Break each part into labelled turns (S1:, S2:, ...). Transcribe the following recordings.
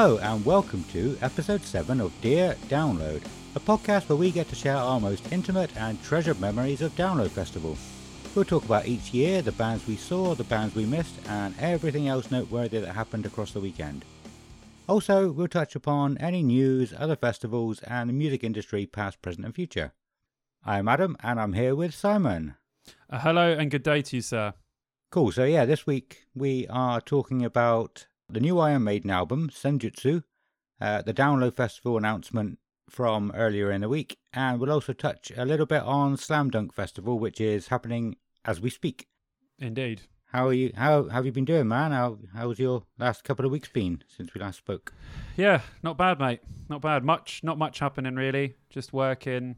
S1: Hello, and welcome to episode 7 of Dear Download, a podcast where we get to share our most intimate and treasured memories of Download Festival. We'll talk about each year, the bands we saw, the bands we missed, and everything else noteworthy that happened across the weekend. Also, we'll touch upon any news, other festivals, and the music industry past, present, and future. I'm Adam, and I'm here with Simon.
S2: Uh, hello and good day to you, sir.
S1: Cool, so yeah, this week we are talking about the new Iron Maiden album, Senjutsu, uh, the Download Festival announcement from earlier in the week, and we'll also touch a little bit on Slam Dunk Festival, which is happening as we speak.
S2: Indeed.
S1: How are you? How, have you been doing, man? How how's your last couple of weeks been since we last spoke?
S2: Yeah, not bad, mate. Not bad. Much, not much happening really. Just working,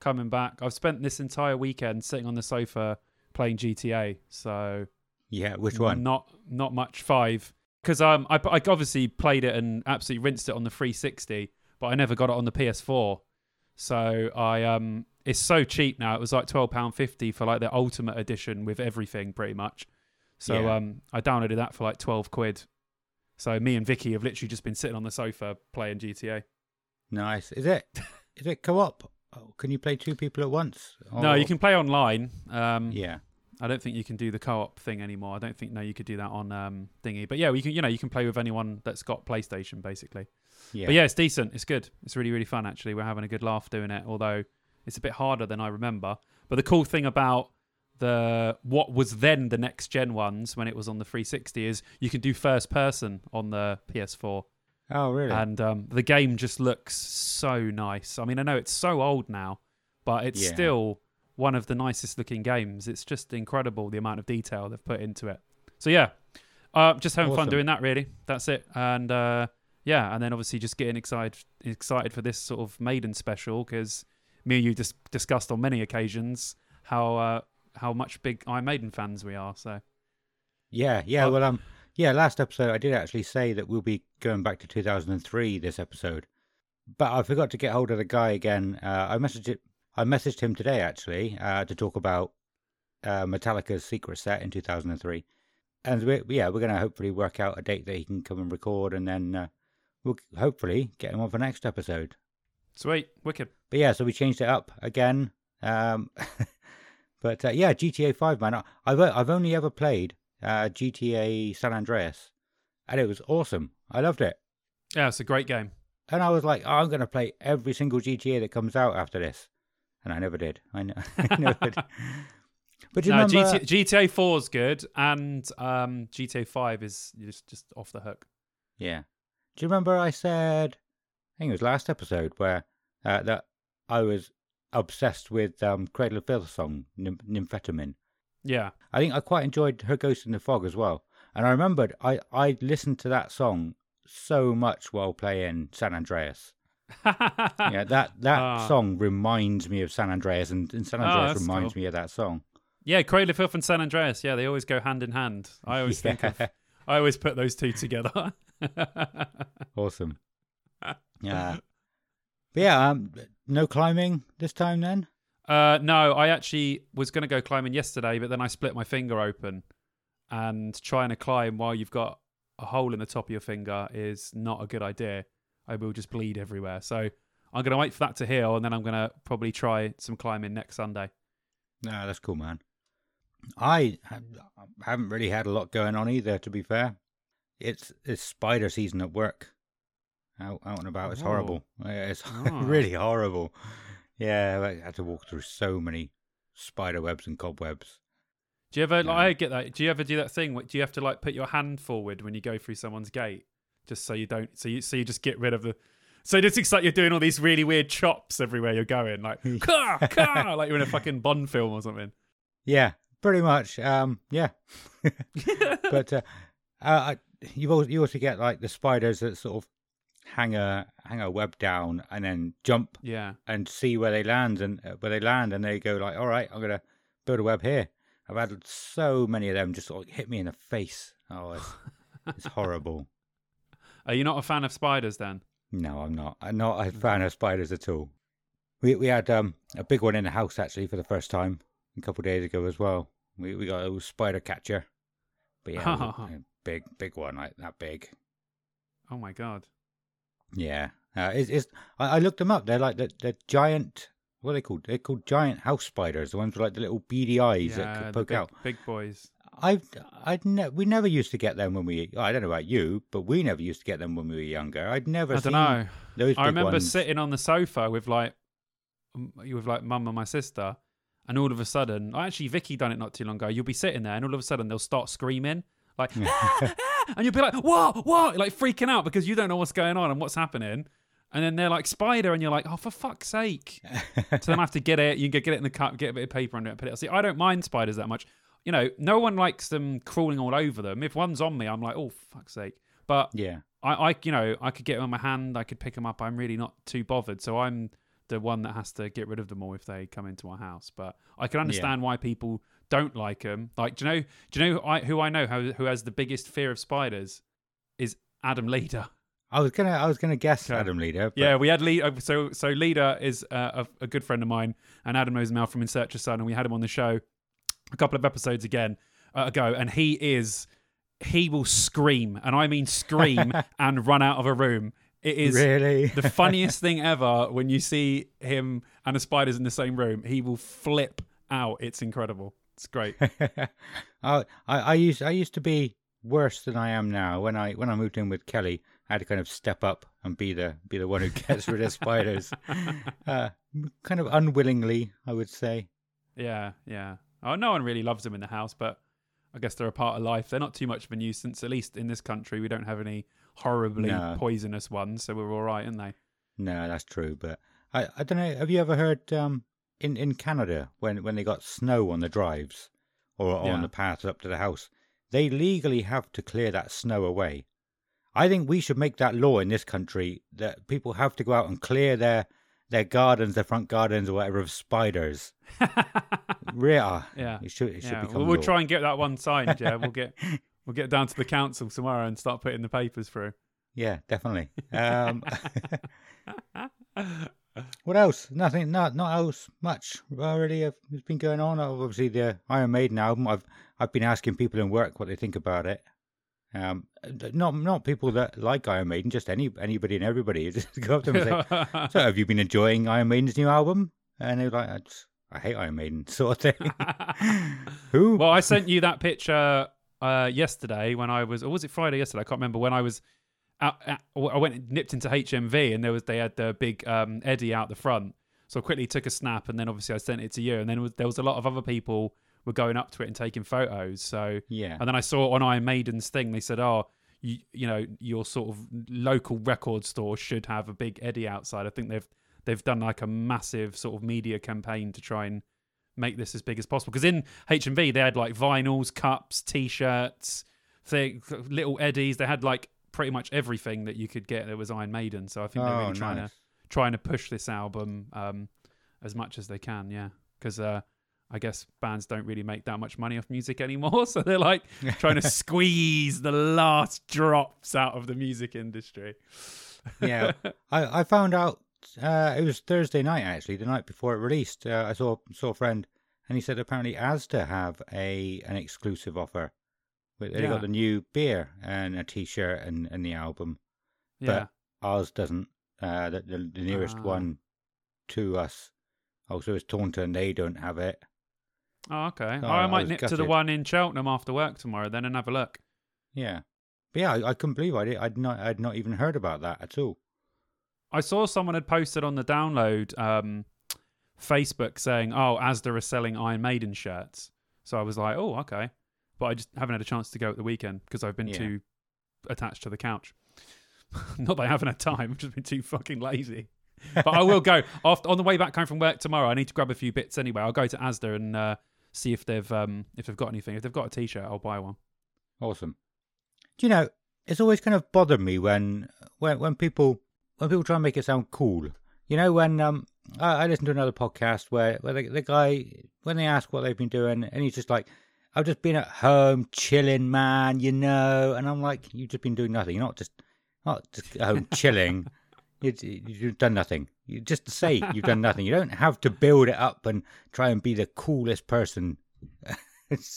S2: coming back. I've spent this entire weekend sitting on the sofa playing GTA. So
S1: Yeah, which one?
S2: Not, not much. Five. Because um, I, I obviously played it and absolutely rinsed it on the 360, but I never got it on the PS4. So I um, it's so cheap now. It was like twelve pound fifty for like the ultimate edition with everything, pretty much. So
S1: Yeah.
S2: um, I downloaded that for like twelve quid. So me and Vicky have literally just been sitting on the sofa playing GTA.
S1: Nice. Is it is it co-op? Oh, can you play two people at once?
S2: No, you can play online. Um,
S1: Yeah.
S2: I don't think you can do the co-op thing anymore. I don't think no, you could do that on um, thingy. But yeah, you can. You know, you can play with anyone that's got PlayStation, basically.
S1: Yeah.
S2: But yeah, it's decent. It's good. It's really, really fun, actually. We're having a good laugh doing it, although it's a bit harder than I remember. But the cool thing about the what was then the next gen ones when it was on the 360 is you can do first person on the PS4.
S1: Oh, really?
S2: And um, the game just looks so nice. I mean, I know it's so old now, but it's
S1: Yeah.
S2: still one of the nicest looking games. It's just incredible the amount of detail they've put into it. So yeah, uh, just having fun doing that. Really, that's it. And uh, yeah, and then obviously just getting excited excited for this sort of maiden special because me and you just discussed on many occasions how uh, how much big Iron Maiden fans we are. So
S1: Yeah, yeah.
S2: Oh.
S1: Well, um, yeah. Last episode, I did actually say that we'll be going back to 2003 this episode, but I forgot to get hold of the guy again. Uh, I messaged it. I messaged him today actually uh, to talk about uh, Metallica's Secret Set in 2003, and we, yeah, we're gonna hopefully work out a date that he can come and record, and then uh, we'll hopefully get him on for next episode.
S2: sweet, wicked.
S1: But yeah, so we changed it up again. Um, but uh, yeah, GTA Five, man. I've I've only ever played uh, GTA San Andreas, and it was awesome. I loved it,
S2: Yeah, it's a great game.
S1: and I was like, oh, I'm going to play every single GTA that comes out after this, and I never did. I, know, I never did. But do you
S2: no,
S1: remember?
S2: GTA, GTA 4 is good, and um, GTA 5 is just just off the hook.
S1: Yeah. Do you remember I said? I think it was last episode where uh, that I was obsessed with um, Cradle of Filth song, Nymph- Nymphetamine.
S2: Yeah,
S1: I think I quite enjoyed her Ghost in the Fog as well. And I remembered I, I listened to that song so much while playing San Andreas. Yeah, that that
S2: Ah.
S1: song reminds me of San Andreas, and, and San
S2: Oh,
S1: Andreas
S2: that's
S1: reminds
S2: cool.
S1: me of that song.
S2: yeah. Cradle of Filth and San Andreas. Yeah, they always go hand in hand. I always think of.
S1: Yeah.
S2: I always put those two together.
S1: Awesome. Yeah. But yeah, um, no climbing this time then?
S2: uh, no, I actually was going to go climbing yesterday, but then I split my finger open, and trying to climb while you've got a hole in the top of your finger is not a good idea. I will just bleed everywhere. So I'm going to wait for that to heal, and then I'm going to probably try some climbing next Sunday.
S1: No, that's cool, man. I haven't really had a lot going on either, to be fair. It's it's spider season at work. Out, out and about. It's
S2: Oh.
S1: horrible. It's
S2: Ah.
S1: really horrible. Yeah, I had to walk through so many spider webs and cobwebs.
S2: Do you ever like
S1: Yeah.
S2: I get that? Do you ever do that thing? where- Do you have to like put your hand forward when you go through someone's gate, just so you don't? So you so you just get rid of the. So it just looks like you're doing all these really weird chops everywhere you're going, like car, car, like you're in a fucking Bond film or something.
S1: Yeah, pretty much. Um, yeah. but uh, uh, you also you also get like the spiders that sort of hang a hang a web down and then jump
S2: Yeah.
S1: and see where they land and uh, where they land and they go like, all right, I'm gonna build a web here. I've had so many of them just sort of hit me in the face. Oh, it's, it's horrible.
S2: Are you not a fan of spiders then?
S1: No, I'm not. I'm not a fan of spiders at all. We we had um a big one in the house actually for the first time a couple of days ago as well. We we got a little spider catcher, but yeah, it was a- a big big one like that big.
S2: Oh my god.
S1: Yeah, uh, it's, it's I, I looked them up. They're like the the giant. What are they called? They're called giant house spiders. The ones with like the little beady eyes that
S2: yeah,
S1: could poke
S2: big,
S1: out.
S2: big boys.
S1: I've I'd ne- we never used to get them when we. I don't know about you, but we never used to get them when we were younger. I'd never.
S2: I don't know.
S1: Those
S2: I remember
S1: ones.
S2: sitting on the sofa with like with like mum and my sister, and all of a sudden, actually Vicky done it not too long ago. You'll be sitting there, and all of a sudden they'll start screaming like, "Ah, ah," and you'll be like, "What? What?" Like freaking out because you don't know what's going on and what's happening. And then they're like spider, and you're like, "Oh, for fuck's sake!" so then I have to get it. You can get it in the cup, get a bit of paper under it, put it. See, I don't mind spiders that much. You know, no one likes them crawling all over them. If one's on me, I'm like, "Oh, fuck's sake!" But
S1: Yeah.
S2: I, I, you know, I could get them on my hand. I could pick them up. I'm really not too bothered. So I'm the one that has to get rid of them all if they come into our house. But I can understand why people don't like them. Like, do you know? Do you know who I, who I know who, who has the biggest fear of spiders? Is Adam Leader.
S1: I was gonna I was gonna guess
S2: Okay.
S1: Adam Leader. But
S2: Yeah, we had Leader. So so Leader is uh, a, a good friend of mine, and Adam knows him now from In Search of Sun, and we had him on the show a couple of episodes again uh, ago, and he is he will scream, and I mean scream, and run out of a room. It is
S1: really.
S2: the funniest thing ever when you see him and the spiders in the same room. He will flip out. It's incredible. It's great.
S1: I, I I used I used to be worse than I am now. When I when I moved in with Kelly, I had to kind of step up and be the be the one who gets rid of spiders. Uh, kind of unwillingly, I would say.
S2: yeah, yeah. Oh, no one really loves them in the house, but I guess they're a part of life. They're not too much of a nuisance. At least in this country, we don't have any horribly
S1: No.
S2: poisonous ones, so we're all right, aren't they?
S1: No, that's true. But I I don't know. Have you ever heard um in in Canada when when they got snow on the drives or
S2: Yeah.
S1: on the paths up to the house, they legally have to clear that snow away. I think we should make that law in this country that people have to go out and clear their their gardens, their front gardens or whatever of spiders. Really?
S2: Yeah.
S1: It should it should
S2: yeah, well, we'll try and get that one signed. Yeah, we'll get we'll get down to the council tomorrow and start putting the papers through.
S1: Yeah, definitely. Um, what else? Nothing. Not not else much. Already has been going on. Obviously, the Iron Maiden album. I've I've been asking people in work what they think about it. Um, not not people that like Iron Maiden, just any anybody and everybody. You Just go up to them and say, "So, have you been enjoying Iron Maiden's new album?" And they're like, "I, just, I hate Iron Maiden," sort of thing. Who?
S2: well, I sent you that picture uh, yesterday when I was, or was it Friday yesterday? I can't remember when I was. Out, out- I went and nipped into HMV and there was they had the big um, Eddie out the front. So I quickly took a snap and then obviously I sent it to you. And then was, there was a lot of other people were going up to it and taking photos. So
S1: yeah,
S2: and then I saw on Iron Maiden's thing they said, "Oh, you you know your sort of local record store should have a big Eddie outside." I think they've they've done like a massive sort of media campaign to try and make this as big as possible. Because in HMV they had like vinyls, cups, t-shirts, thing, little Eddies. They had like pretty much everything that you could get that was Iron Maiden. So I think they're
S1: oh,
S2: really trying
S1: nice.
S2: to trying to push this album um, as much as they can. Yeah, because uh, I guess bands don't really make that much money off music anymore, so they're like trying to squeeze the last drops out of the music industry.
S1: yeah, I, I found out uh, it was Thursday night actually, the night before it released. Uh, I saw saw a friend, and he said apparently Asda have a an exclusive offer. They
S2: Yeah.
S1: got the new beer and a T-shirt and, and the album.
S2: Yeah,
S1: Ours doesn't. Uh, the, the, the nearest
S2: Ah.
S1: one to us also is Taunton. They don't have it.
S2: Oh, okay.
S1: Oh,
S2: I
S1: I
S2: might nip to the one in Cheltenham after work tomorrow then and have a look.
S1: Yeah, but yeah, I, I couldn't believe I did. I'd not I'd not even heard about that at all.
S2: I saw someone had posted on the download um, Facebook saying, "Oh, Asda are selling Iron Maiden shirts." So I was like, "Oh, okay," but I just haven't had a chance to go at the weekend because I've been
S1: Yeah.
S2: too attached to the couch. Not that I haven't had time, I've just been too fucking lazy. But I will go after on the way back home from work tomorrow. I need to grab a few bits anyway. I'll go to Asda and uh, see if they've um, if they've got anything. If they've got a T-shirt, I'll buy one.
S1: Awesome. Do you know it's always kind of bothered me when when when people when people try and make it sound cool. You know, when um I, I listened to another podcast where where the, the guy when they ask what they've been doing, and he's just like, "I've just been at home chilling, man," you know, and I'm like, "You've just been doing nothing. You're not just not just at home chilling. You, you've done nothing. You just to say you've done nothing. You don't have to build it up and try and be the coolest person."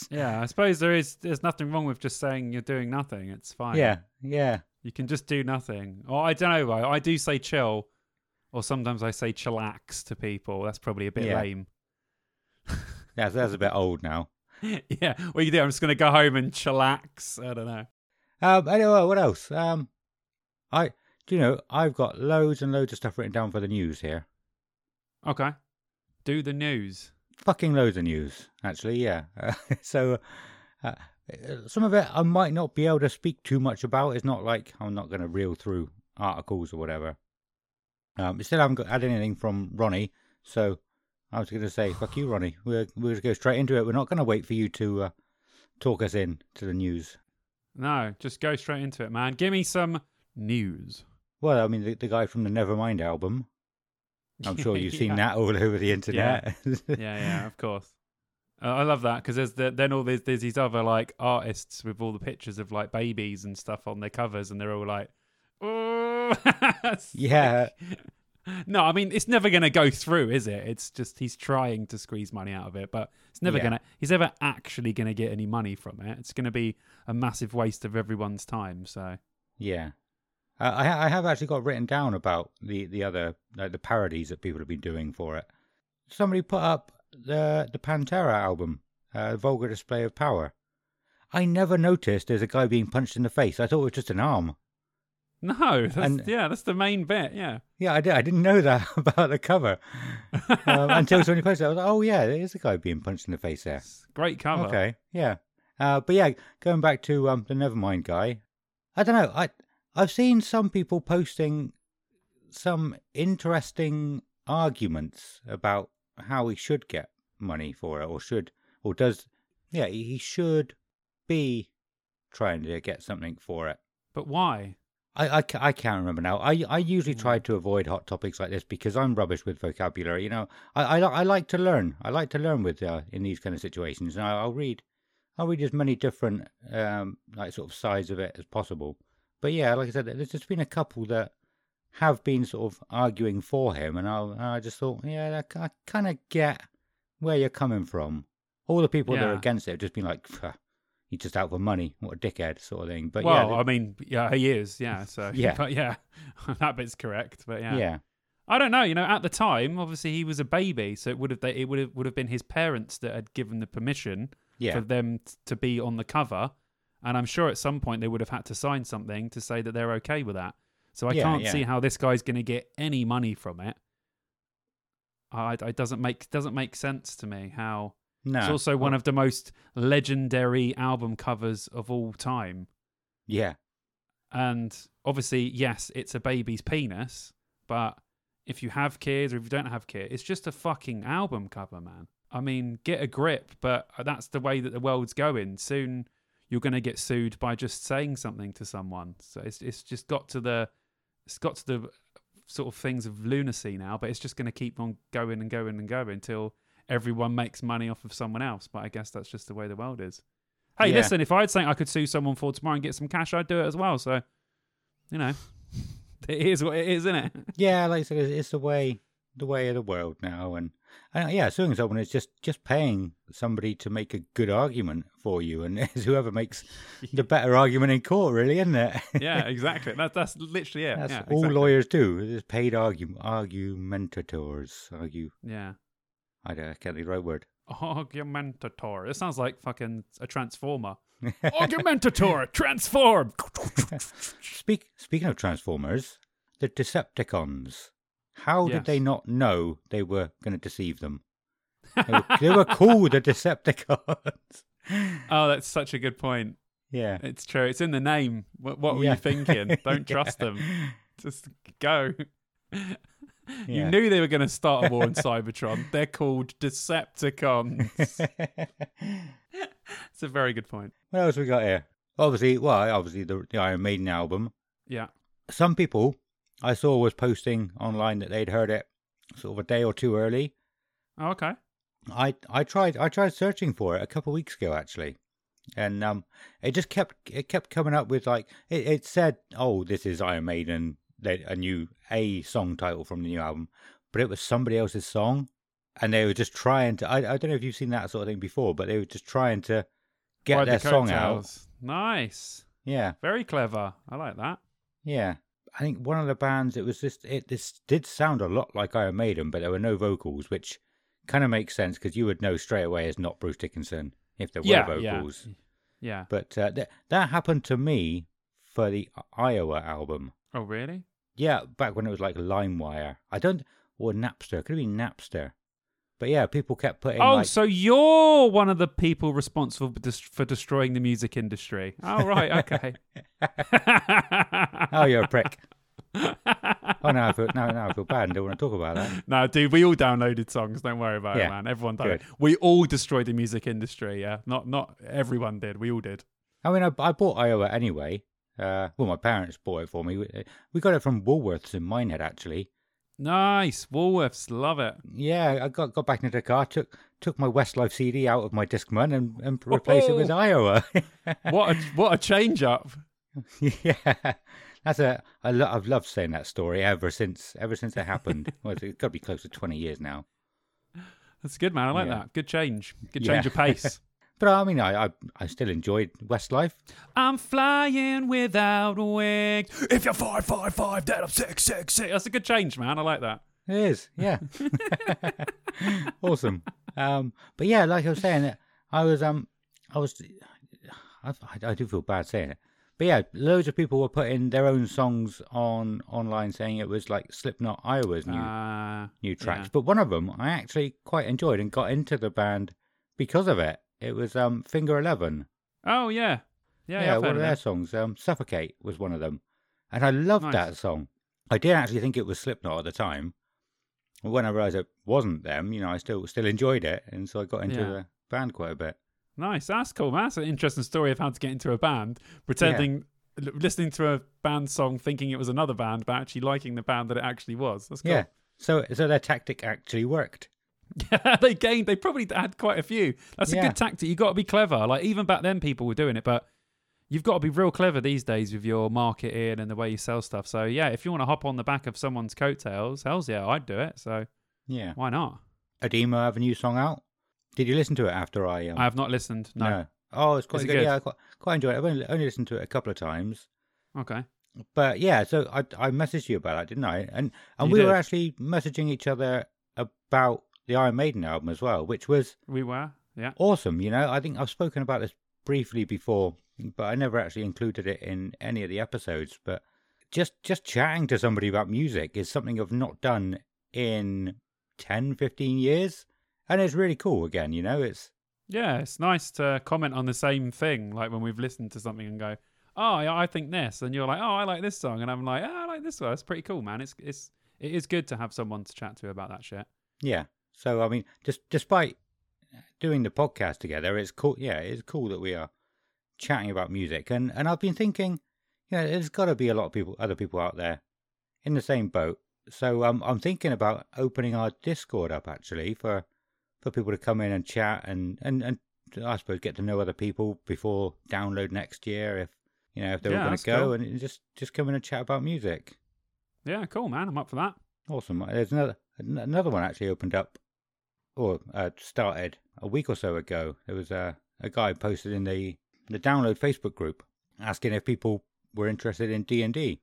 S2: Yeah, I suppose there is. There's nothing wrong with just saying you're doing nothing. It's fine.
S1: yeah, yeah.
S2: you can just do nothing. Or I don't know. I, I do say chill, or sometimes I say chillax to people. That's probably a bit
S1: Yeah.
S2: lame.
S1: That's that's a bit old now.
S2: yeah, what you do? I'm just gonna go home and chillax. I don't know.
S1: Um, anyway, what else? Um, I do you know I've got loads and loads of stuff written down for the news here.
S2: Okay, do the news.
S1: Fucking loads of news, actually. Yeah. Uh, so uh, some of it I might not be able to speak too much about. It's not like I'm not going to reel through articles or whatever. Um, I still haven't got had anything from Ronnie, so I was going to say, fuck you, Ronnie. We're we're going to go straight into it. We're not going to wait for you to uh, talk us in to the news.
S2: No, just go straight into it, man. Give me some news.
S1: Well, I mean, the, the guy from the Nevermind album. I'm sure you've seen
S2: Yeah.
S1: that all over the internet.
S2: yeah, yeah, of course. Uh, I love that because there's the, then all these there's these other like artists with all the pictures of like babies and stuff on their covers, and they're all like, "Oh,
S1: Yeah.
S2: like- No, I mean it's never going to go through, is it? It's just he's trying to squeeze money out of it, but it's never
S1: Yeah.
S2: gonna. He's never actually going to get any money from it. It's going to be a massive waste of everyone's time. So
S1: Yeah, uh, I I have actually got written down about the the other like the parodies that people have been doing for it. Somebody put up the the Pantera album, uh, "Vulgar Display of Power." I never noticed there's a guy being punched in the face. I thought it was just an arm.
S2: no, that's,
S1: And-
S2: yeah, that's the main bit. Yeah,
S1: Yeah, I, did, I didn't know that about the cover um, until somebody posted. it. I was like, oh yeah, there is a guy being punched in the face there.
S2: great cover.
S1: Okay, yeah. Uh, but yeah, going back to um, the Nevermind guy, I don't know. I I've seen some people posting some interesting arguments about how he should get money for it, or should, or does. Yeah, he should be trying to get something for it.
S2: But why?
S1: I, I, I can't remember now. I, I usually
S2: Mm.
S1: try to avoid hot topics like this because I'm rubbish with vocabulary. You know, I, I, I like to learn. I like to learn with uh, in these kind of situations, and I, I'll read I'll read as many different um like sort of sides of it as possible. But yeah, like I said, there's just been a couple that have been sort of arguing for him, and I, and I just thought, yeah, I, kind of get where you're coming from. All the people that are against it have just been like, "Pff, he's just out for money, what a dickhead, sort of thing. But
S2: well,
S1: yeah,
S2: I mean, yeah, he is. Yeah, so
S1: Yeah.
S2: but yeah, that bit's correct. But yeah.
S1: yeah,
S2: I don't know. You know, at the time, obviously he was a baby, so it would have it would have would have been his parents that had given the permission
S1: yeah,
S2: for them to be on the cover, and I'm sure at some point they would have had to sign something to say that they're okay with that. So I
S1: Yeah,
S2: can't
S1: yeah.
S2: see how this guy's going to get any money from it. I, it doesn't make doesn't make sense to me how
S1: no,
S2: it's also one of the most legendary album covers of all time.
S1: yeah,
S2: And obviously, yes, it's a baby's penis, but if you have kids or if you don't have kids, it's just a fucking album cover, man. I mean, get a grip, but that's the way that the world's going. Soon you're going to get sued by just saying something to someone. So it's it's just got to the it's got to the sort of things of lunacy now, but it's just going to keep on going and going and going until everyone makes money off of someone else. But I guess that's just the way the world is. Hey,
S1: Yeah.
S2: listen, if I had something I could sue someone for tomorrow and get some cash, I'd do it as well. So, you know, it is what it is, isn't it?
S1: yeah. Like I said, it's, the way the way of the world now, and yeah, suing someone is just just paying somebody to make a good argument for you, and it's whoever makes the better argument in court, really, isn't it?
S2: yeah, exactly. That, that's literally it.
S1: That's
S2: yeah,
S1: all
S2: exactly.
S1: lawyers do. It's paid argu- argumentators. Argue.
S2: Yeah.
S1: I don't I can't think the right word.
S2: Argumentator. It sounds like fucking a transformer. Argumentator, transform.
S1: Speak, speaking of Transformers, the Decepticons. How
S2: Yes.
S1: did they not know they were going to deceive them? They were, they were cool, the Decepticons.
S2: oh, that's such a good point.
S1: Yeah.
S2: It's true. It's in the name. What, what were
S1: Yeah.
S2: you thinking? Don't trust
S1: Yeah.
S2: them. Just go. You
S1: Yeah.
S2: knew they were going to start a war in Cybertron. They're called Decepticons. It's a very good point.
S1: what else we got here? Obviously, well, obviously the, the Iron Maiden album.
S2: Yeah.
S1: Some people I saw was posting online that they'd heard it sort of a day or two early.
S2: Oh, okay.
S1: I I tried I tried searching for it a couple of weeks ago actually, and um, it just kept it kept coming up with like it, it said, oh, this is Iron Maiden, they- a new a song title from the new album, but it was somebody else's song, and they were just trying to. I I don't know if you've seen that sort of thing before, but they were just trying to get
S2: Ride the
S1: their song out.
S2: Nice.
S1: Yeah,
S2: Very clever. I like that.
S1: yeah. I think one of the bands it was just it this did sound a lot like Iron Maiden, but there were no vocals, which kind of makes sense because you would know straight away it's not Bruce Dickinson if there were
S2: yeah,
S1: vocals.
S2: yeah. Yeah.
S1: But uh, th- that happened to me for the Iowa album.
S2: Oh, really?
S1: Yeah, back when it was like LimeWire. I don't, or Napster. Could have been Napster. But yeah, people kept putting.
S2: Oh,
S1: like,
S2: so you're one of the people responsible for, destroying the music industry. Oh, right. Okay.
S1: oh, you're a prick. oh, no, I feel now, now I feel bad and don't want to talk about that.
S2: No, dude, we all downloaded songs. Don't worry about
S1: Yeah.
S2: it, man. Everyone did. We all destroyed the music industry. Yeah, not not everyone did. We all did.
S1: I mean, I, I bought Iowa anyway. Uh, well, my parents bought it for me. We, we got it from Woolworths in Minehead, actually.
S2: Nice, Woolworths, love it.
S1: Yeah, I got got back into the car, took took my Westlife CD out of my Discman and, and replaced it with
S2: Oh.
S1: Iowa.
S2: What a what a change up.
S1: yeah, that's a. I lo- I've loved saying that story ever since ever since it happened. well, it's got to be close to twenty years now.
S2: That's good, man. I like
S1: Yeah.
S2: that. Good change. Good
S1: Yeah.
S2: change of pace.
S1: But I mean, I I, I still enjoyed Westlife.
S2: I'm flying without wings. If you're five five five, then I'm six six six. That's a good change, man. I like that.
S1: It is, yeah, awesome. Um, but yeah, like I was saying, I was um, I was, I, I, do feel bad saying it, but yeah, loads of people were putting their own songs on online, saying it was like Slipknot Iowa's new
S2: Uh,
S1: new tracks.
S2: yeah.
S1: But one of them I actually quite enjoyed and got into the band because of it. It was um Finger Eleven.
S2: Oh yeah, yeah.
S1: Yeah,
S2: I've
S1: one of
S2: of
S1: their songs. Um, Suffocate was one of them, and I loved
S2: Nice.
S1: that song. I did actually think it was Slipknot at the time. But When I realised it wasn't them, you know, I still still enjoyed it, and so I got into
S2: Yeah.
S1: the band quite a bit.
S2: Nice. That's cool, man. That's an interesting story of how to get into a band. Pretending, l- listening to a band song, thinking it was another band, but actually liking the band that it actually was. That's cool.
S1: Yeah. So so their tactic actually worked.
S2: Yeah, they gained. They probably had quite a few. That's a good tactic. You've got to be clever. Like even back then, people were doing it, but you've got to be real clever these days with your marketing and the way you sell stuff. So yeah, if you want to hop on the back of someone's coattails, hell's yeah, I'd do it. So
S1: Yeah.
S2: why not?
S1: Edema have a new song out. Did you listen to it after I? Um,
S2: I have not listened. No.
S1: Oh, it's quite
S2: it
S1: good.
S2: good?
S1: Yeah, I quite, quite enjoyed it. I've only, only listened to it a couple of times.
S2: Okay.
S1: But yeah, so I I messaged you about that, didn't I? And and
S2: You
S1: we were actually messaging each other about the Iron Maiden album as well, which was
S2: We were. Yeah.
S1: awesome. You know, I think I've spoken about this briefly before, but I never actually included it in any of the episodes. But just just chatting to somebody about music is something I've not done in 10, 15 years, and it's really cool. Again, you know, it's
S2: Yeah, it's nice to comment on the same thing, like when we've listened to something and go, "Oh, yeah, I think this," and you're like, "Oh, I like this song," and I'm like, "Oh, I like this one." It's pretty cool, man. It's it's it is good to have someone to chat to about that shit.
S1: yeah. So I mean, just despite doing the podcast together, it's cool. Yeah, it's cool that we are chatting about music, and and I've been thinking, you know, there's got to be a lot of people, other people out there, in the same boat. So um, I'm thinking about opening our Discord up actually for for people to come in and chat and and and I suppose get to know other people before download next year if you know if they're
S2: Yeah,
S1: all going to go
S2: cool.
S1: and just just come in and chat about music.
S2: Yeah, cool, man. I'm up for that.
S1: Awesome. There's another another one actually opened up or uh, started a week or so ago. There was a a guy posted in the the download Facebook group asking if people were interested in D and D,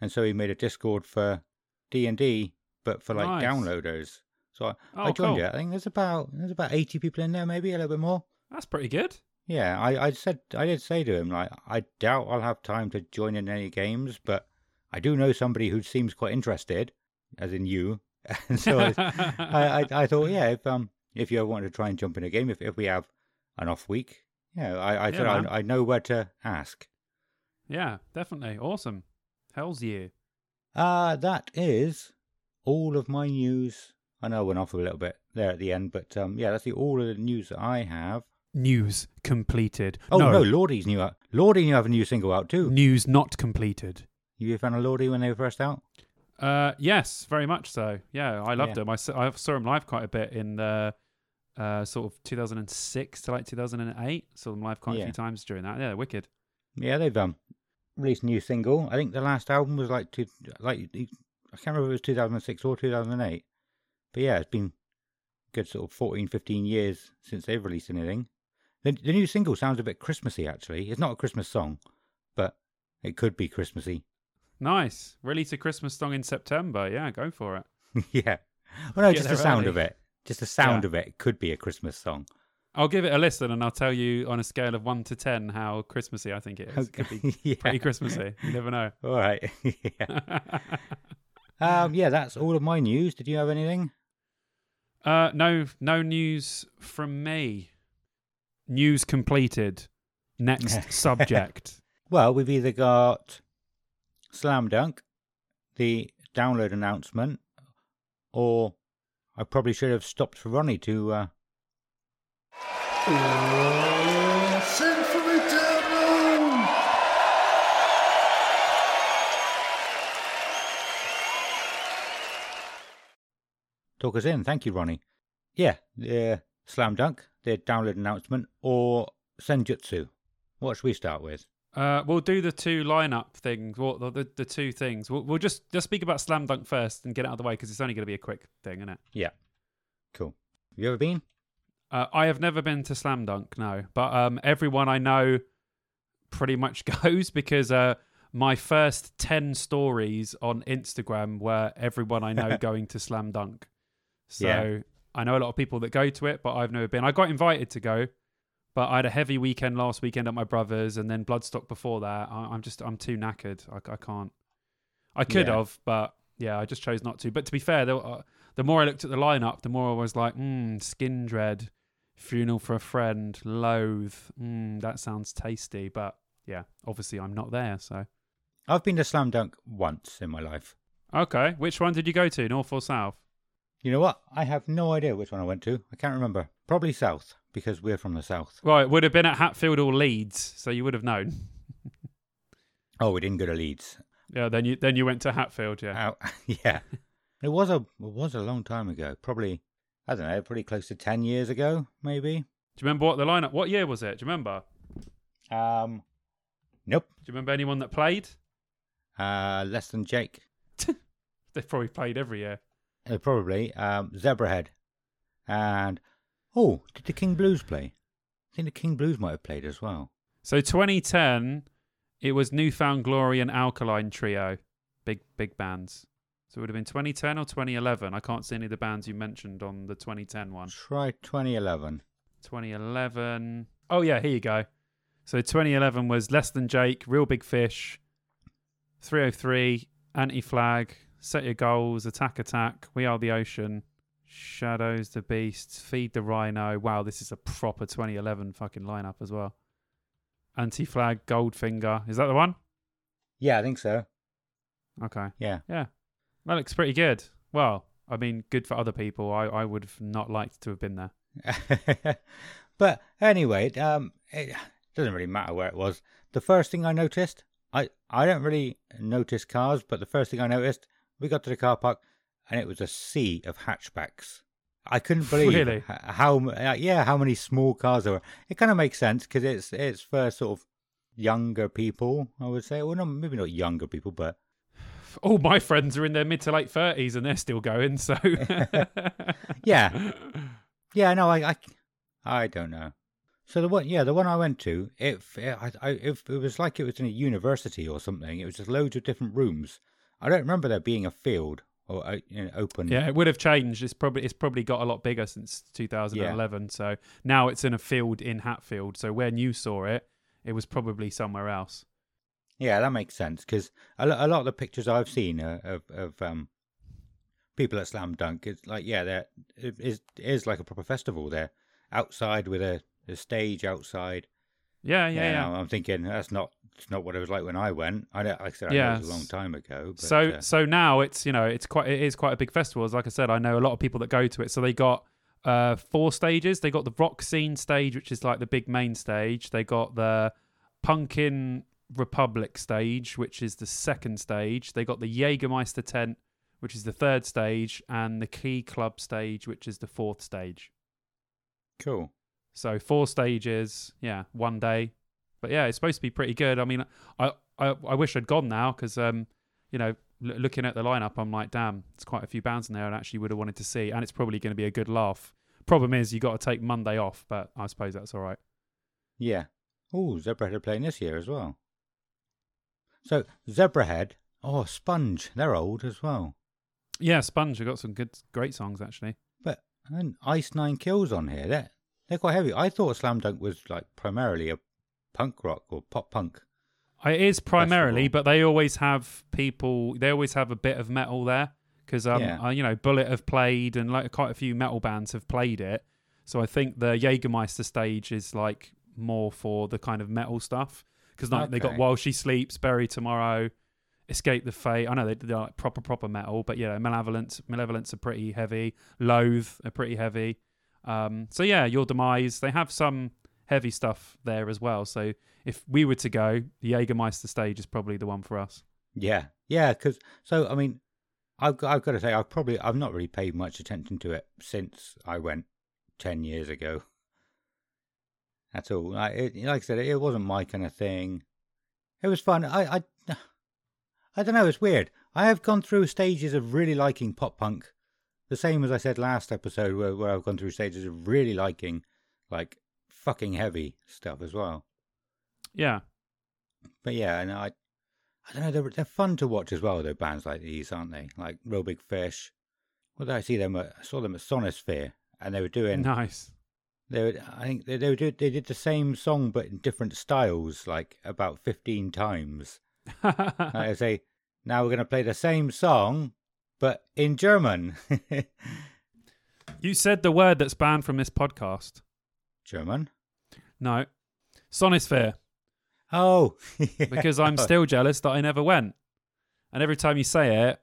S1: and so he made a Discord for D and D, but for like
S2: Nice.
S1: downloaders. So I,
S2: Oh,
S1: I joined
S2: cool.
S1: it. I think there's about there's about eighty people in there, maybe a little bit more.
S2: That's pretty good.
S1: Yeah, I, I said I did say to him like I doubt I'll have time to join in any games, but I do know somebody who seems quite interested, as in you. And so I, I, I, thought, yeah, if um if you ever want to try and jump in a game, if if we have an off week, yeah, I, I
S2: Yeah, man.
S1: I, I know where to ask.
S2: yeah, definitely awesome. Hell's yeah.
S1: Uh that is all of my news. I know I went off a little bit there at the end, but um yeah, that's the all of the news that I have.
S2: News completed.
S1: Oh no, Lordi's new out. Lordi new have a new single out too.
S2: News not completed.
S1: You a fan of Lordi when they were first out?
S2: Uh, yes, very much so. Yeah, I loved
S1: Yeah.
S2: them. I saw them live quite a bit in the uh, sort of 2006 to like 2008. Saw them live quite a few times during that. Yeah, they're wicked.
S1: Yeah, they've um released a new single. I think the last album was like two, like I can't remember if it was 2006 or 2008. But yeah, it's been good sort of 14, 15 years since they've released anything. The, the new single sounds a bit Christmassy actually. It's not a Christmas song, but it could be Christmassy.
S2: Nice. Release a Christmas song in September. Yeah, go for it.
S1: yeah. Well, no,
S2: Get
S1: just the sound
S2: early.
S1: of it. Just the sound
S2: Yeah.
S1: of it could be a Christmas song.
S2: I'll give it a listen and I'll tell you on a scale of one to ten how Christmassy I think it is. It could be
S1: yeah.
S2: pretty Christmassy. You never know.
S1: All right. yeah. Um, yeah, that's all of my news. Did you have anything?
S2: uh, no, no news from me. News completed. Next subject.
S1: Well, we've either got Slam Dunk, the download announcement, or I probably should have stopped for Ronnie to. Uh...
S3: Symphony Download!
S1: talk us in. Thank you, Ronnie. Yeah, the Slam Dunk, the download announcement, or Senjutsu. What should we start with?
S2: Uh, we'll do the two lineup things. Well, the, the, the two things. We'll, we'll just just speak about Slam Dunk first and get it out of the way because it's only going to be a quick thing, isn't it?
S1: Yeah, cool. Have you ever been?
S2: Uh, I have never been to Slam Dunk, no, but um, everyone I know pretty much goes because uh, my first ten stories on Instagram were everyone I know going to Slam Dunk. So
S1: Yeah.
S2: I know a lot of people that go to it, but I've never been. I got invited to go, but I had a heavy weekend last weekend at my brother's, and then Bloodstock before that. I, I'm just I'm too knackered. I, I can't. I could
S1: Yeah.
S2: have, but yeah, I just chose not to. But to be fair, there, uh, the more I looked at the lineup, the more I was like, mm, Skindred, Funeral for a Friend, Loathe. Mm, that sounds tasty. But yeah, obviously I'm not there. So
S1: I've been to Slam Dunk once in my life.
S2: okay, which one did you go to, North or South?
S1: You know what? I have no idea which one I went to. I can't remember. Probably South, because we're from the South.
S2: Right, would have been at Hatfield or Leeds, so you would have known.
S1: Oh, we didn't go to Leeds.
S2: Yeah, then you then you went to Hatfield. Yeah.
S1: Out, yeah. It was a it was a long time ago. Probably I don't know, pretty close to ten years ago, maybe.
S2: Do you remember what the lineup? What year was it? Do you remember?
S1: Um, nope.
S2: Do you remember anyone that played?
S1: Uh, less than Jake.
S2: They've probably played every year.
S1: Uh, probably. Um, Zebrahead, and oh, did the King Blues play? I think the King Blues might have played as well.
S2: So 2010, it was New Found Glory and Alkaline Trio, big big bands. So it would have been 2010 or 2011. I can't see any of the bands you mentioned on the 2010 one.
S1: Try 2011.
S2: 2011. Oh yeah, here you go. So 2011 was Less Than Jake, Real Big Fish, 3OH!3, Anti Flag, Set Your Goals, Attack Attack, We Are the Ocean, Shadows the Beast, Feed the Rhino. Wow, this is a proper 2011 fucking lineup as well. Anti Flag, Goldfinger. Is that the one?
S1: Yeah, I think so.
S2: Okay.
S1: Yeah.
S2: Yeah. That looks pretty good. Well, I mean, good for other people. I, I would have not liked to have been there.
S1: but anyway, um, it doesn't really matter where it was. The first thing I noticed, I I don't really notice cars, but the first thing I noticed, we got to the car park, and it was a sea of hatchbacks. I couldn't believe
S2: Really?
S1: how uh, yeah how many small cars there were. It kind of makes sense because it's it's for sort of younger people, I would say. Well, no, maybe not younger people, but
S2: All my friends are in their mid to late 30s and they're still going, so.
S1: Yeah. Yeah, no, I, I, I don't know. So the one, yeah, the one I went to, it, it, I, I, it, it was like it was in a university or something. It was just loads of different rooms. I don't remember there being a field or you know, open.
S2: Yeah, it would have changed. It's probably it's probably got a lot bigger since 2011. So now it's in a field in Hatfield. So when you saw it, it was probably somewhere else.
S1: Yeah, that makes sense because a, a lot of the pictures I've seen uh, of of um people at Slam Dunk, it's like yeah, they're it is it is like a proper festival. They're outside with a, a stage outside.
S2: Yeah, yeah, yeah.
S1: I'm thinking that's not it's not what it was like when I went. I don't, like I said, I know it was a long time ago. But,
S2: so
S1: uh,
S2: so now it's you know it's quite it is quite a big festival. As like I said, I know a lot of people that go to it. So they got uh, four stages. They got the rock scene stage, which is like the big main stage. They got the Punkin Republic stage, which is the second stage. They got the Jägermeister tent, which is the third stage, and the Key Club stage, which is the fourth stage.
S1: Cool.
S2: So four stages, yeah, one day. But yeah, it's supposed to be pretty good. I mean, I I, I wish I'd gone now because um, you know, l- looking at the lineup, I'm like, damn, it's quite a few bands in there, and actually would have wanted to see, and it's probably going to be a good laugh. Problem is, you got to take Monday off, but I suppose that's all right.
S1: Yeah. Oh, Zebrahead are playing this year as well. So Zebrahead, oh Sponge, they're old as well.
S2: Yeah, Sponge, have got some good, great songs actually.
S1: But and Ice Nine Kills on here. They're they're quite heavy. I thought Slam Dunk was like primarily a punk rock or pop punk.
S2: It is primarily,
S1: Festival.
S2: but they always have people. They always have a bit of metal there because um,
S1: Yeah.
S2: uh, you know, Bullet have played, and like quite a few metal bands have played it. So I think the Jägermeister stage is like more for the kind of metal stuff because like they got While She Sleeps, Bury Tomorrow, Escape the Fate. I know they- they're like proper proper metal, but yeah, Malevolence, Malevolence are pretty heavy. Loathe are pretty heavy. Um, so yeah, Your Demise. They have some heavy stuff there as well. So if we were to go, the Jägermeister stage is probably the one for us.
S1: Yeah, yeah. Because so I mean, I've got, I've got to say I've probably I've not really paid much attention to it since I went ten years ago. That's all. Like, it, like I said, it wasn't my kind of thing. It was fun. I I I don't know. It's weird. I have gone through stages of really liking pop punk, the same as I said last episode, where, where I've gone through stages of really liking like fucking heavy stuff as well.
S2: Yeah,
S1: But yeah, and I, I don't know, they're they're fun to watch as well. Though bands like these, aren't they? Like Real Big Fish. Well, did I see them? At, I saw them at Sonisphere, and they were doing.
S2: nice.
S1: They were, I think they they, were do, they did the same song but in different styles, like about fifteen times. Like I say, now we're going to play the same song, but in German.
S2: you said the word that's banned from this podcast.
S1: German.
S2: No, Sonisphere,
S1: Oh,
S2: because I'm still jealous that I never went. And every time you say it,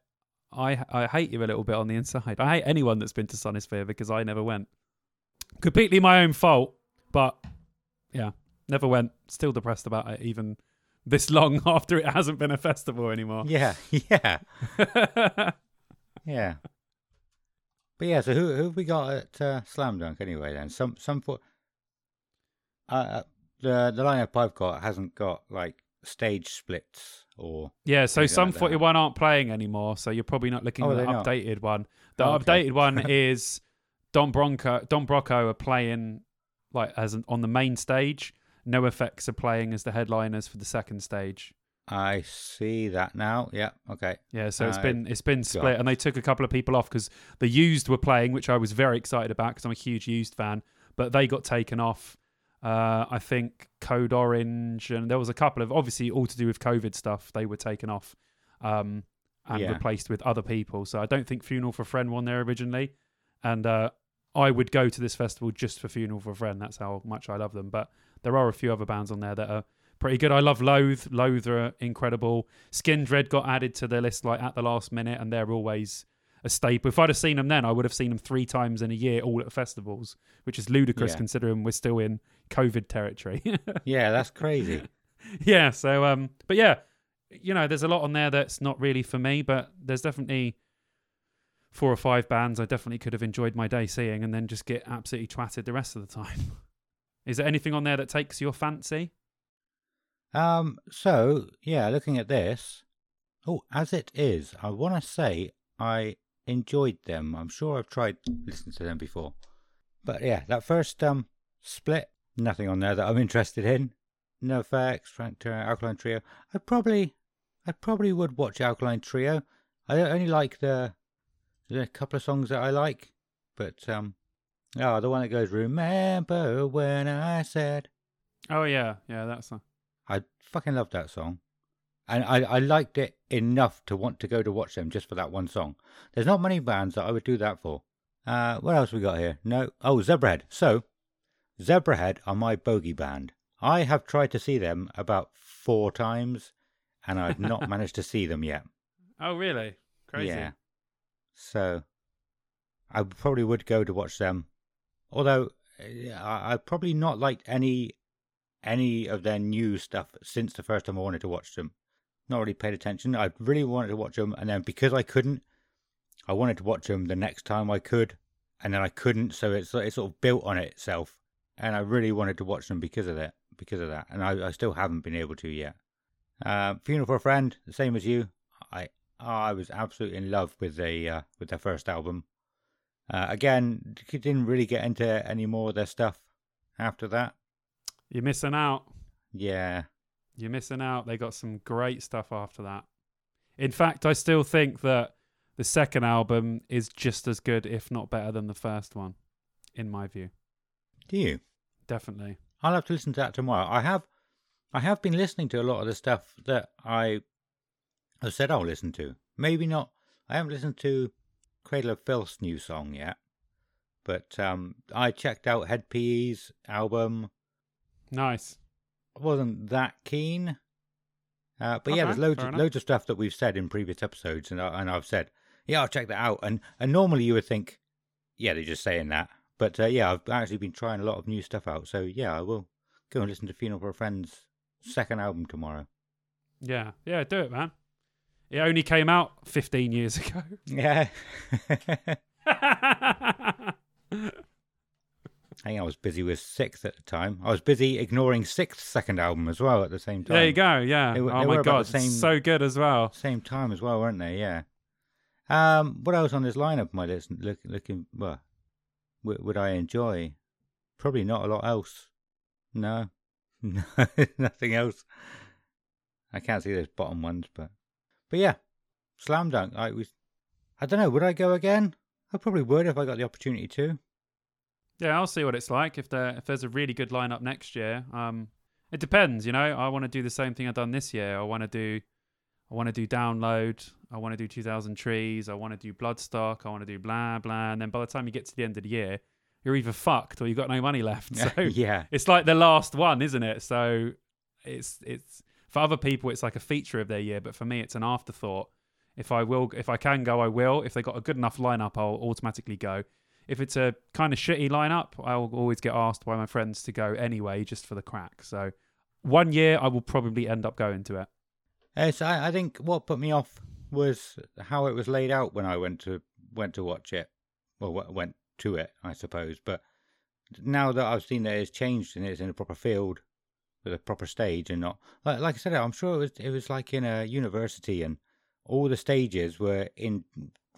S2: I I hate you a little bit on the inside. I hate anyone that's been to Sonisphere because I never went. Completely my own fault, but yeah, never went. Still depressed about it, even this long after it hasn't been a festival anymore.
S1: yeah, yeah, yeah. But yeah, so who who have we got at uh, Slam Dunk anyway? Then some some for uh, uh, the the lineup I've got hasn't got like stage splits or
S2: Yeah, so some
S1: like
S2: 41 aren't playing anymore, so you're probably not looking
S1: Oh,
S2: at the
S1: they're not?
S2: updated one. The
S1: Oh, okay.
S2: updated one is Don Bronco Don Broco are playing like as an, on the main stage. NOFX are playing as the headliners for the second stage.
S1: I see that now. Yeah, okay.
S2: Yeah, so it's
S1: Uh,
S2: been it's been split, and they took a couple of people off because the used were playing, which I was very excited about because I'm a huge used fan. But they got taken off. Uh, I think Code Orange, and there was a couple of obviously all to do with COVID stuff. They were taken off um, and
S1: Yeah.
S2: replaced with other people. So I don't think Funeral for a Friend won there originally, and uh, I would go to this festival just for Funeral for a Friend. That's how much I love them. But there are a few other bands on there that are pretty good. I love Loathe. Loathe are incredible. Skindred got added to the list like at the last minute, and they're always a staple. If I'd have seen them then, I would have seen them three times in a year, all at festivals, which is ludicrous
S1: Yeah.
S2: considering we're still in COVID territory.
S1: Yeah, that's crazy.
S2: yeah. So, um, but yeah, you know, there's a lot on there that's not really for me, but there's definitely four or five bands I definitely could have enjoyed my day seeing, and then just get absolutely twatted the rest of the time. Is there anything on there that takes your fancy?
S1: Um, so yeah, looking at this, oh, as it is, I want to say I enjoyed them. I'm sure I've tried listening to them before, but yeah, that first um split, nothing on there that I'm interested in. NOFX, Frank Turner, Alkaline Trio. I probably, I probably would watch Alkaline Trio. I only like the, the couple of songs that I like, but um, oh, the one that goes "Remember when I said."
S2: Oh yeah, yeah, that song.
S1: I fucking love that song. And I, I liked it enough to want to go to watch them just for that one song. There's not many bands that I would do that for. Uh, what else we got here? No. Oh, Zebrahead. So, Zebrahead are my bogey band. I have tried to see them about four times, and I've not managed to see them yet.
S2: Oh really? Crazy.
S1: Yeah. So, I probably would go to watch them although uh, I, I've probably not liked any any of their new stuff since the first time I wanted to watch them. Not really paid attention. I really wanted to watch them, and then because I couldn't, I wanted to watch them the next time I could, and then I couldn't. So it's it's sort of built on itself, and I really wanted to watch them because of that. Because of that, and I, I still haven't been able to yet. Uh, Funeral for a Friend, the same as you. I I was absolutely in love with the uh, with their first album. Uh, again, didn't really get into any more of their stuff after that.
S2: You're missing out.
S1: Yeah,
S2: You're missing out. They got some great stuff after that. In fact, I still think that the second album is just as good, if not better, than the first one, in my view.
S1: do you?
S2: Definitely.
S1: I'll have to listen to that tomorrow. I have, I have been listening to a lot of the stuff that I have said I'll listen to. Maybe not. I haven't listened to Cradle of Filth's new song yet, but um, I checked out Hed PE's album.
S2: Nice.
S1: I wasn't that keen. Uh, but yeah, there's loads of,
S2: enough.
S1: loads of stuff that we've said in previous episodes, and I, and I've said, yeah, I'll check that out. And and normally you would think, yeah, they're just saying that, but uh, yeah, I've actually been trying a lot of new stuff out. So yeah, I will go and listen to Funeral for a Friend's second album tomorrow.
S2: Yeah. Yeah, do it, man. It only came out 15 years ago.
S1: Yeah, I think I was busy with SikTh at the time. I was busy ignoring SikTh's second album as well at the same time.
S2: there you go. Yeah.
S1: They
S2: oh
S1: they
S2: my god,
S1: same-
S2: so good as well.
S1: Same time as well, weren't they? Yeah. Um, what else on this lineup My I listen, look, looking? Well, would, would I enjoy? Probably not a lot else. No, no, nothing else. I can't see those bottom ones, but but yeah, slam dunk. I was. I don't know. Would I go again? I probably would if I got the opportunity to.
S2: Yeah, I'll see what it's like if there if there's a really good lineup next year. Um, it depends, you know. I want to do the same thing I've done this year. I want to do, I want to do download. I want to do 2,000 trees. I want to do bloodstock. I want to do blah blah. And then by the time you get to the end of the year, you're either fucked or you've got no money left. So
S1: yeah,
S2: it's like the last one, isn't it? So it's it's for other people it's like a feature of their year, but for me it's an afterthought. If I will, if I can go, I will. If they got a good enough lineup, I'll automatically go. If it's a kind of shitty lineup, I'll always get asked by my friends to go anyway, just for the crack. So one year I will probably end up going to it.
S1: So I, I think what put me off was how it was laid out when I went to went to watch it. Well, went to it, I suppose. But now that I've seen that it's changed and it's in a proper field with a proper stage and not like, like I said, I'm sure it was it was like in a university and all the stages were in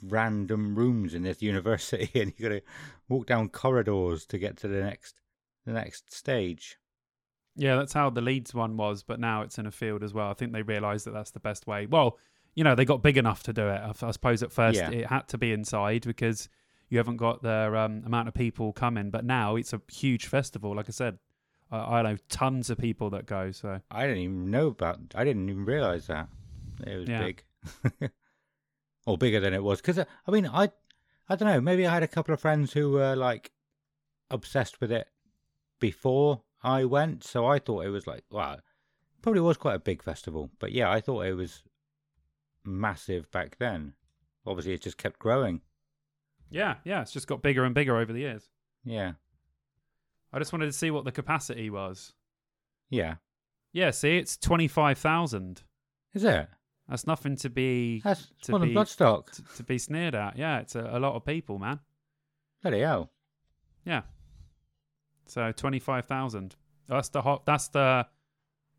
S1: random rooms in this university, and you got to walk down corridors to get to the next the next stage.
S2: Yeah, that's how the Leeds one was, but now it's in a field as well. I think they realised that that's the best way. Well, you know, they got big enough to do it. I, I suppose at first
S1: Yeah.
S2: it had to be inside because you haven't got the um, amount of people coming. But now it's a huge festival. Like I said, I, I know tons of people that go. So
S1: I didn't even know about. I didn't even realize that it was
S2: Yeah.
S1: big, or bigger than it was. Because I mean, I, I don't know. Maybe I had a couple of friends who were like obsessed with it before I went, so I thought it was like, wow, probably was quite a big festival. But yeah, I thought it was massive back then. Obviously, it just kept growing.
S2: yeah, yeah, it's just got bigger and bigger over the years.
S1: Yeah,
S2: I just wanted to see what the capacity was.
S1: yeah.
S2: Yeah, see, it's twenty five thousand.
S1: Is it?
S2: That's nothing to be
S1: That's
S2: To be-
S1: Bloodstock.
S2: to, to be sneered at. Yeah, it's a, a lot of people, man.
S1: Bloody hell.
S2: Yeah. So twenty five thousand. That's the hot. That's the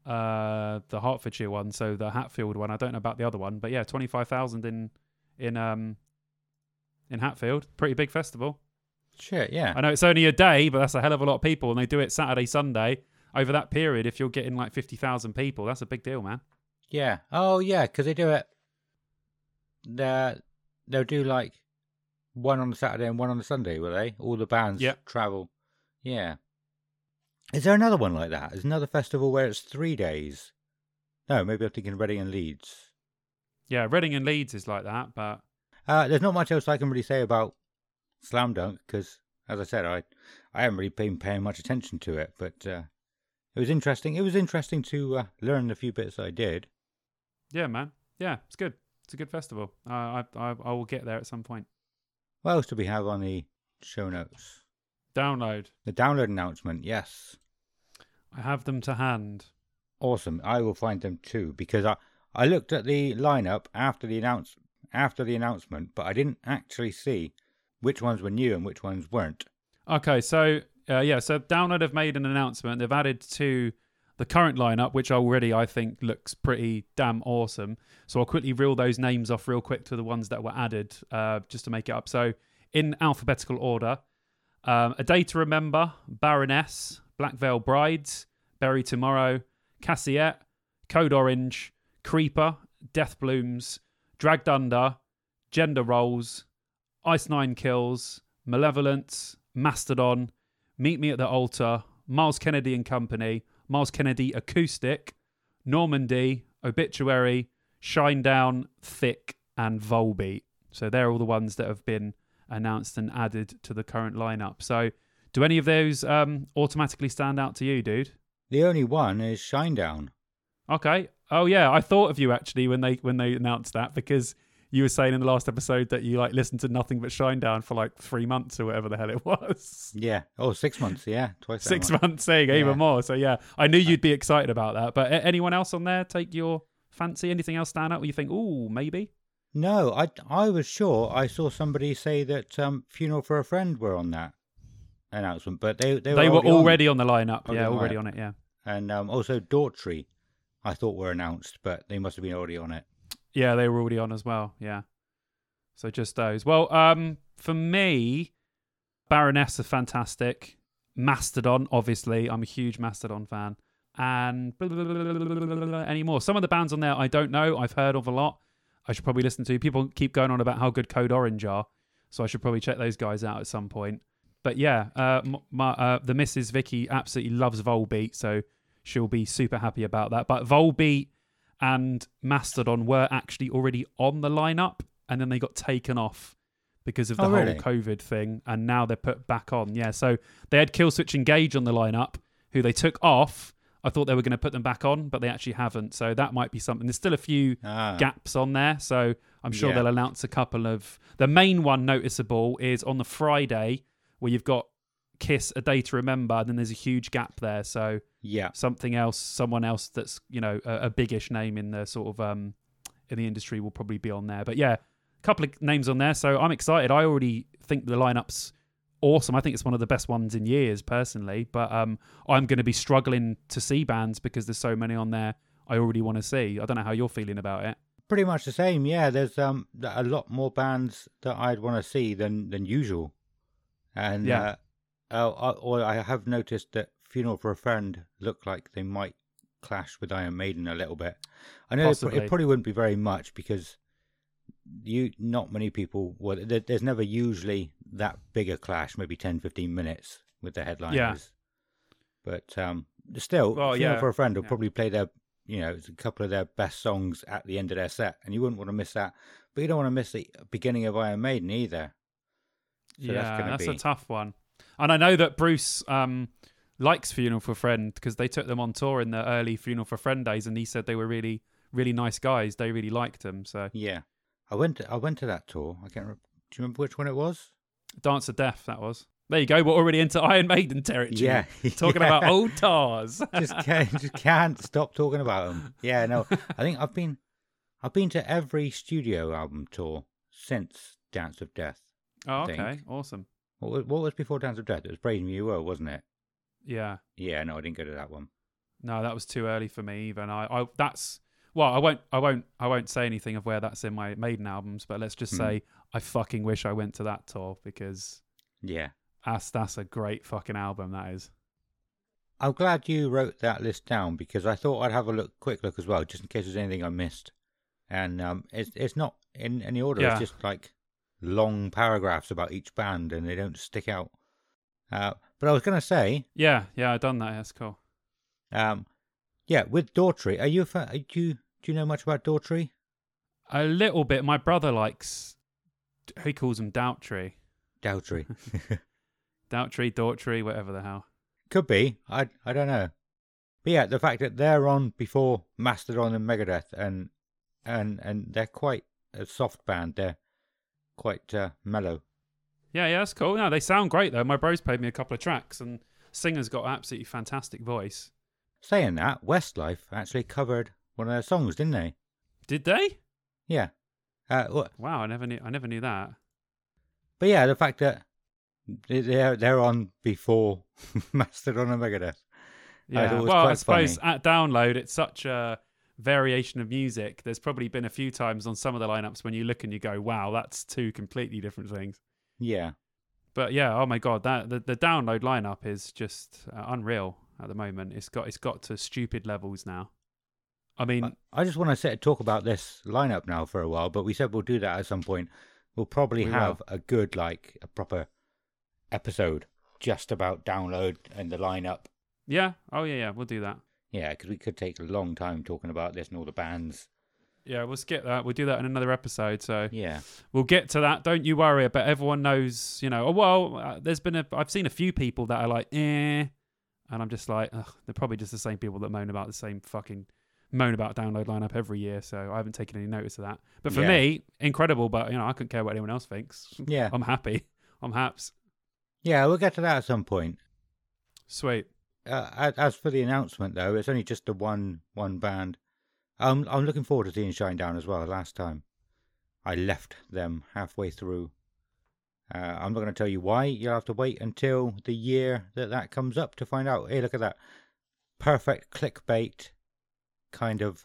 S2: uh the Hertfordshire one. So the Hatfield one. I don't know about the other one, but yeah, twenty five thousand in in um in Hatfield. Pretty big festival.
S1: Shit. Yeah.
S2: I know it's only a day, but that's a hell of a lot of people, and they do it Saturday, Sunday. Over that period, if you're getting like fifty thousand people, that's a big deal, man.
S1: Yeah. Oh, yeah, because they do it. They they'll do like one on the Saturday and one on the Sunday, will they? All the bands
S2: Yep.
S1: travel. Yeah. Is there another one like that? Is another festival where it's three days? No, maybe I'm thinking Reading and Leeds.
S2: Yeah, Reading and Leeds is like that, but
S1: Uh, there's not much else I can really say about Slam Dunk because, as I said, I I haven't really been paying much attention to it. But uh, it was interesting. It was interesting to uh, learn the few bits I did.
S2: yeah, man, yeah, it's good. It's a good festival. I I I, I will get there at some point.
S1: What else do we have on the show notes?
S2: Download.
S1: The download announcement, yes.
S2: I have them to hand.
S1: Awesome. I will find them too because I, I looked at the lineup after the announce after the announcement, but I didn't actually see which ones were new and which ones weren't.
S2: Okay, so uh, yeah, so Download have made an announcement. They've added to the current lineup, which already I think looks pretty damn awesome. So I'll quickly reel those names off real quick to the ones that were added, uh, just to make it up. So in alphabetical order, um, A Day to Remember, Baroness, Black Veil Brides, Bury Tomorrow, Cassyette, Code Orange, Creeper, Death Blooms, Dragged Under, Gender Roles, Ice Nine Kills, Malevolence, Mastodon, Meet Me at the Altar, Myles Kennedy and Company, Myles Kennedy Acoustic, Normandie, Obituary, Shinedown, Thick, and Volbeat. So they're all the ones that have been announced and added to the current lineup. So do any of those um, automatically stand out to you, dude?
S1: The only one is Shinedown.
S2: Okay. Oh yeah, I thought of you actually when they when they announced that because you were saying in the last episode that you like listened to nothing but Shinedown for like three months or whatever the hell it was.
S1: Yeah. Oh, six months. Yeah, twice.
S2: Six
S1: much.
S2: months saying
S1: Yeah.
S2: even more. So yeah, I knew you'd be excited about that. But anyone else on there take your fancy? Anything else stand out where you think, oh, maybe?
S1: No, I I was sure I saw somebody say that um, Funeral for a Friend were on that announcement, but they they were,
S2: They were
S1: already on.
S2: on the lineup.
S1: Already
S2: yeah,
S1: on
S2: already
S1: lineup.
S2: on it. Yeah.
S1: and um, also Daughtry, I thought were announced, but they must have been already on it.
S2: Yeah, they were already on as well. Yeah. So just those. Well, um, for me, Baroness are fantastic. Mastodon, obviously, I'm a huge Mastodon fan. And any more? Some of the bands on there I don't know. I've heard of a lot. I should probably listen to. People keep going on about how good Code Orange are, so I should probably check those guys out at some point. But yeah, uh, my, uh, the Mrs. Vicky absolutely loves Volbeat, so she'll be super happy about that. But Volbeat and Mastodon were actually already on the lineup, and then they got taken off because of the
S1: Oh,
S2: whole
S1: really?
S2: COVID thing, and now they're put back on. Yeah, so they had Killswitch Engage on the lineup, who they took off. I thought they were going to put them back on, but they actually haven't. So that might be something. There's still a few
S1: Ah,
S2: gaps on there, so I'm sure
S1: Yeah.
S2: they'll announce a couple of. The main one noticeable is on the Friday where you've got Kiss, A Day to Remember, and then there's a huge gap there. So
S1: yeah,
S2: something else, someone else that's you know a, a biggish name in the sort of um in the industry will probably be on there. But yeah, a couple of names on there, so I'm excited. I already think the lineup's awesome. I think it's one of the best ones in years, personally. But um, I'm going to be struggling to see bands because there's so many on there. I already want to see. I don't know how you're feeling about it.
S1: pretty much the same. Yeah, there's um a lot more bands that I'd want to see than than usual, and
S2: Yeah.
S1: uh, oh, I, or I have noticed that Funeral for a Friend look like they might clash with Iron Maiden a little bit. I know it,
S2: Possibly.
S1: it probably wouldn't be very much because you not many people. Well, there's never usually that bigger clash, maybe 10, 15 minutes with the headliners. But um, still,
S2: Well,
S1: Funeral
S2: yeah,
S1: for a Friend will
S2: yeah.
S1: probably play their you know, it's a couple of their best songs at the end of their set, and you wouldn't want to miss that. But you don't want to miss the beginning of Iron Maiden either. So
S2: yeah,
S1: that's
S2: that's,
S1: be-
S2: a tough one. And I know that Bruce um, likes Funeral for Friend because they took them on tour in the early Funeral for Friend days, and he said they were really, really nice guys. They really liked them. So
S1: Yeah, I went. To, I went to that tour. I can't. Remember, do you remember which one it was?
S2: Dance of Death, that was. There you go. We're already into Iron Maiden territory.
S1: Yeah,
S2: Talking
S1: yeah.
S2: about old tars.
S1: just can't, just can't stop talking about them. Yeah, no, I think I've been, I've been to every studio album tour since Dance of Death.
S2: oh, okay. Awesome.
S1: What was, what was before Dance of Death? It was Brave New World, wasn't it?
S2: Yeah.
S1: Yeah, no, I didn't go to that one.
S2: No, that was too early for me even. I, I that's well, I won't I won't I won't say anything of where that's in my Maiden albums, but let's just
S1: Hmm.
S2: say I fucking wish I went to that tour because
S1: Yeah,
S2: that's that's a great fucking album that is.
S1: I'm glad you wrote that list down because I thought I'd have a look, quick look as well, just in case there's anything I missed. And um, it's it's not in any order.
S2: Yeah.
S1: It's just like long paragraphs about each band, and they don't stick out. Uh, but I was going to say,
S2: Yeah, yeah, I done that. That's cool.
S1: um, yeah, with Daughtry, are you a fa- do you do you know much about Daughtry?
S2: A little bit. My brother likes he calls them Daughtry.
S1: Daughtry
S2: Daughtry, Daughtry, whatever the hell.
S1: could be. I I don't know. But yeah, the fact that they're on before Mastodon and Megadeth, and and and they're quite a soft band. They're quite uh, mellow.
S2: Yeah, yeah, that's cool. No, they sound great though. My bros played me a couple of tracks, and singer's got absolutely fantastic voice.
S1: Saying that, Westlife actually covered one of their songs, didn't they?
S2: Did they?
S1: Yeah. Uh,
S2: Wow, I never knew. I never knew that.
S1: but yeah, the fact that they- they're they're on before Mastodon and Megadeth.
S2: Yeah.
S1: it was
S2: Well, I suppose
S1: funny.
S2: at download, it's such a variation of music. There's probably been a few times on some of the lineups when you look and you go, "Wow, that's two completely different things."
S1: Yeah.
S2: But yeah, oh my god, that the, the download lineup is just uh, unreal at the moment. It's got it's got to stupid levels now. I mean,
S1: I- just want to sit talk about this lineup now for a while, but we said we'll do that at some point. We'll probably
S2: We
S1: have
S2: will.
S1: a good, like, a proper episode just about download and the lineup.
S2: yeah, oh yeah, yeah, we'll do that.
S1: Yeah, because we could take a long time talking about this and all the bands.
S2: Yeah, we'll skip that. We'll do that in another episode. So
S1: Yeah.
S2: we'll get to that. Don't you worry. But everyone knows, you know. Oh well, uh, there's been a. I've seen a few people that are like, eh, and I'm just like, ugh, they're probably just the same people that moan about the same fucking moan about download lineup every year. So I haven't taken any notice of that. But for
S1: Yeah.
S2: me, incredible. But you know, I couldn't care what anyone else thinks.
S1: Yeah.
S2: I'm happy. I'm haps.
S1: Yeah, we'll get to that at some point.
S2: Sweet.
S1: Uh, as- as for the announcement, though, it's only just the one one band. I'm I'm looking forward to seeing Shinedown as well. Last time, I left them halfway through. Uh, I'm not going to tell you why. You'll have to wait until the year that that comes up to find out. Hey, look at that! Perfect clickbait, kind of.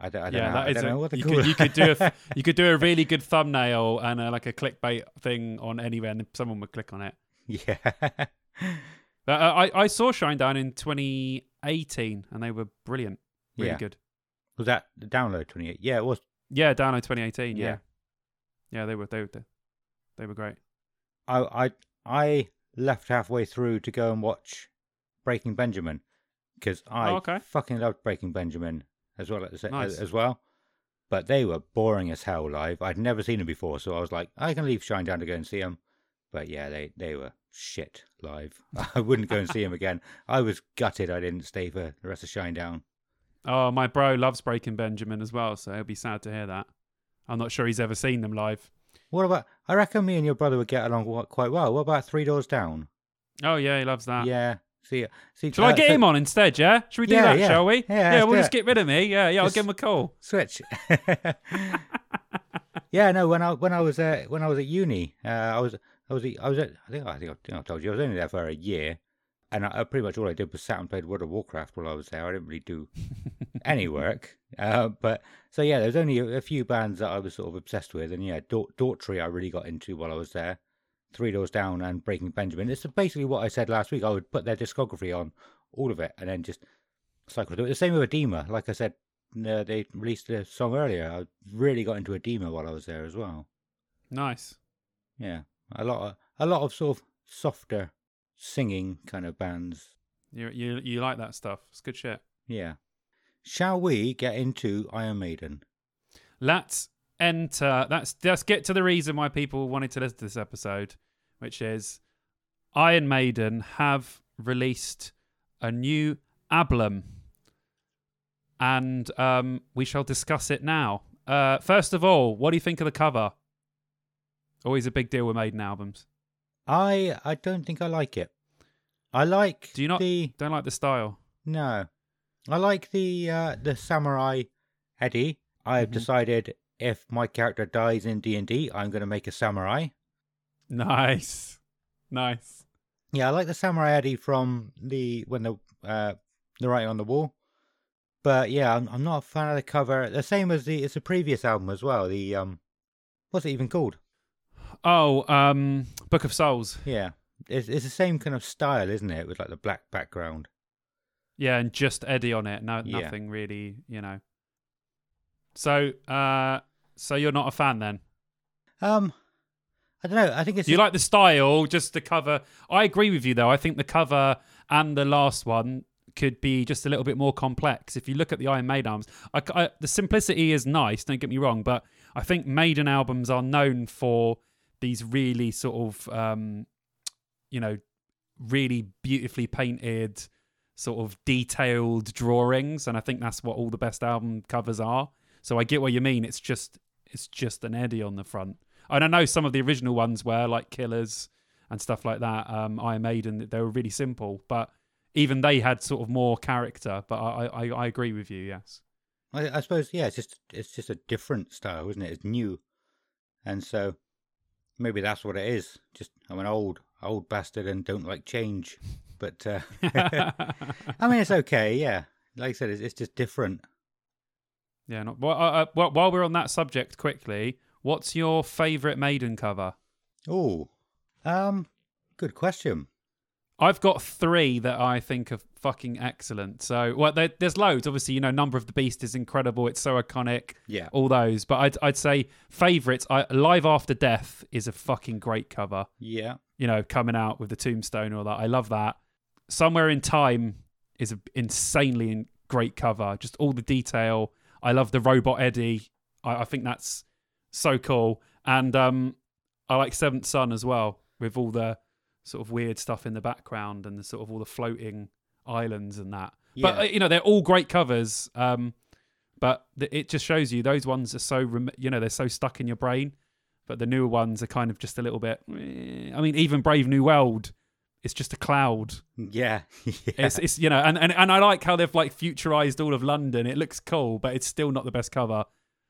S1: I don't, I don't
S2: yeah,
S1: know.
S2: that
S1: I
S2: is. A,
S1: know what to
S2: you could you could do a, you could do a really good thumbnail and uh like a clickbait thing on anywhere, and someone would click on it.
S1: yeah.
S2: Uh, I I saw Shinedown in 2018, and they were brilliant. Really
S1: Yeah.
S2: good.
S1: Was that the download 28? Yeah, it was.
S2: Yeah, download in 2018. Yeah.
S1: Yeah.
S2: yeah, they were they were they were great.
S1: I I I left halfway through to go and watch Breaking Benjamin because I
S2: Oh, okay.
S1: fucking loved Breaking Benjamin as well as,
S2: Nice.
S1: as, as well. But they were boring as hell live. I'd never seen them before, so I was like, I can leave Shinedown to go and see them. But yeah, they they were shit live. I wouldn't go and see them again. I was gutted I didn't stay for the rest of Shinedown.
S2: Oh, my bro loves Breaking Benjamin as well, so he'll be sad to hear that. I'm not sure he's ever seen them live.
S1: What about? I reckon me and your brother would get along quite well. What about Three Doors Down?
S2: Oh yeah, he loves that.
S1: Yeah. See, see.
S2: Shall I
S1: uh,
S2: get
S1: so-
S2: him on instead? Yeah, should we do
S1: Yeah,
S2: that?
S1: yeah.
S2: Shall we?
S1: Yeah, let's
S2: we'll just
S1: it.
S2: get rid of me. Yeah, yeah, I'll
S1: Just-
S2: give him a call.
S1: switch. yeah, no. When I when I was uh, when I was at uni, uh, I was I was I was at, I think I, think I told you I was only there for a year, and I, pretty much all I did was sat and played World of Warcraft while I was there. I didn't really do any work. Uh, but so yeah, there's only a, a few bands that I was sort of obsessed with, and yeah, Daugh- Daughtry I really got into while I was there. Three Doors Down and Breaking Benjamin. It's basically what I said last week. I would put their discography on, all of it, and then just cycle through it. The same with Adema. Like I said, uh, they released a song earlier. I really got into Adema while I was there as well.
S2: Nice.
S1: Yeah, a lot of a lot of sort of softer singing kind of bands.
S2: You you you like that stuff? It's good shit.
S1: Yeah. Shall we get into Iron Maiden?
S2: Let's enter. That's let's get to the reason why people wanted to listen to this episode, which is Iron Maiden have released a new album, and um, we shall discuss it now. Uh, first of all, what do you think of the cover? Always a big deal with Maiden albums.
S1: I I don't think I like it. I like
S2: Do you not-
S1: the
S2: Don't like the style.
S1: no. I like the uh, the samurai Eddie. I've
S2: Mhm.
S1: decided if my character dies in D and D, I'm going to make a samurai.
S2: Nice, nice.
S1: Yeah, I like the samurai Eddie from the when the uh the writing on the wall. But yeah, I'm I'm not a fan of the cover. The same as the it's a previous album as well. The um, what's it even called?
S2: Oh, um, Book of Souls.
S1: Yeah, it's it's the same kind of style, isn't it? With like the black background.
S2: Yeah, and just Eddie on it. No,
S1: Yeah.
S2: nothing really, you know. So, uh, so you're not a fan then?
S1: Um, I don't know. I think it's
S2: Do you like the style? Just the cover. I agree with you though. I think the cover and the last one could be just a little bit more complex. If you look at the Iron Maiden albums, I, I- the simplicity is nice. Don't get me wrong, but I think Maiden albums are known for these really sort of, um, you know, really beautifully painted, sort of detailed drawings, and I think that's what all the best album covers are. So I get what you mean. It's just it's just an Eddie on the front. And I know some of the original ones were like Killers and stuff like that. Um, Iron Maiden, they were really simple, but even they had sort of more character. But I, I, I agree with you. Yes.
S1: I, I suppose yeah, it's just it's just a different style, isn't it? It's new, and so maybe that's what it is. Just I'm an old old bastard and don't like change. But uh, I mean, it's okay. Yeah, like I said, it's, it's just different.
S2: yeah. Not, well, uh, uh, well, while we're on that subject, quickly, what's your favourite Maiden cover?
S1: Oh, um, good question.
S2: I've got three that I think are fucking excellent. So, well, there, there's loads. Obviously, you know, Number of the Beast is incredible. It's so iconic.
S1: Yeah.
S2: All those, but I'd I'd say favourites. I, Live After Death is a fucking great cover.
S1: Yeah.
S2: You know, coming out with the tombstone and all that. I love that. Somewhere in Time is an insanely great cover. Just all the detail. I love the robot Eddie. I, I think that's so cool. And um, I like Seventh Son as well, with all the sort of weird stuff in the background and the sort of all the floating islands and that. But
S1: Yeah.
S2: uh, you know, they're all great covers. Um, but th- it just shows you those ones are so rem- you know they're so stuck in your brain. But the newer ones are kind of just a little bit. eh. I mean, even Brave New World, it's just a cloud.
S1: Yeah. yeah.
S2: It's, it's you know, and, and and I like how they've like futurized all of London. It looks cool, but it's still not the best cover.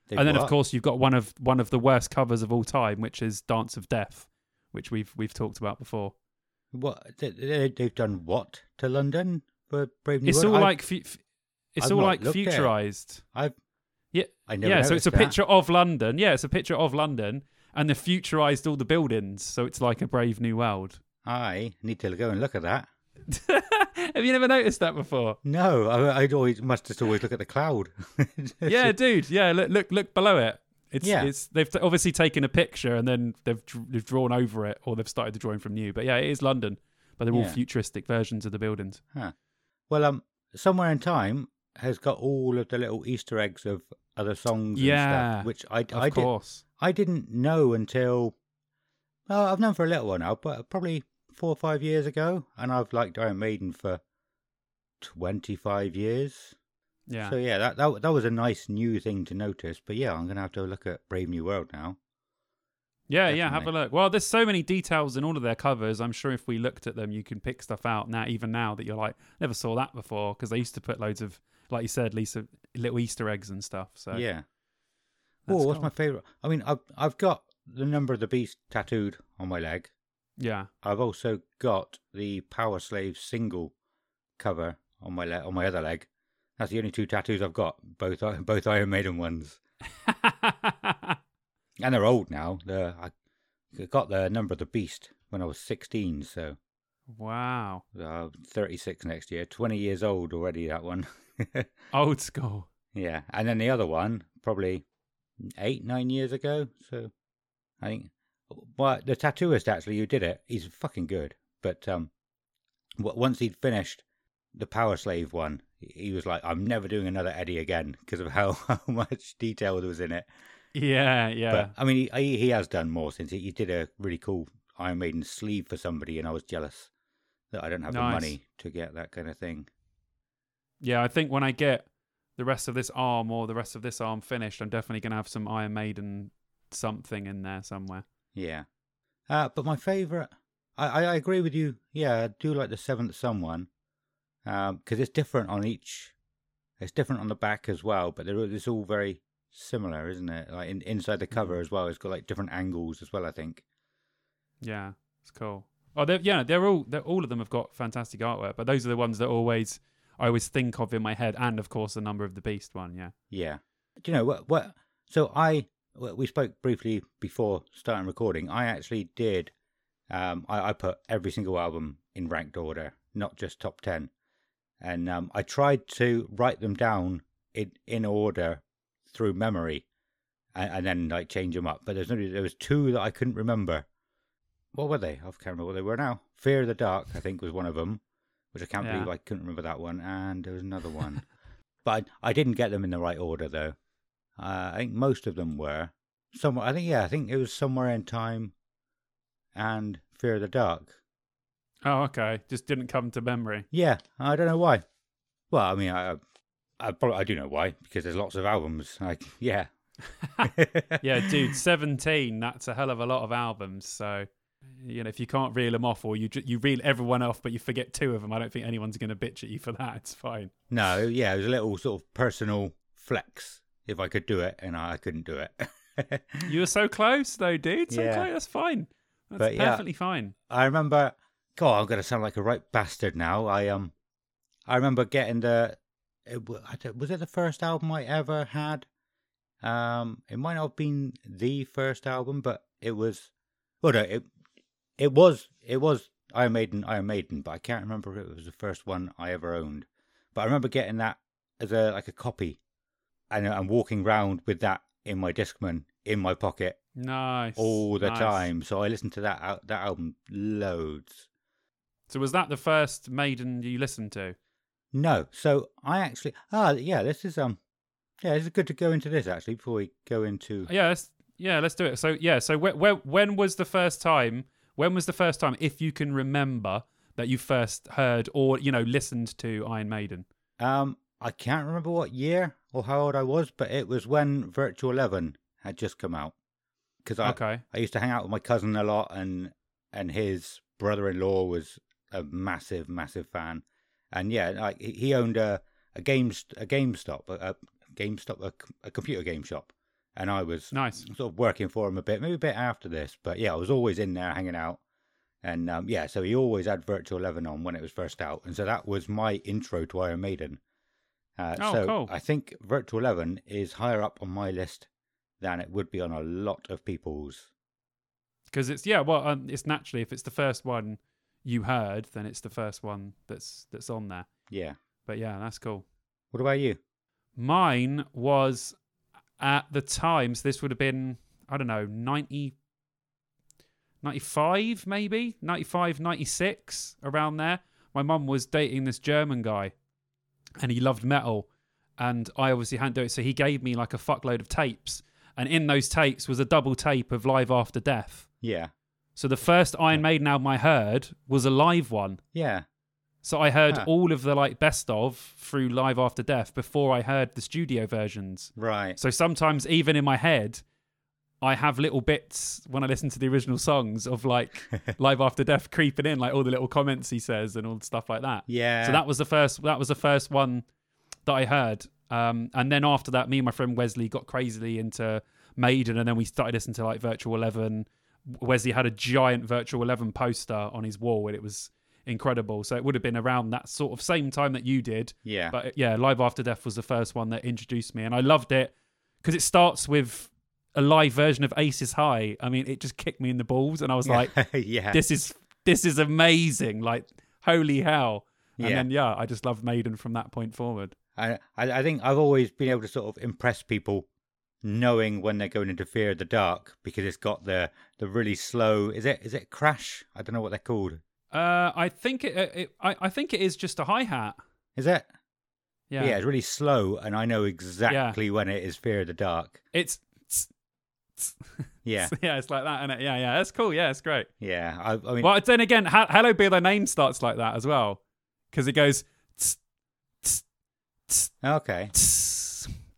S1: They've
S2: and then
S1: what?
S2: of course you've got one of one of the worst covers of all time, which is Dance of Death, which we've we've talked about before.
S1: What they, they, they've done what to London for Brave New World?
S2: It's
S1: World?
S2: all
S1: I've-
S2: like fu- f- it's
S1: I've
S2: all like
S1: looked at it.
S2: futurized.
S1: I've
S2: Yeah,
S1: I never
S2: yeah. So it's a
S1: that.
S2: picture of London. Yeah, it's a picture of London, and they've futurized all the buildings, so it's like a Brave New World.
S1: I need to go and look at that.
S2: Have you never noticed that before?
S1: No, I, I'd always must just always look at the cloud.
S2: yeah, dude. Yeah, look, look, look below it. It's,
S1: Yeah.
S2: it's they've t- obviously taken a picture and then they've dr- they've drawn over it, or they've started the drawing from new. But yeah, it is London, but they're all futuristic versions of the buildings.
S1: Well, um, somewhere in time has got all of the little Easter eggs of other songs and
S2: Yeah,
S1: stuff, which I
S2: Of
S1: I, did,
S2: course.
S1: I didn't know until well, I've known for a little while now, but probably four or five years ago, and I've liked Iron Maiden for twenty five years.
S2: Yeah.
S1: So yeah, that, that that was a nice new thing to notice. But yeah, I'm gonna have to look at Brave New World now.
S2: Yeah, yeah, have a look. Well, there's so many details in all of their covers. I'm sure if we looked at them, you can pick stuff out now, even now that you're like, never saw that before, because they used to put loads of, like you said, Lisa, little Easter eggs and stuff. So
S1: yeah. Oh, what's my favorite? I mean, I've I've got the number of the beast tattooed on my leg.
S2: yeah,
S1: I've also got the Powerslave single cover on my le- on my other leg. That's the only two tattoos I've got, both both Iron Maiden ones, and they're old now. They're, I got the number of the beast when I was sixteen, so
S2: wow,
S1: uh, thirty six next year. Twenty years old already. That one,
S2: old school.
S1: yeah. And then the other one, probably eight nine years ago. So I think, well, the tattooist actually who did it, he's fucking good. But um, once he'd finished the Powerslave one, he was like, "I'm never doing another Eddie again" because of how, how much detail there was in it.
S2: Yeah, yeah.
S1: But I mean, he, he has done more since he, he did a really cool Iron Maiden sleeve for somebody, and I was jealous that I don't have the money to get that kind of thing.
S2: Yeah, I think when I get the rest of this arm or the rest of this arm finished, I'm definitely going to have some Iron Maiden something in there somewhere.
S1: Yeah. Uh, but my favourite, I, I, I agree with you. Yeah, I do like the Seventh Son one because it's different on each. It's different on the back as well, but they're, it's all very similar, isn't it? Like in, inside the cover
S2: Mm.
S1: as well, it's got like different angles as well. I think.
S2: Yeah, it's cool. Oh, they're, yeah, they're all they're, all of them have got fantastic artwork, but those are the ones that always I always think of in my head, and of course the number of the beast one. Yeah,
S1: Yeah. Do you know what? What? So I we spoke briefly before starting recording. I actually did. Um, I, I put every single album in ranked order, not just top ten, and um, I tried to write them down in in order through memory, and, and then like change them up. But there's only there was two that I couldn't remember. What were they? I can't remember what they were now. Fear of the Dark, I think, was one of them, which I can't
S2: Yeah.
S1: believe I couldn't remember that one. And there was another one, but I, I didn't get them in the right order though. Uh, I think most of them were somewhere. I think yeah, I think it was somewhere in time, and Fear of the Dark.
S2: Oh, okay. Just didn't come to memory.
S1: Yeah, I don't know why. Well, I mean, I, I probably I do know why because there's lots of albums. Like, yeah,
S2: yeah, dude, 17, that's a hell of a lot of albums. So, you know, if you can't reel them off or you you reel everyone off but you forget two of them, I don't think anyone's going to bitch at you for that. It's fine.
S1: No, yeah, it was a little sort of personal flex if I could do it, and I couldn't do it.
S2: You were so close, though, dude. So
S1: Yeah.
S2: close. That's fine. That's
S1: But, yeah.
S2: perfectly fine.
S1: I remember. God, I'm gonna sound like a right bastard now. I um, I remember getting the. It, wa- I don't- was it the first album I ever had? Um, it might not have been the first album, but it was. Well, no, it it was it was Iron Maiden, Iron Maiden, but I can't remember if it was the first one I ever owned. But I remember getting that as a like a copy, and I'm walking around with that in my Discman in my pocket
S2: Nice.
S1: all the
S2: nice.
S1: time. So I listened to that that album loads.
S2: So was that the first Maiden you listened to?
S1: No, so I actually ah yeah, this is um yeah, this is good to go into this actually before we go into
S2: Yeah, let's, yeah, let's do it. So yeah, so wh- wh- when was the first time? When was the first time, if you can remember, that you first heard or you know listened to Iron Maiden?
S1: um I can't remember what year or how old I was, but it was when Virtual Eleven had just come out. Because I
S2: okay.
S1: I used to hang out with my cousin a lot, and and his brother-in-law was a massive, massive fan. And yeah, like he- owned a a game a GameStop, a, a GameStop, a, a computer game shop, and I was
S2: Nice.
S1: sort of working for him a bit, maybe a bit after this, but yeah, I was always in there hanging out. And um, yeah, so he always had Virtual Eleven on when it was first out, and so that was my intro to Iron Maiden. Uh,
S2: Oh,
S1: so
S2: cool.
S1: I think Virtual Eleven is higher up on my list than it would be on a lot of people's.
S2: Because it's yeah, well, um, it's naturally if it's the first one you heard, then it's the first one that's that's on there.
S1: Yeah.
S2: But yeah, that's cool.
S1: What about you?
S2: Mine was at the times. so this would have been, I don't know, 90, 95 maybe, 95, 96, around there. My mum was dating this German guy and he loved metal. And I obviously hadn't do it. So he gave me like a fuckload of tapes. And in those tapes was a double tape of Live After Death.
S1: Yeah.
S2: So the first Iron Maiden album I heard was a live one.
S1: Yeah.
S2: So I heard
S1: Huh.
S2: all of the like best of through Live After Death before I heard the studio versions.
S1: Right.
S2: So sometimes even in my head, I have little bits when I listen to the original songs of like Live After Death creeping in, like all the little comments he says and all the stuff like that.
S1: Yeah.
S2: So that was the first. That was the first one that I heard. Um, and then after that, me and my friend Wesley got crazily into Maiden, and then we started listening to like Virtual Eleven. Wesley had a giant Virtual Eleven poster on his wall, and it was incredible. So it would have been around that sort of same time that you did.
S1: yeah.
S2: But yeah, Live After Death was the first one that introduced me, and I loved it because it starts with a live version of Aces High. I mean, it just kicked me in the balls, and I was like,
S1: yeah.
S2: "This is this is amazing!" Like, holy hell! And
S1: Yeah.
S2: then yeah, I just loved Maiden from that point forward.
S1: I I think I've always been able to sort of impress people knowing when they're going into Fear of the Dark because it's got the the really slow is it is it crash? I don't know what they're called.
S2: Uh, I think it, it, it I, I think it is just a hi hat.
S1: Is it?
S2: Yeah.
S1: yeah, it's really slow and I know exactly when it is Fear of the Dark.
S2: it's
S1: Yeah.
S2: yeah, it's like that, and it? Yeah, yeah, that's cool. Yeah, it's great.
S1: Yeah. I, I mean
S2: Well, then again, Hallowed Be Thy Name starts like that as well, because it goes. tss, tss, tss,
S1: okay.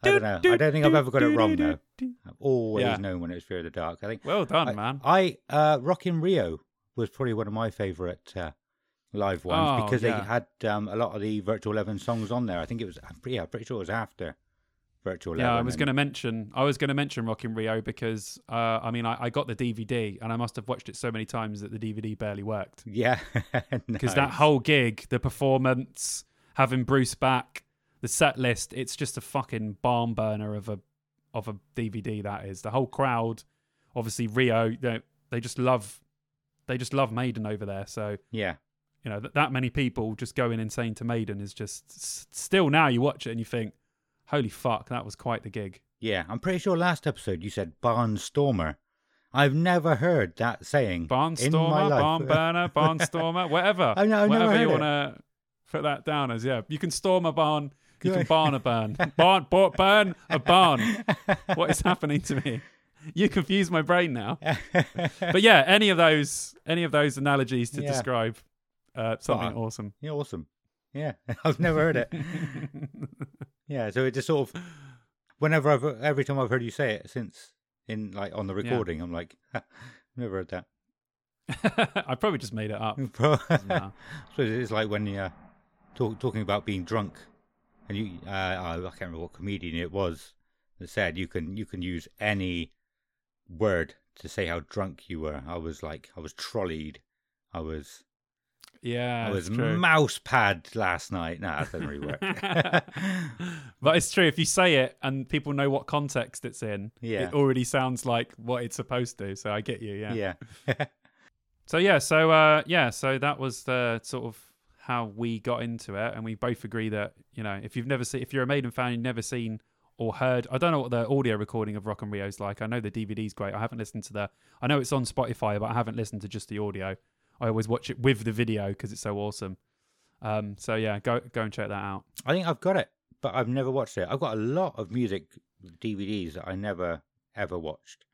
S1: I don't know. I don't think I've ever got it wrong though. I've always
S2: Yeah.
S1: known when it was Fear of the Dark. I think
S2: Well done,
S1: I,
S2: man.
S1: I uh Rock in Rio was probably one of my favourite uh, live ones
S2: Oh,
S1: because
S2: yeah.
S1: they had um, a lot of the Virtual Eleven songs on there. I think it was pretty, yeah, I'm pretty sure it was after Virtual Eleven.
S2: Yeah, I was going to mention. I was going to mention Rock in Rio because uh, I mean I, I got the DVD and I must have watched it so many times that the DVD barely worked.
S1: Yeah,
S2: Because that whole gig, the performance, having Bruce back, the set list, it's just a fucking barn burner of a of a DVD. That is the whole crowd. Obviously Rio, they, they just love they just love Maiden over there. So
S1: yeah,
S2: you know that that many people just going insane to Maiden is just s- still now you watch it and you think, holy fuck, that was quite the gig.
S1: yeah. I'm pretty sure last episode you said barnstormer. I've never heard that saying
S2: Barnstormer, barn burner, barnstormer, whatever.
S1: I've never
S2: whatever you want to put that down as. Yeah, you can storm a barn. You can barn a burn. Barn, burn a barn. What is happening to me? You confuse my brain now. But yeah, any of those, any of those analogies to
S1: Yeah.
S2: describe uh, something
S1: Fine.
S2: awesome.
S1: yeah, awesome. Yeah, I've never heard it. Yeah, so it just sort of. whenever I've every time I've heard you say it since in like on the recording, I'm like, never heard that.
S2: I probably just made it up.
S1: so it's like when you're talk, talking about being drunk, and you, uh, I can't remember what comedian it was that said you can you can use any word to say how drunk you were. I was like, I was trolleyed. I was
S2: Yeah,
S1: I was
S2: true.
S1: mouse pad last night. Nah, that doesn't really work.
S2: but it's true. If you say it and people know what context it's in,
S1: Yeah.
S2: it already sounds like what it's supposed to. So I get you. Yeah.
S1: yeah.
S2: So yeah. So uh, yeah. So that was the sort of how we got into it, and we both agree that you know if you've never seen, if you're a Maiden fan, you've never seen or heard. I don't know what the audio recording of Rock in Rio's like. I know the DVD's great. I haven't listened to the. I know it's on Spotify, but I haven't listened to just the audio. I always watch it with the video because it's so awesome. Um, so yeah, go go and check that out.
S1: I think I've got it, but I've never watched it. I've got a lot of music DVDs that I never ever watched.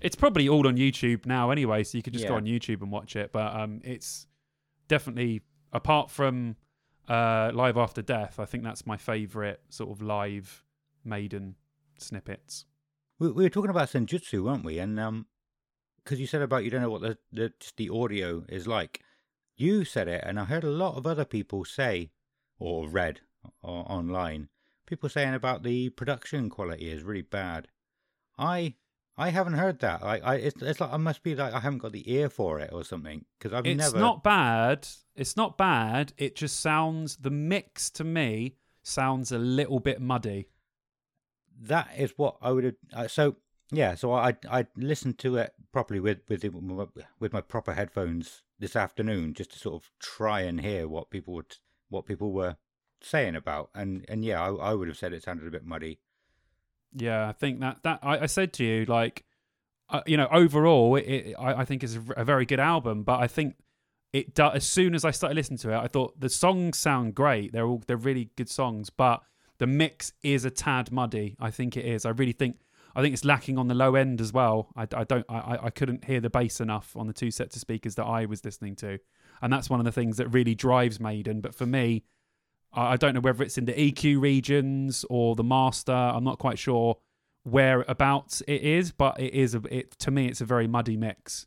S2: It's probably all on YouTube now anyway, so you could just go on YouTube and watch it. But um, it's definitely apart from uh, Live After Death, I think that's my favourite sort of live Maiden snippets.
S1: We, we were talking about Senjutsu, weren't we? And um, because you said about you don't know what the, the the audio is like. You said it, and I heard a lot of other people say, or read o- online, people saying about the production quality is really bad. I I haven't heard that. I, I it's, it's like I must be like I haven't got the ear for it or something because I've
S2: it's
S1: never.
S2: not bad. It's not bad. It just sounds the mix to me sounds a little bit muddy.
S1: that is what I would have. Uh, so yeah, so I I listened to it properly with with the, with my proper headphones this afternoon just to sort of try and hear what people would what people were saying about and and yeah, I, I would have said it sounded a bit muddy.
S2: Yeah, I think that that I, I said to you like, uh, you know, overall, it, it, I, I think it's a very good album. But I think it do, as soon as I started listening to it, I thought the songs sound great. They're all they're really good songs, but the mix is a tad muddy. I think it is. I really think I think it's lacking on the low end as well. I, I don't I, I- I couldn't hear the bass enough on the two sets of speakers that I was listening to, and that's one of the things that really drives Maiden. But for me, I I don't know whether it's in the EQ regions or the master. I'm not quite sure whereabouts it is, but it is. A, it to me, it's a very muddy mix.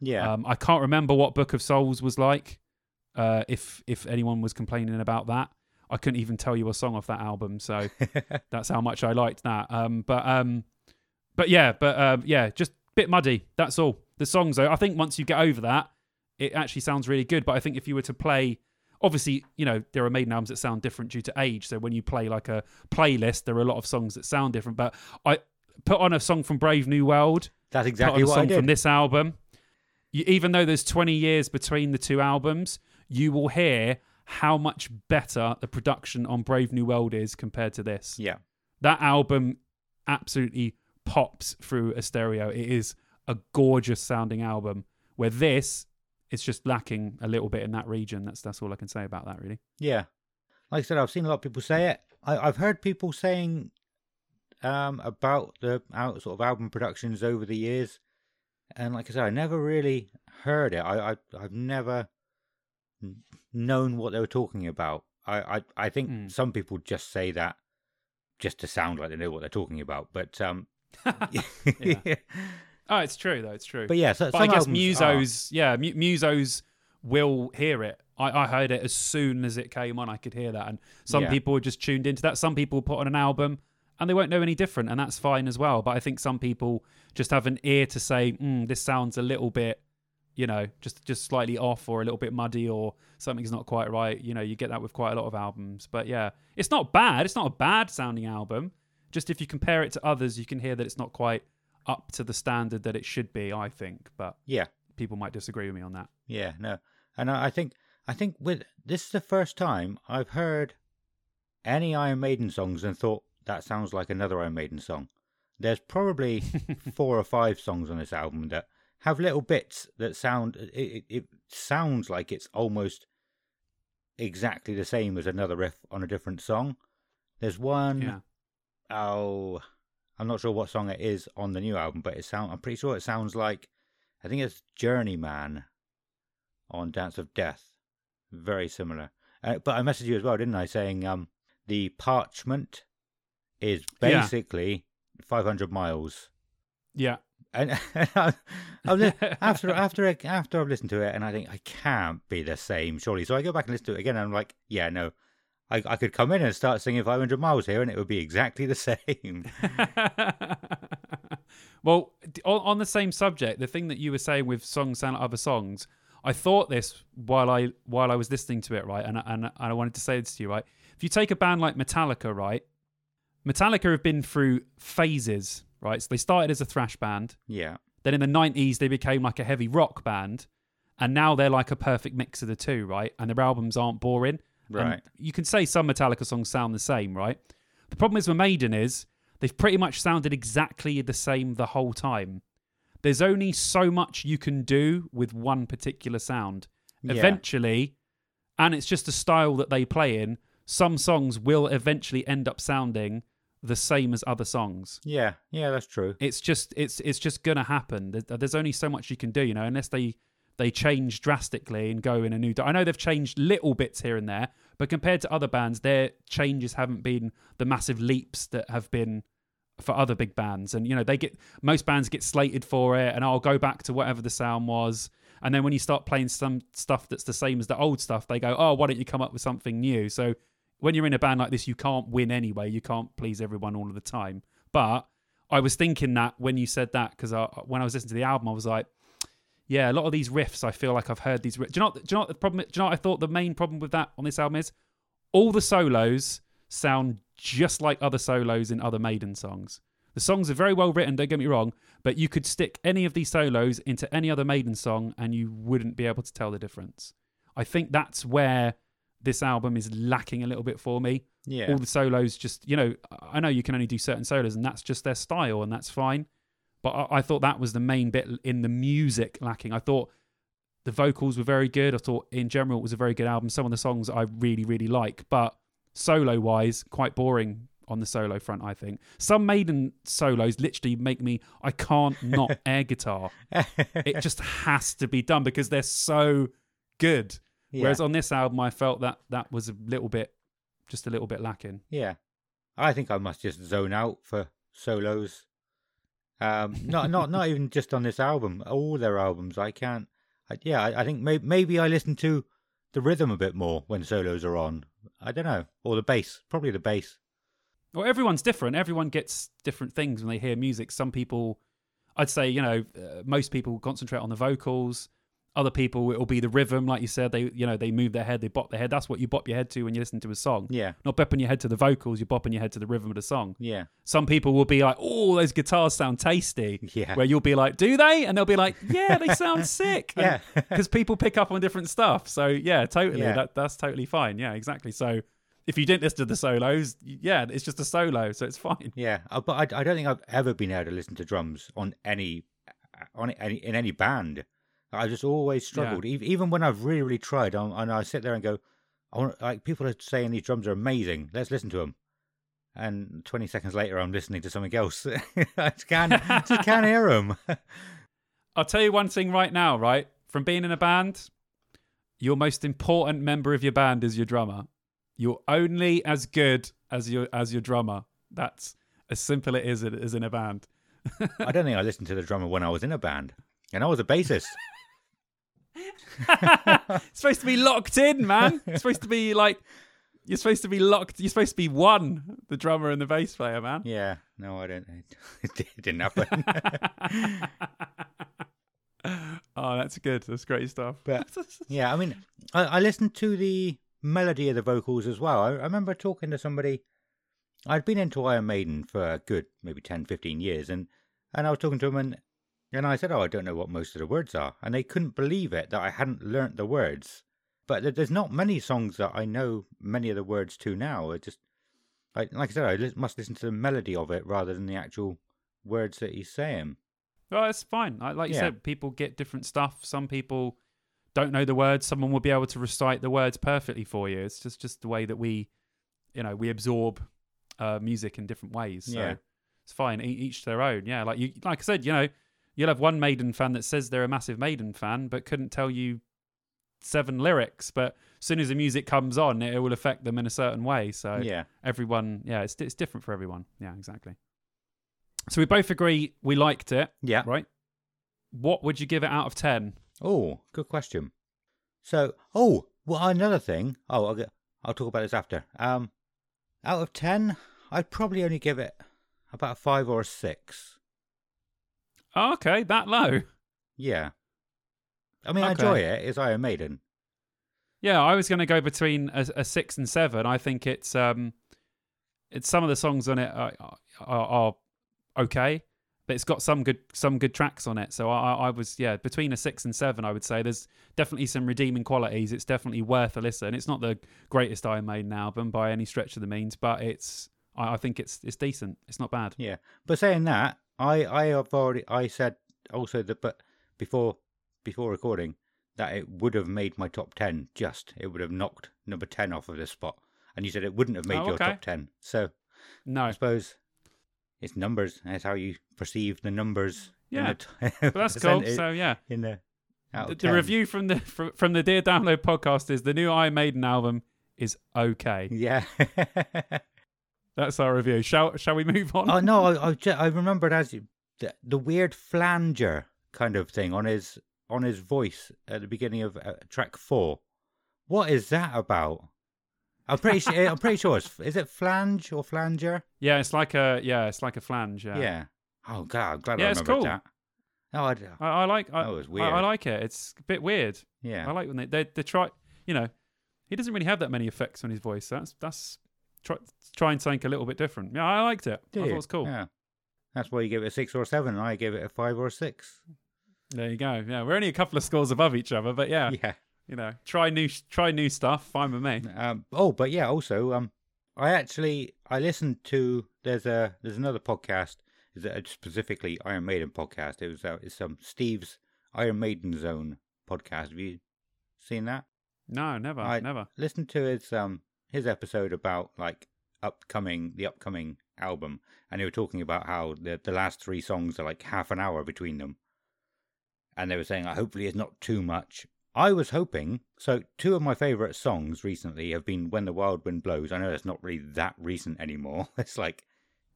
S1: Yeah,
S2: Um, I can't remember what Book of Souls was like. Uh, if if anyone was complaining about that, I couldn't even tell you a song off that album. So that's how much I liked that. Um, but um, but yeah, but um, yeah, just a bit muddy. That's all. The songs, though, I think once you get over that, it actually sounds really good. But I think if you were to play, obviously, you know, there are Maiden albums that sound different due to age. So when you play like a playlist, there are a lot of songs that sound different. But I put on a song from Brave New World,
S1: that's exactly what I did.
S2: from this album. You, even though there's 20 years between the two albums, you will hear how much better the production on Brave New World is compared to this
S1: yeah,
S2: that album absolutely pops through a stereo. It is a gorgeous sounding album. Where this, it's just lacking a little bit in that region. That's that's all I can say about that, really.
S1: yeah. Like I said, I've seen a lot of people say it. I, I've heard people saying um, about the out, sort of album productions over the years, and like I said, I never really heard it. I, I I've never n- known what they were talking about. I I, I think
S2: Hmm.
S1: some people just say that just to sound like they know what they're talking about. But um,
S2: Yeah. Oh, it's true though. It's true.
S1: but yeah, so,
S2: but I guess musos, yeah, mu- musos will hear it. I, I heard it as soon as it came on. I could hear that, and some
S1: Yeah.
S2: people were just tuned into that. Some people put on an album and they won't know any different, and that's fine as well. But I think some people just have an ear to say, mm, "This sounds a little bit." You know, just just slightly off, or a little bit muddy, or something's not quite right. You know, you get that with quite a lot of albums. But yeah, it's not bad. It's not a bad sounding album. Just if you compare it to others, you can hear that it's not quite up to the standard that it should be. I think, but
S1: yeah,
S2: people might disagree with me on that.
S1: yeah, no, and I, I think I think with this is the first time I've heard any Iron Maiden songs and thought that sounds like another Iron Maiden song. There's probably four or five songs on this album that have little bits that sound it, it, it sounds like it's almost exactly the same as another riff on a different song. There's one
S2: Yeah.
S1: oh I'm not sure what song it is on the new album, but it sound I'm pretty sure it sounds like I think it's Journeyman on Dance of Death. Very similar. Uh, but I messaged you as well, didn't I, saying um the parchment is
S2: Yeah.
S1: basically 500 miles.
S2: Yeah.
S1: And, and I, I was, after after after I've listened to it, and I think I can't be the same, surely. So I go back and listen to it again, and I'm like, yeah, no, I I could come in and start singing 500 miles here, and it would be exactly the same.
S2: well, on, on the same subject, the thing that you were saying with songs sound like other songs, I thought this while I while I was listening to it, right? And and, and I wanted to say this to you, right? If you take a band like Metallica, right? Metallica have been through phases, right? So they started as a thrash band,
S1: yeah,
S2: then in the 90s they became like a heavy rock band, and now they're like a perfect mix of the two, right? And their albums aren't boring. And
S1: Right.
S2: you can say some Metallica songs sound the same, right? The problem is with Maiden is they've pretty much sounded exactly the same the whole time. There's only so much you can do with one particular sound.
S1: Yeah.
S2: Eventually, and it's just a style that they play in, some songs will eventually end up sounding the same as other songs
S1: yeah, yeah, that's true.
S2: it's just it's it's just gonna happen There- there's only so much you can do you know unless they they change drastically and go in a new di- i know they've changed little bits here and there but compared to other bands their changes haven't been the massive leaps that have been for other big bands. And you know they get most bands get slated for it and i'll go back to whatever the sound was. And then when you start playing some stuff that's the same as the old stuff they go oh why don't you come up with something new? So when you're in a band like this you can't win anyway. You can't please everyone all of the time. But I was thinking that when you said that because when I was listening to the album, I was like, yeah, a lot of these riffs, I feel like I've heard these. Riffs. Do you know? What, do you know what the problem? Do you know what I thought the main problem with that on this album is? All the solos sound just like other solos in other Maiden songs. The songs are very well written. Don't get me wrong, but you could stick any of these solos into any other Maiden song, and you wouldn't be able to tell the difference. I think that's where this album is lacking a little bit for me
S1: Yeah,
S2: all the solos just you know i know you can only do certain solos and that's just their style and that's fine but I, I thought that was the main bit in the music lacking. I thought the vocals were very good. I thought in general it was a very good album. Some of the songs i really really like but solo wise quite boring on the solo front i think. Some maiden solos literally make me i can't not air guitar. It just has to be done because they're so good.
S1: Yeah.
S2: whereas on this album i felt that that was a little bit just a little bit lacking.
S1: Yeah, I think I must just zone out for solos. Um, not not not even just on this album. All their albums, I can't. I, yeah, I, I think may, maybe I listen to the rhythm a bit more when solos are on. I don't know, or the bass, probably the bass.
S2: Well, everyone's different. Everyone gets different things when they hear music. Some people, I'd say, you know, uh, most people concentrate on the vocals. Other people, it will be the rhythm, like you said. They, you know, they move their head, they bop their head. That's what you bop your head to when you listen to a song.
S1: Yeah,
S2: Not bopping your head to the vocals, you're bopping your head to the rhythm of the song.
S1: yeah,
S2: Some people will be like, "Oh, those guitars sound tasty,"
S1: yeah,
S2: where you'll be like, "Do they?" And they'll be like, "Yeah, they sound sick."
S1: yeah.
S2: because people pick up on different stuff. So yeah, totally.
S1: Yeah.
S2: That that's totally fine. Yeah, exactly. So if you didn't listen to the solos, yeah, it's just a solo, so it's fine.
S1: Yeah, uh, but I, I don't think I've ever been able to listen to drums on any on any in any band. I just always struggled, Ev even when I've really really tried. um, And I sit there and go, I want like people are saying these drums are amazing. Let's listen to them. And twenty seconds later, I'm listening to something else. I just can't just can't hear them.
S2: I'll tell you one thing right now, right? From being in a band, your most important member of your band is your drummer. You're only as good as your as your drummer. That's as simple it is as in a band.
S1: I don't think I listened to the drummer when I was in a band, and I was a bassist.
S2: It's supposed to be locked in, man. It's supposed to be like you're supposed to be locked. You're supposed to be one, the drummer and the bass player, man.
S1: yeah, no, I don't. It didn't happen.
S2: oh, that's good. That's great stuff.
S1: But yeah, I mean, I, I listened to the melody of the vocals as well. I, I remember talking to somebody. I'd been into Iron Maiden for a good maybe 10, 15 years, and and I was talking to him, and and I said, "Oh, I don't know what most of the words are," and they couldn't believe it that I hadn't learnt the words. But there's not many songs that I know many of the words to now. It just, I, like I said, I li- must listen to the melody of it rather than the actual words that he's saying.
S2: well, it's fine. Like you
S1: Yeah.
S2: said, people get different stuff. Some people don't know the words. Someone will be able to recite the words perfectly for you. It's just just the way that we, you know, we absorb uh, music in different ways. So
S1: Yeah.
S2: it's fine. E- each to their own. Yeah, like you, like I said, you know, you'll have one Maiden fan that says they're a massive Maiden fan, but couldn't tell you seven lyrics, but as soon as the music comes on, it will affect them in a certain way. So
S1: Yeah.
S2: everyone, yeah, it's it's different for everyone. Yeah, exactly. So we both agree we liked it,
S1: Yeah.
S2: right? What would you give it out of ten?
S1: Oh, good question. So, oh, well, another thing. Oh, I'll, get, I'll talk about this after. Um, out of ten, I'd probably only give it about a five or a six.
S2: Oh, okay, that low.
S1: Yeah. I mean, I enjoy it. It's Iron Maiden.
S2: Yeah, I was going to go between a, a six and seven. I think it's um, it's some of the songs on it are, are, are okay, but it's got some good some good tracks on it. So I, I I was yeah between a six and seven. I would say there's definitely some redeeming qualities. It's definitely worth a listen. It's not the greatest Iron Maiden album by any stretch of the means, but it's I, I think it's it's decent. It's not bad.
S1: Yeah. But saying that, I I have already I said also that, but before before recording that it would have made my top ten. Just it would have knocked number ten off of this spot, and you said it wouldn't have made
S2: Oh,
S1: your
S2: okay.
S1: top ten. So
S2: No,
S1: I suppose it's numbers. That's how you perceive the numbers. in
S2: Yeah,
S1: the t-
S2: that's cool. So yeah,
S1: in the
S2: the, the review from the from, from the Dear Download podcast is the new Iron Maiden album is okay.
S1: Yeah.
S2: That's our review. Shall shall we move on?
S1: oh no, I I, I remembered as you, the, the weird flanger kind of thing on his on his voice at the beginning of uh, track four. What is that about? I'm pretty sure. I'm pretty sure. It's, is it flange or flanger?
S2: Yeah, it's like a yeah, it's like a flange. Yeah,
S1: Yeah. Oh god, I'm glad
S2: Yeah,
S1: I remembered
S2: cool.
S1: that. No, I,
S2: I, I like. I,
S1: That was weird.
S2: I like it. It's a bit weird.
S1: yeah.
S2: I like when they they, they try. You know, he doesn't really have that many effects on his voice. That's that's try try and something a little bit different. Yeah, I liked it.
S1: Did
S2: I thought it was cool.
S1: Yeah. That's why you give it a six or a seven. and I gave it a five or a six.
S2: There you go. Yeah, we're only a couple of scores above each other, but yeah,
S1: Yeah.
S2: you know, try new try new stuff. Fine with me.
S1: Um, oh, but yeah. Also, um, I actually I listened to there's a there's another podcast. Is it specifically Iron Maiden podcast? It was uh, it's um Steve's Iron Maiden Zone podcast. Have you seen that?
S2: No, never,
S1: I-
S2: never.
S1: Listen to his um his episode about like upcoming the upcoming album, and they were talking about how the the last three songs are like half an hour between them, and they were saying, "Uh, hopefully it's not too much. I was hoping. So two of my favourite songs recently have been "When the Wild Wind Blows." I know it's not really that recent anymore. It's like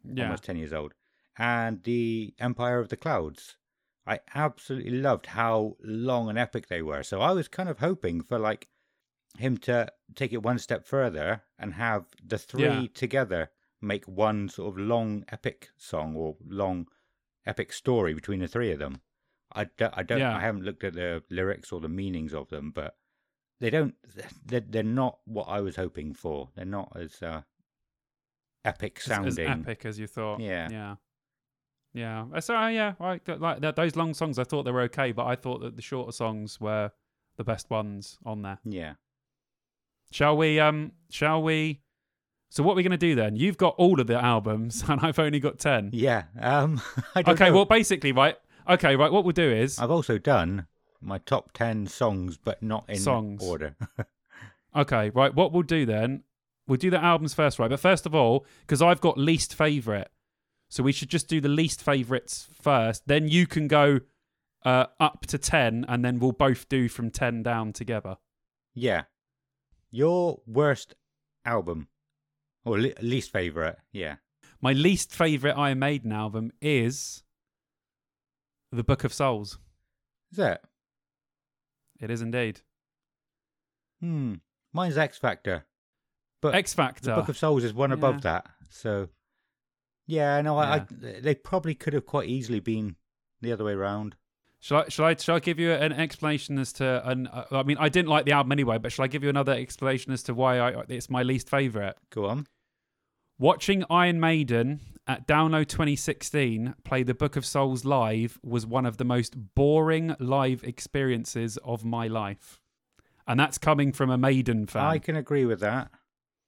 S2: Yeah,
S1: almost ten years old, and the Empire of the Clouds. I absolutely loved how long and epic they were. So I was kind of hoping for like him to take it one step further and have the three
S2: Yeah.
S1: together make one sort of long epic song or long epic story between the three of them. I don't, I don't,
S2: Yeah.
S1: I haven't looked at the lyrics or the meanings of them, but they don't, they're, they're not what I was hoping for. They're not as uh, epic
S2: as, as
S1: sounding.
S2: epic as you thought.
S1: Yeah.
S2: yeah, yeah. Uh, So uh, yeah, th- like those long songs, I thought they were okay, but I thought that the shorter songs were the best ones on there.
S1: Yeah.
S2: Shall we? Um, shall we? So what are we going to do then? You've got all of the albums, and I've only got ten.
S1: Yeah. Um,
S2: Okay,
S1: know.
S2: well, basically, right. Okay, right. What we'll do is
S1: I've also done my top 10 songs, but not in
S2: Songs.
S1: order.
S2: Okay, right. What we'll do then, we'll do the albums first, right? But first of all, because I've got least favorite, so we should just do the least favorites first. Then you can go uh, up to ten, and then we'll both do from ten down together.
S1: yeah. Your worst album, or le- least favorite. Yeah.
S2: My least favorite Iron Maiden album is the Book of Souls.
S1: Is it?
S2: It is indeed
S1: Hmm. Mine's X Factor. But
S2: X Factor.
S1: the Book of Souls is one
S2: Yeah.
S1: above that. So, yeah, no, I,
S2: Yeah.
S1: I, they probably could have quite easily been the other way around.
S2: Shall I, shall I shall I give you an explanation as to an uh, I mean I didn't like the album anyway, but shall I give you another explanation as to why I it's my least favorite?
S1: Go on.
S2: Watching Iron Maiden at Download 2016 play the Book of Souls live was one of the most boring live experiences of my life. And that's coming from a Maiden fan.
S1: I can agree with that.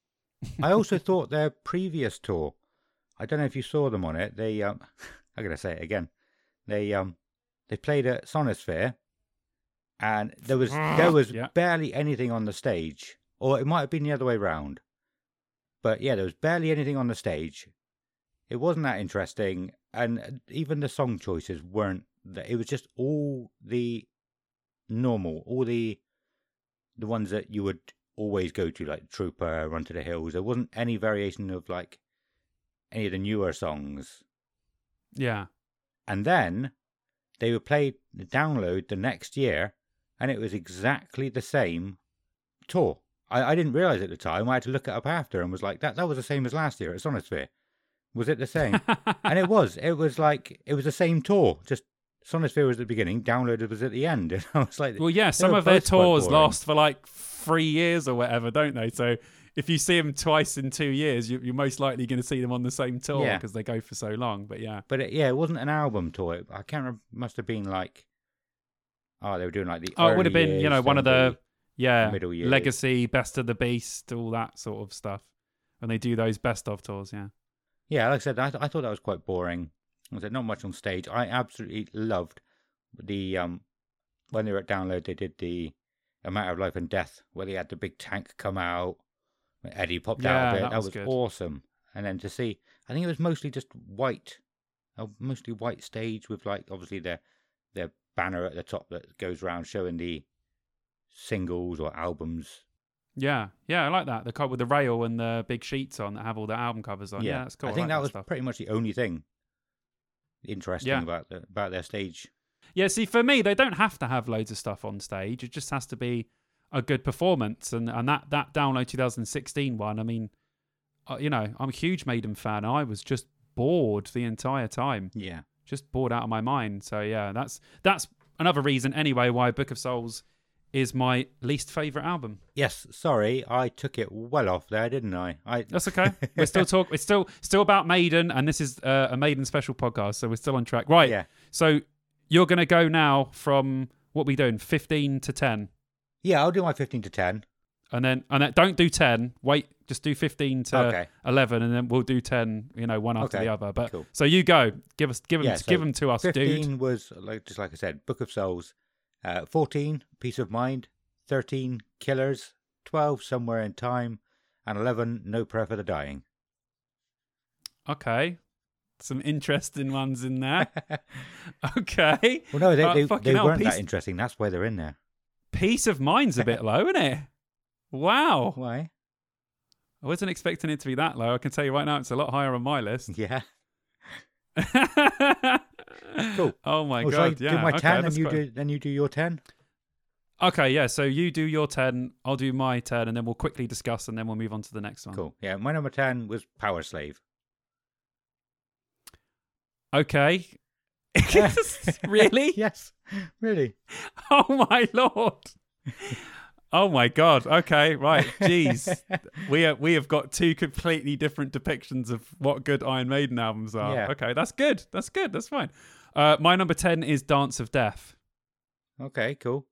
S1: I also thought their previous tour. I don't know if you saw them on it. They um, I'm gonna say it again. They um, they played at Sonisphere, and there was there was
S2: Yeah.
S1: barely anything on the stage, or it might have been the other way round. But yeah, there was barely anything on the stage. It wasn't that interesting, and even the song choices weren't. That it was just all the normal, all the the ones that you would always go to, like Trooper, Run to the Hills. There wasn't any variation of like any of the newer songs.
S2: Yeah.
S1: And then they were played the download the next year, and it was exactly the same tour. I, I didn't realize at the time. I had to look it up after and was like, that that was the same as last year at Sonisphere. Was it the same? and it was. It was like it was the same tour. Just Sonisphere was at the beginning, downloaded was at the end. And I was like,
S2: well, yeah, some of their tours last for like three years or whatever, don't they? So if you see them twice in two years, you, you're most likely going to see them on the same tour
S1: Yeah.
S2: because they go for so long. But yeah.
S1: But it, yeah, it wasn't an album tour. I can't remember. Must have been like, oh, they were doing like the.
S2: Oh, it would have been, you know, one of the yeah
S1: middle years.
S2: legacy, best of the beast, all that sort of stuff. And they do those best of tours, yeah.
S1: Yeah, like I said, I, I thought that was quite boring. I said not much on stage. I absolutely loved the um when they were at download. They did the A Matter of Life and Death, where they had the big tank come out. When Eddie popped out
S2: Yeah,
S1: of it.
S2: that
S1: That,
S2: was
S1: was, awesome. And then to see, I think it was mostly just white, a mostly white stage with like obviously their their banner at the top that goes around showing the singles or albums.
S2: Yeah, yeah, I like that. The cover with the rail and the big sheets on that have all the album covers on. Yeah, that's cool.
S1: I think
S2: like
S1: that was
S2: stuff.
S1: pretty much the only thing interesting
S2: Yeah.
S1: about the, about their stage.
S2: Yeah, see, for me, they don't have to have loads of stuff on stage. It just has to be a good performance. And and that that download 2016 one, I mean, uh, you know, I'm a huge Maiden fan. I was just bored the entire time,
S1: Yeah.
S2: just bored out of my mind. So yeah, that's that's another reason anyway why Book of Souls is my least favorite album.
S1: Yes, sorry, I took it well off there, didn't I? I
S2: That's okay. we're still talk. It's still still about Maiden, and this is uh, a Maiden special podcast, so we're still on track. Right.
S1: Yeah.
S2: So you're gonna go now from what we doing, 15 to 10.
S1: Yeah, I'll do my 15 to 10.
S2: and then and then don't do 10 wait just do 15 to
S1: Okay.
S2: 11 and then we'll do 10 you know one after
S1: Okay,
S2: the other but
S1: cool.
S2: so you go give us give them
S1: Yeah, so
S2: give them to us
S1: 15
S2: dude
S1: was, like just like I said, Book of Souls. Uh, 14, Piece of Mind. 13, Killers. 12, Somewhere in Time. And 11, No Prayer for the Dying.
S2: okay some interesting ones in there okay
S1: Well, no, they, they, they weren't that interesting. That's why they're in there.
S2: Peace of mind's a bit low isn't it wow
S1: Why?
S2: i wasn't expecting it to be that low i can tell you right now it's a lot higher on my list
S1: Yeah. Cool.
S2: oh my
S1: Oh,
S2: god
S1: do my
S2: okay,
S1: 10 and you
S2: quite-
S1: do, then you do your 10?
S2: okay yeah so you do your 10 i'll do my 10 and then we'll quickly discuss and then we'll move on to the next one
S1: Cool. Yeah, my number 10 was Powerslave.
S2: Okay. really?
S1: Yes, really.
S2: Oh my lord. Oh my god. Okay, right. Jeez. we are, we have got two completely different depictions of what good Iron Maiden albums are.
S1: Yeah.
S2: Okay, that's good. That's good. That's fine. Uh, my number 10 is Dance of Death.
S1: Okay, cool.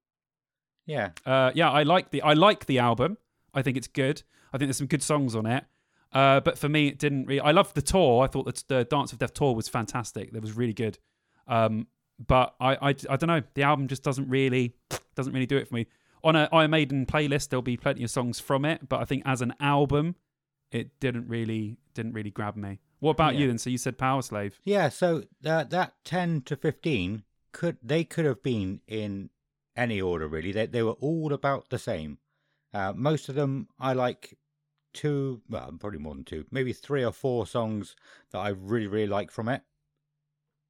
S1: Yeah,
S2: Uh, yeah, I like the I like the album. I think it's good. I think there's some good songs on it. Uh, but for me, it didn't really. I loved the tour. I thought that the Dance of Death tour was fantastic. That was really good. Um, but I, I, I don't know. The album just doesn't really doesn't really do it for me. On a Iron Maiden playlist, there'll be plenty of songs from it. But I think as an album, it didn't really didn't really grab me. What about
S1: Yeah.
S2: you then? So you said Powerslave.
S1: yeah. So that that ten to fifteen could they could have been in any order really. They they were all about the same. Uh, most of them I like two, well, probably more than two, maybe three or four songs that I really really like from it.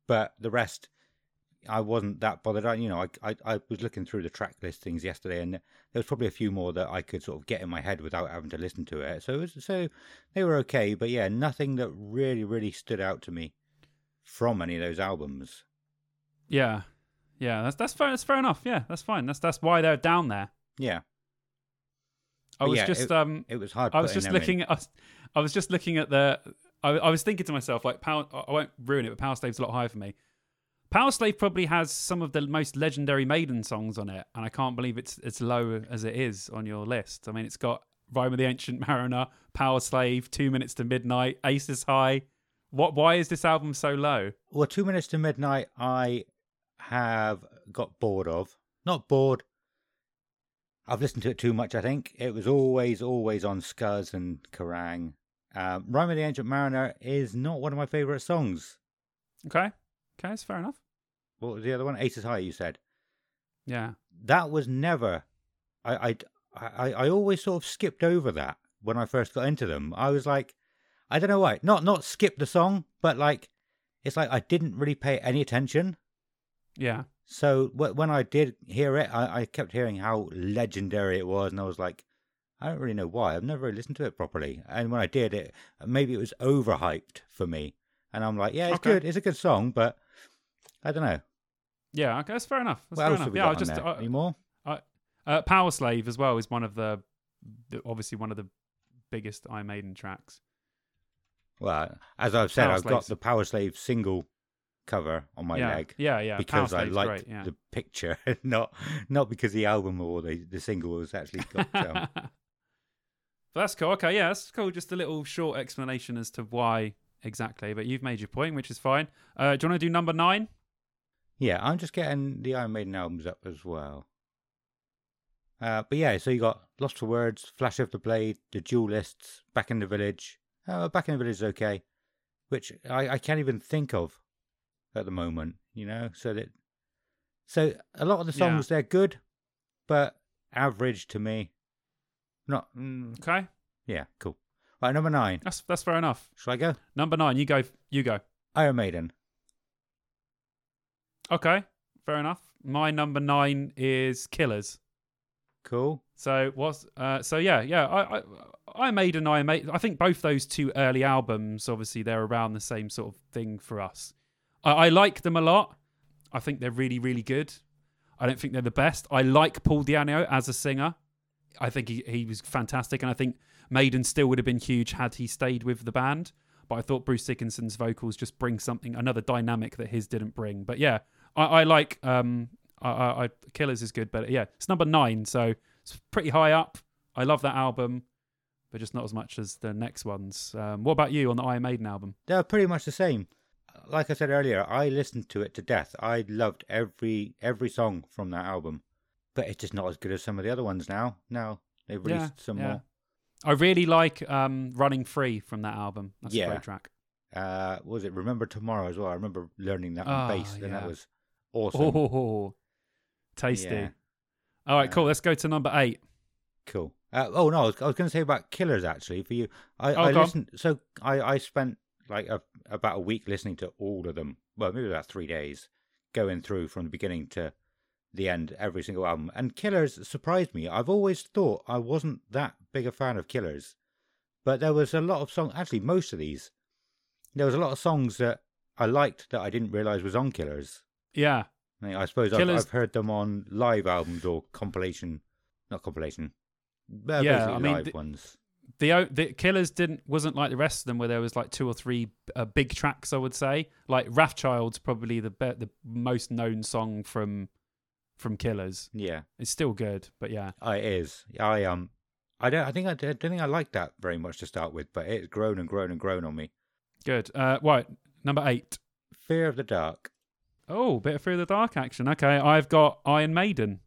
S1: But the rest, I wasn't that bothered. I, you know, I, I I was looking through the track listings yesterday, and there was probably a few more that I could sort of get in my head without having to listen to it. So it was, so they were okay, but yeah, nothing that really really stood out to me from any of those albums.
S2: Yeah, yeah. That's that's fair. That's fair enough. Yeah, that's fine. That's that's why they're down there.
S1: Yeah,
S2: I
S1: But
S2: was
S1: yeah,
S2: just um
S1: it was hard.
S2: I was just
S1: in.
S2: looking at us. I was just looking at the. I, I was thinking to myself, like, Power. I won't ruin it, but Powerslave's a lot higher for me. Powerslave probably has some of the most legendary Maiden songs on it, and I can't believe it's as low as it is on your list. I mean, it's got Rhyme of the Ancient Mariner, Powerslave, Two Minutes to Midnight, Aces High. What? Why is this album so low?
S1: Well, two minutes to midnight, I have got bored of. Not bored. I've listened to it too much. I think it was always, always on Scuzz and Kerrang. Um, Rhyme of the Ancient Mariner is not one of my favourite songs.
S2: Okay, okay, that's fair enough.
S1: What was the other one? Aces High. You said
S2: Yeah,
S1: that was never. I I I, I always sort of skipped over that when I first got into them. I was like, I don't know why. Not not skip the song, but like it's like I didn't really pay any attention.
S2: Yeah.
S1: So when I did hear it, I, I kept hearing how legendary it was, and I was like, I don't really know why. I've never really listened to it properly. And when I did, it maybe it was overhyped for me, and I'm like, yeah, it's
S2: Okay.
S1: good. It's a good song, but I don't know.
S2: Yeah, okay, that's fair enough. That's
S1: what
S2: fair
S1: else
S2: enough. yeah, I just
S1: there?
S2: I-
S1: Any more?
S2: uh, Powerslave as well is one of the, the obviously one of the biggest Iron Maiden tracks.
S1: Well, as I've said,
S2: Power
S1: I've got the Powerslave single cover on my
S2: yeah.
S1: leg
S2: Yeah, yeah.
S1: because I
S2: Slave's
S1: liked
S2: great, yeah.
S1: the picture, not not because the album or the, the single was actually got. Um,
S2: that's cool. Okay, yeah, that's cool. Just a little short explanation as to why exactly. But you've made your point, which is fine. Uh, do you want to do number nine?
S1: yeah, I'm just getting the Iron Maiden albums up as well. Uh, but yeah, so you got Losfer Words, Flash of the Blade, The Duelists, Back in the Village. Uh, Back in the Village is okay, which I, I can't even think of at the moment. You know, so that so a lot of the
S2: Yeah.
S1: songs they're good, but average to me. Not mm,
S2: Okay,
S1: yeah, cool. Right, number nine.
S2: that's that's fair enough.
S1: Shall I go?
S2: Number nine, you go. You go.
S1: Iron Maiden.
S2: Okay, fair enough. My number nine is Killers.
S1: Cool.
S2: So what's uh, so yeah yeah I I I made an I made I think both those two early albums obviously they're around the same sort of thing for us. I, I like them a lot. I think they're really really good. I don't think they're the best. I like Paul Di'Anno as a singer. I think he he was fantastic, and I think Maiden still would have been huge had he stayed with the band. But I thought Bruce Dickinson's vocals just bring something another dynamic that his didn't bring. But yeah, I, I like um I, I, I Killers is good, but yeah, it's number nine, so it's pretty high up. I love that album, but just not as much as the next ones. Um, what about you on the Iron Maiden album?
S1: They're pretty much the same. Like I said earlier, I listened to it to death. I loved every every song from that album, but it's just not as good as some of the other ones now. Now they've released
S2: Yeah,
S1: some
S2: yeah.
S1: more.
S2: I really like um, Running Free from that album. That's a great track.
S1: Uh, what was it Remember Tomorrow as well? I remember learning that on
S2: Ah,
S1: bass, and that was awesome.
S2: Oh, tasty.
S1: Yeah.
S2: All right, cool.
S1: Uh,
S2: Let's go to number eight.
S1: Cool. Uh, oh no, I was, I was going to say about Killers actually for you. I,
S2: Oh,
S1: I
S2: go on.
S1: listened. So I I spent like a, about a week listening to all of them. Well, maybe about three days, going through from the beginning to the end every single album. And Killers surprised me. I've always thought I wasn't that big a fan of Killers, but there was a lot of songs. Actually, most of these, there was a lot of songs that I liked that I didn't realize was on Killers.
S2: Yeah,
S1: I, mean, I suppose I've, I've heard them on live albums or compilation, not compilation.
S2: Yeah, I mean,
S1: live
S2: the-
S1: ones.
S2: the the Killers didn't wasn't like the rest of them where there was like two or three uh, big tracks. I would say like Wrathchild's probably the be- the most known song from from Killers.
S1: Yeah,
S2: It's still good, but yeah.
S1: oh, it is. I um, I don't. I think I, I don't think I liked that very much to start with, but it's grown and grown and grown on me.
S2: Good. Uh, right, number eight.
S1: Fear of the Dark.
S2: Oh, bit of Fear of the Dark action. Okay, I've got Iron Maiden.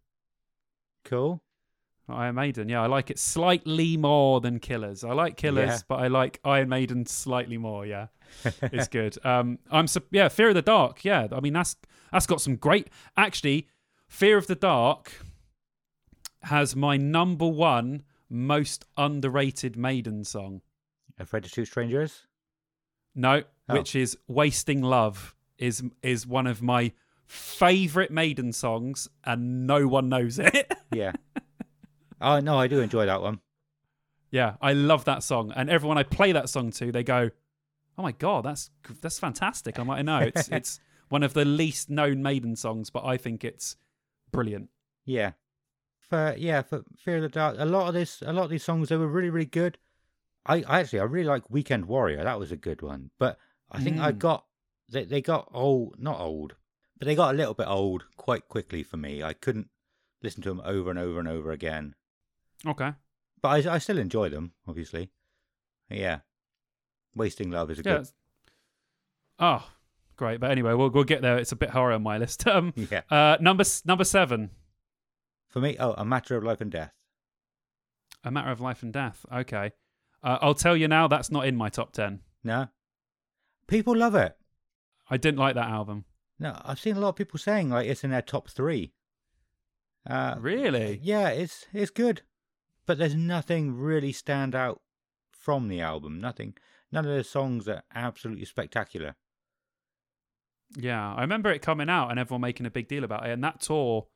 S1: Cool.
S2: Iron Maiden. Yeah, I like it slightly more than Killers. I like Killers,
S1: Yeah.
S2: but I like Iron Maiden slightly more. Yeah, it's good. Um, I'm yeah, Fear of the Dark. Yeah, I mean that's that's got some great. Actually, Fear of the Dark has my number one most underrated Maiden song.
S1: Afraid of Two strangers.
S2: No,
S1: Oh.
S2: which is "Wasting Love." is is one of my favorite Maiden songs, and no one knows it.
S1: Yeah. oh no, I do enjoy that one.
S2: Yeah, I love that song, and everyone I play that song to, they go, "Oh my god, that's that's fantastic!" I'm like, "I know it's it's one of the least known Maiden songs, but I think it's brilliant."
S1: Yeah. For yeah, for Fear of the Dark, a lot of this, a lot of these songs, they were really, really good. I, I actually, I really like Weekend Warrior. That was a good one. But I think I
S2: Mm.
S1: got they, they got old, not old, but they got a little bit old quite quickly for me. I couldn't listen to them over and over and over again.
S2: Okay,
S1: But I, I still enjoy them, obviously. Yeah. Wasting Love is a
S2: yeah.
S1: good.
S2: it's- Oh, great! But anyway, we'll we'll get there. It's a bit higher on my list. Um,
S1: Yeah.
S2: uh, number number seven,
S1: For me, oh, A Matter of Life and Death.
S2: "A Matter of Life and Death." Okay, uh, I'll tell you now, that's not in my top ten.
S1: No? People love it.
S2: I didn't like that album.
S1: No, I've seen a lot of people saying like it's in their top three. Uh,
S2: Really?
S1: Yeah, it's it's good. but there's nothing really stand out from the album. Nothing. None of the songs are absolutely spectacular.
S2: Yeah, I remember it coming out and everyone making a big deal about it. And that tour,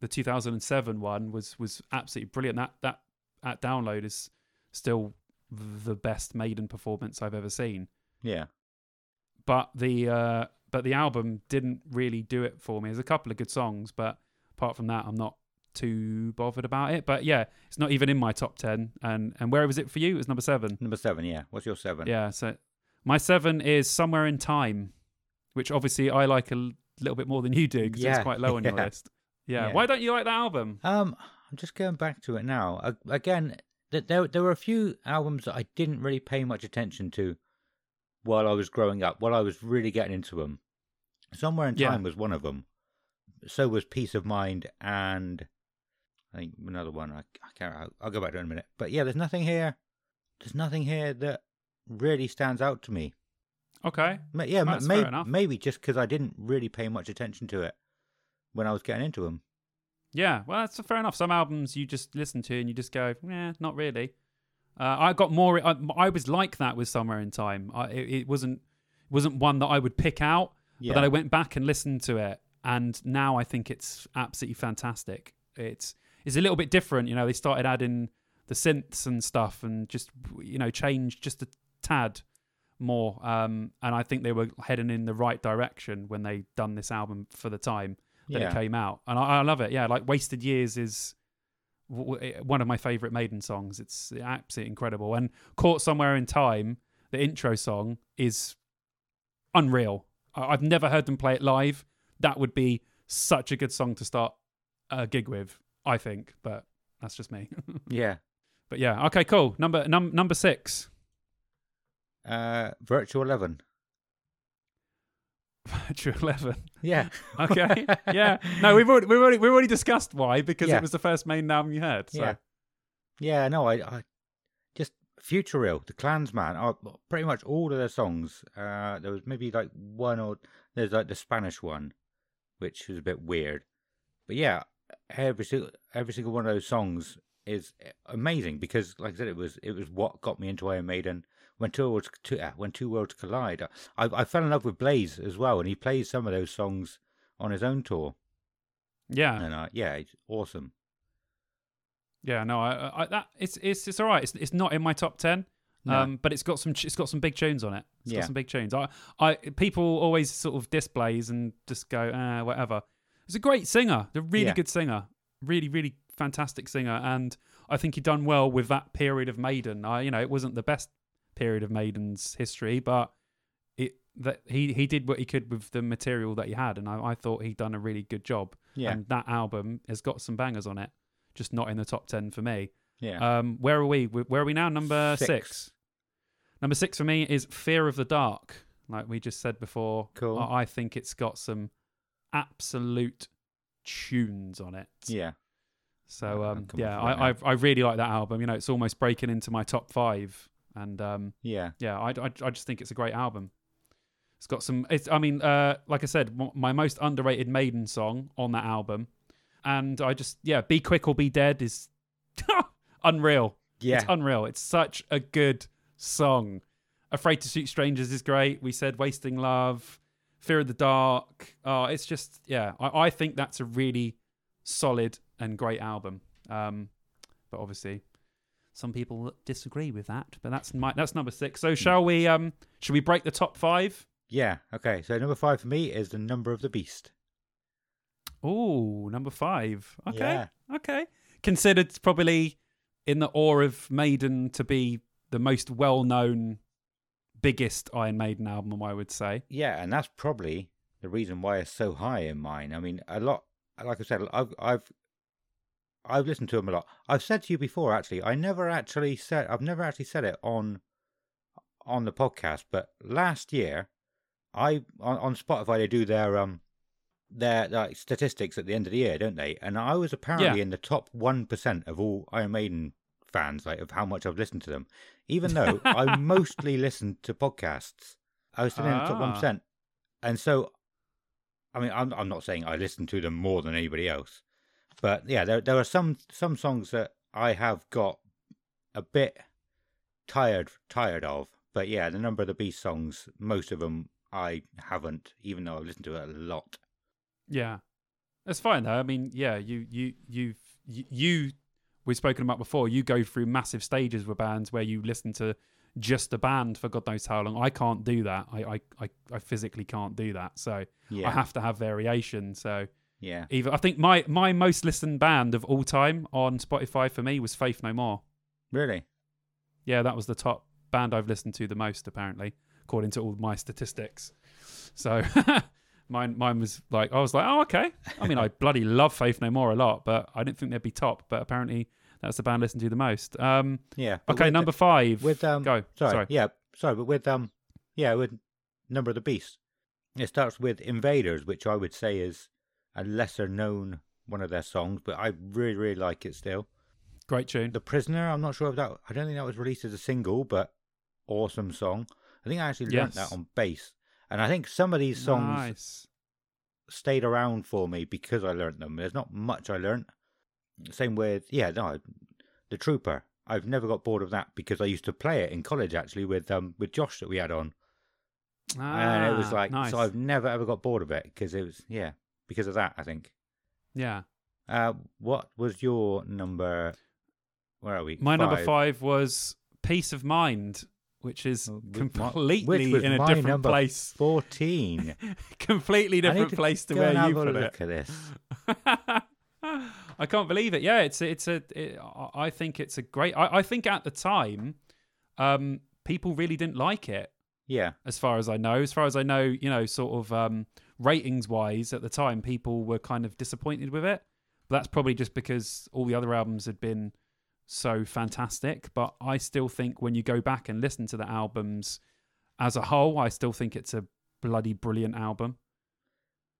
S2: the 2007 one, was was absolutely brilliant. That that at download is still the best Maiden performance I've ever seen.
S1: Yeah.
S2: But the uh, but the album didn't really do it for me. There's a couple of good songs, but apart from that, I'm not too bothered about it. But yeah, it's not even in my top ten. And and where was it for you? It was number seven.
S1: Number seven. Yeah. What's your seven?
S2: Yeah. So my seven is somewhere in time, which obviously I like a little bit more than you do because
S1: Yeah,
S2: it's quite low on your
S1: yeah.
S2: list. Yeah.
S1: Yeah.
S2: Why don't you like that album?
S1: Um, I'm just going back to it now. A- Again, th- there there were a few albums that I didn't really pay much attention to while I was growing up. While I was really getting into them, Somewhere in. Time was one of them. So was Piece of Mind, and I think another one. I, I can't. I'll, I'll go back to it in a minute. But yeah, there's nothing here. There's nothing here that really stands out to me.
S2: Okay.
S1: Ma- Yeah,
S2: That's
S1: may-
S2: fair enough.
S1: maybe just because I didn't really pay much attention to it when I was getting into them.
S2: Yeah, well, that's fair enough. Some albums you just listen to and you just go, yeah, not really. Uh, I got more. I, I was like that with Somewhere in Time. I, it, it wasn't wasn't one that I would pick out,
S1: Yeah,
S2: but then I went back and listened to it, and now I think it's absolutely fantastic. It's it's a little bit different. You know, they started adding the synths and stuff, and just you know changed just a tad more. Um, and I think they were heading in the right direction when they done this album for the time that
S1: yeah.
S2: it came out, and I, I love it. Yeah, like "Wasted Years" is w- w- one of my favorite Maiden songs. It's absolutely incredible. And "Caught Somewhere in Time," the intro song, is unreal. I- I've never heard them play it live. That would be such a good song to start a gig with, I think. But that's just me.
S1: yeah.
S2: but yeah, okay, cool. Number num- number six,
S1: Uh, Virtual Eleven.
S2: Virtual Eleven.
S1: Yeah.
S2: Okay, yeah. No, we've already we've already we've already discussed why because
S1: Yeah.
S2: it was the first main album you heard. So.
S1: Yeah. Yeah, no, I, I just Futureal, The Clansman, uh, pretty much all of their songs. Uh, there was maybe like one or there's like the Spanish one, which was a bit weird, but yeah, every single every single one of those songs is amazing because, like I said, it was it was what got me into Iron Maiden. When two worlds two, uh, when two worlds collide, I I fell in love with Blaze as well, and he plays some of those songs on his own tour,
S2: Yeah,
S1: and uh, yeah, it's awesome.
S2: yeah. No, I, I that it's it's it's all right. It's it's not in my top ten.
S1: No.
S2: Um, but it's got some it's got some big tunes on it. It's
S1: Yeah.
S2: got some big tunes. I I people always sort of displays and just go uh, whatever. He's a great singer. A really
S1: Yeah.
S2: good singer. Really really fantastic singer. And I think he done well with that period of Maiden. I you know it wasn't the best period of Maiden's history, but it that he he did what he could with the material that he had, and I, I thought he'd done a really good job.
S1: Yeah,
S2: And that album has got some bangers on it, just not in the top ten for me.
S1: yeah.
S2: Um, where are we? Where are we now? Number
S1: Six.
S2: six. Number six for me is Fear of the Dark. Like we just said before,
S1: Cool.
S2: I I think it's got some absolute tunes on it.
S1: yeah.
S2: So um, yeah, I, I I really like that album. You know, it's almost breaking into my top five, and um,
S1: Yeah,
S2: yeah, I, I, I just think it's a great album. It's got some. It's I mean, uh, like I said, my most underrated Maiden song on that album, and I just yeah, "Be Quick or Be Dead" is unreal.
S1: yeah,
S2: It's unreal. It's such a good song. Afraid to Shoot Strangers is great. We said Wasting Love, Fear of the Dark. Oh, it's just yeah. I, I think that's a really solid and great album. Um, but obviously, some people disagree with that. But that's my that's number six. So shall we? Um, should we break the top five?
S1: yeah. Okay, so number five for me is the number of the beast.
S2: Oh, number five. Okay,
S1: Yeah.
S2: okay. Considered probably in the awe of Maiden to be the most well-known, biggest Iron Maiden album, I would say.
S1: Yeah, and that's probably the reason why it's so high in mine. I mean, a lot. Like I said, I've I've I've listened to them a lot. I've said to you before, actually. I never actually said. I've never actually said it on on the podcast. But last year, I on, on Spotify they do their um their like statistics at the end of the year, don't they? And I was apparently
S2: Yeah.
S1: in the top one percent of all Iron Maiden fans, like of how much I've listened to them. Even though I mostly listen to podcasts, I was still in the top
S2: Ah.
S1: one percent. And so, I mean, I'm I'm not saying I listen to them more than anybody else, but yeah, there there are some some songs that I have got a bit tired tired of. But yeah, the number of the beast songs, most of them I haven't, even though I've listened to it a lot.
S2: Yeah, that's fine though. I mean, yeah, you you you've you, you we've spoken about before. You go through massive stages with bands where you listen to just a band for God knows how long. I can't do that. I I I, I physically can't do that. So
S1: Yeah,
S2: I have to have variation. So
S1: yeah,
S2: either I think my my most listened band of all time on Spotify for me was Faith No More.
S1: really.
S2: Yeah, that was the top band I've listened to the most, apparently, according to all my statistics. So mine mine was like I was like, oh okay. I mean, I bloody love Faith No More a lot, but I didn't think they'd be top. But apparently, that's the band I listened to the most. Um,
S1: Yeah.
S2: okay, number five.
S1: with um
S2: go.
S1: sorry,
S2: Sorry.
S1: yeah sorry but with um yeah with number of the beast it starts with invaders which i would say is a lesser known one of their songs but i really really like it still
S2: Great tune.
S1: the prisoner i'm not sure if that i don't think that was released as a single but awesome song i think i actually learnt
S2: Yes.
S1: that on bass and i think some of these songs
S2: Nice.
S1: stayed around for me because i learnt them there's not much i learnt same with yeah no the trooper i've never got bored of that because i used to play it in college actually with um with josh that we had on and it was
S2: Ah,
S1: like
S2: nice.
S1: so I've never ever got bored of it because it was yeah because of that I think.
S2: yeah.
S1: Uh, what was your number? Where are we?
S2: My number five was Piece of Mind, which is completely
S1: which
S2: in a different place.
S1: Fourteen.
S2: completely
S1: I need
S2: different
S1: to
S2: place to
S1: Go
S2: where you put
S1: look
S2: it.
S1: at this.
S2: I can't believe it. Yeah, it's a, it's a. It, I- I think it's a great. I, I think at the time, um, people really didn't like it.
S1: Yeah,
S2: As far as I know, as far as I know, you know, sort of um, ratings wise, at the time, people were kind of disappointed with it. But that's probably just because all the other albums had been so fantastic. But I still think when you go back and listen to the albums as a whole, I still think it's a bloody brilliant album.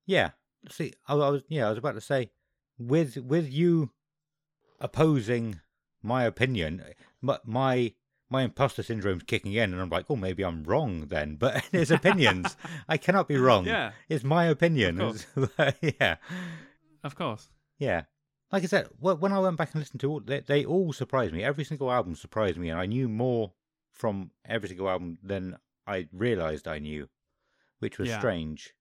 S1: yeah. See, I, I was yeah I was about to say with with you opposing my opinion, my my, my imposter syndrome's kicking in, and I'm like, oh, maybe I'm wrong then. But his opinions, I cannot be wrong.
S2: Yeah,
S1: It's my opinion.
S2: Of
S1: yeah.
S2: of course.
S1: Yeah. Like I said, when I went back and listened to all, they, they all surprised me. Every single album surprised me, and I knew more from every single album than I realized I knew, which was
S2: Yeah.
S1: strange.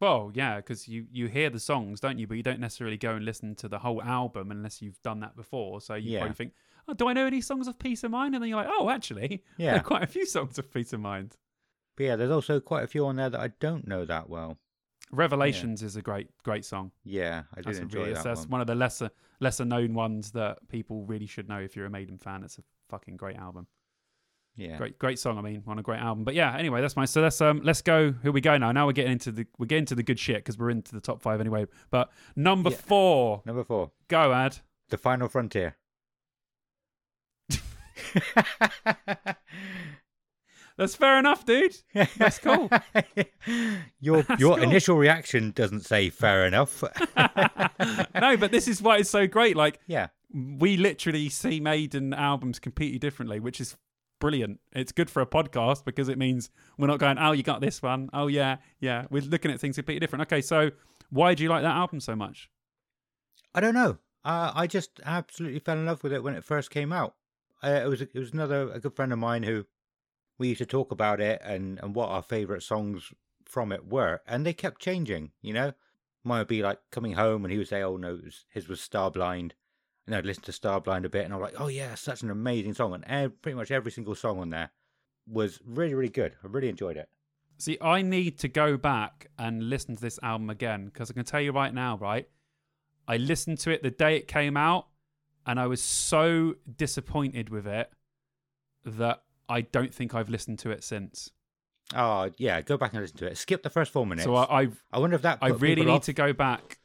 S2: Well, yeah, because you you hear the songs, don't you? But you don't necessarily go and listen to the whole album unless you've done that before. So you
S1: Yeah.
S2: probably think, "Oh, do I know any songs of Piece of Mind?" And then you're like, "Oh, actually, there
S1: Yeah.
S2: are quite a few songs of Piece of Mind."
S1: But yeah, there's also quite a few on there that I don't know that well.
S2: Revelations is a great great song.
S1: Yeah, I did
S2: That's,
S1: enjoy
S2: really,
S1: that
S2: that's
S1: one.
S2: one of the lesser lesser known ones that people really should know if you're a Maiden fan. It's a fucking great album.
S1: Yeah.
S2: Great great song. I mean, on a great album. But yeah, anyway, that's my. So let's um let's go. Here we go now? Now we're getting into the we're getting to the good shit because we're into the top five anyway. But number
S1: Yeah.
S2: four,
S1: Number four,
S2: go Ad.
S1: The Final Frontier.
S2: That's fair enough, dude. That's cool.
S1: your
S2: That's
S1: your
S2: cool.
S1: initial reaction doesn't say fair enough.
S2: no, but this is why it's so great. Like
S1: yeah.
S2: we literally see Maiden albums completely differently, which is brilliant. It's good for a podcast because it means we're not going, "Oh, you got this one." Oh, yeah, yeah. We're looking at things completely different. Okay, so why do you like that album so much?
S1: I don't know. Uh, I just absolutely fell in love with it when it first came out. Uh, it was it was another a good friend of mine who we used to talk about it and and what our favorite songs from it were, and they kept changing. You know, mine would be like coming home, and he would say, "Oh no, was, his was Starblind," and I'd listen to Starblind a bit, and I'm like, "Oh yeah, such an amazing song!" And ev- pretty much every single song on there was really really good. I really enjoyed it.
S2: See, I need to go back and listen to this album again because I can tell you right now, right? I listened to it the day it came out and I was so disappointed with it that I don't think I've listened to it since.
S1: Oh yeah, go back and listen to it. Skip the first four minutes.
S2: So I, I
S1: I wonder if that.
S2: I really need
S1: off.
S2: to go back.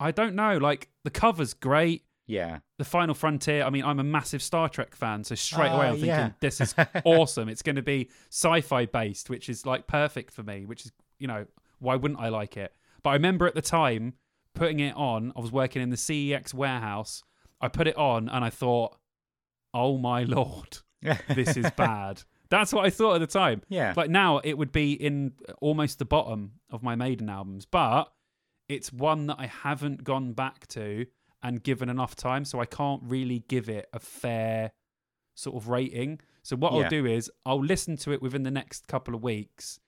S2: I don't know. Like the cover's great.
S1: Yeah.
S2: The Final Frontier. I mean, I'm a massive Star Trek fan, so straight away
S1: Ah,
S2: I'm thinking
S1: yeah.
S2: this is awesome. It's going to be sci-fi based, which is like perfect for me. Which is, you know, why wouldn't I like it? But I remember at the time putting it on. I was working in the CEX warehouse. I put it on and I thought, "Oh my lord, this is bad." That's what I thought at the time.
S1: Yeah.
S2: Like now, it would be in almost the bottom of my Maiden albums, but it's one that I haven't gone back to and given enough time, so I can't really give it a fair sort of rating. So what
S1: Yeah.
S2: I'll do is I'll listen to it within the next couple of weeks,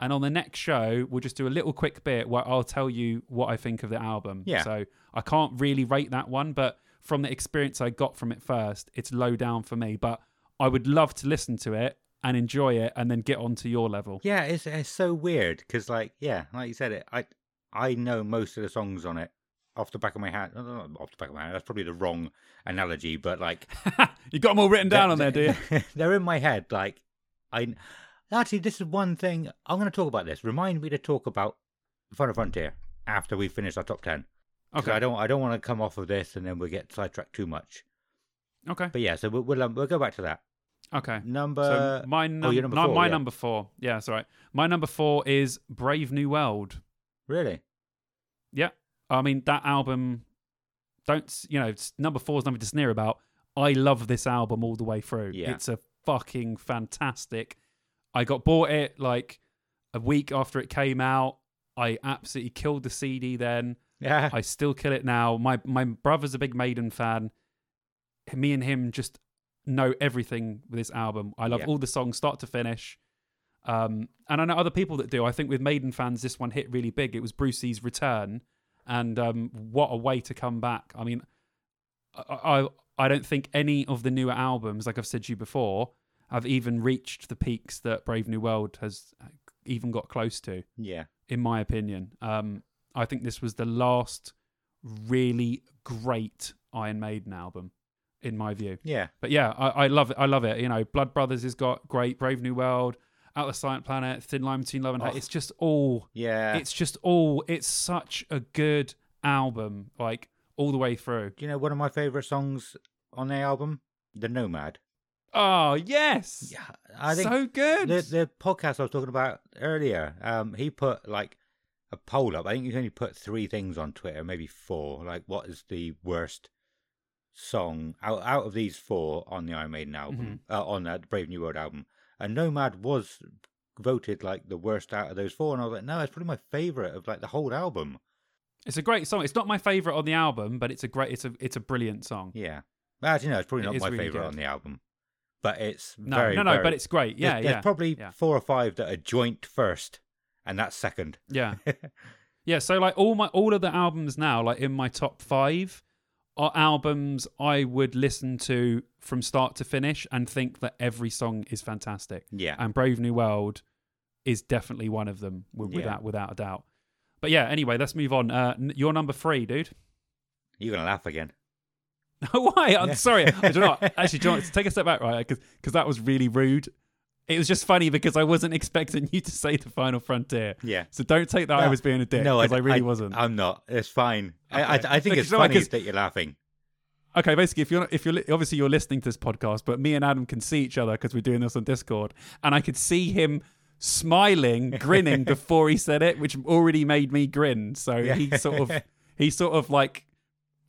S2: and on the next show we'll just do a little quick bit where I'll tell you what I think of the album.
S1: Yeah.
S2: So I can't really rate that one, but from the experience I got from it first, it's low down for me. But I would love to listen to it and enjoy it, and then get onto your level.
S1: Yeah, it's it's so weird because, like, yeah, like you said, it. I I know most of the songs on it off the back of my head. no, no, not Off the back of my head, that's probably the wrong analogy, but like
S2: you got them all written down on there, do you?
S1: they're in my head. Like, I actually, this is one thing I'm going to talk about. This remind me to talk about Final Frontier after we finish our top ten.
S2: Okay.
S1: I don't I don't want to come off of this and then we get sidetracked too much.
S2: Okay.
S1: But yeah, so we'll we'll, um, we'll go back to that
S2: Okay.
S1: number.
S2: So my num-
S1: oh, number
S2: no,
S1: four,
S2: my
S1: yeah.
S2: number four. Yeah, that's all right. My number four is Brave New World.
S1: really?
S2: Yeah, I mean that album. Don't you know? Number four is nothing to sneer about. I love this album all the way through.
S1: Yeah.
S2: It's a fucking fantastic. I got bought it like a week after it came out. I absolutely killed the CD then.
S1: Yeah.
S2: I still kill it now. My my brother's a big Maiden fan. Me and him just know everything with this album. I love
S1: Yeah.
S2: all the songs start to finish. Um, and I know other people that do. I think with Maiden fans, this one hit really big. It was Brucey's return, and um, what a way to come back. I mean, I, I I don't think any of the newer albums, like I've said to you before, have even reached the peaks that Brave New World has even got close to
S1: yeah.
S2: in my opinion. Um, I think this was the last really great Iron Maiden album, in my view.
S1: Yeah.
S2: But yeah, I, I love it. I love it. You know, Blood Brothers has got great, Brave New World, Out of Silent Planet, Thin Line Between Love and Hate.
S1: Oh.
S2: It's just all.
S1: Yeah.
S2: It's just all. It's such a good album, like all the way through.
S1: Do you know one of my favorite songs on the album? The Nomad.
S2: Oh yes,
S1: Yeah, I think
S2: so good.
S1: the the podcast I was talking about earlier. Um, he put like a poll up. I think he's only put three things on Twitter, maybe four. Like, what is the worst song out out of these four on the Iron Maiden album?
S2: Mm-hmm.
S1: Uh, on that Brave New World album, and Nomad was voted like the worst out of those four. And I was like, no, it's probably my favorite of like the whole album.
S2: it's a great song. It's not my favorite on the album, but it's a great. It's a it's a brilliant song.
S1: Yeah, actually, no, it's probably not
S2: is
S1: my
S2: really
S1: favorite
S2: good.
S1: on the album, but it's
S2: No,
S1: very
S2: no, no,
S1: very-
S2: but it's great. Yeah,
S1: there's,
S2: yeah.
S1: There's probably
S2: yeah.
S1: four or five that are joint first, and that's second.
S2: Yeah. yeah, so like all my all of the albums now, like in my top five, are albums I would listen to from start to finish and think that every song is fantastic.
S1: Yeah.
S2: And Brave New World is definitely one of them, wi-
S1: Yeah.
S2: without without a doubt. But yeah, anyway, let's move on. Uh, n- you're number three, dude.
S1: You're gonna laugh again.
S2: Why? I'm
S1: Yeah.
S2: sorry. I do not actually. Do you know take a step back, right? Because that was really rude. It was just funny because I wasn't expecting you to say the Final Frontier.
S1: Yeah.
S2: So don't take that I was being a dick
S1: No,
S2: because I, really wasn't.
S1: I'm not. It's fine. I, I, I think
S2: No,
S1: it's
S2: like,
S1: that you're laughing.
S2: okay, basically, if you're if you're obviously you're listening to this podcast, but me and Adam can see each other because we're doing this on Discord, and I could see him smiling, grinning before he said it, which already made me grin. So
S1: Yeah.
S2: he sort of he sort of like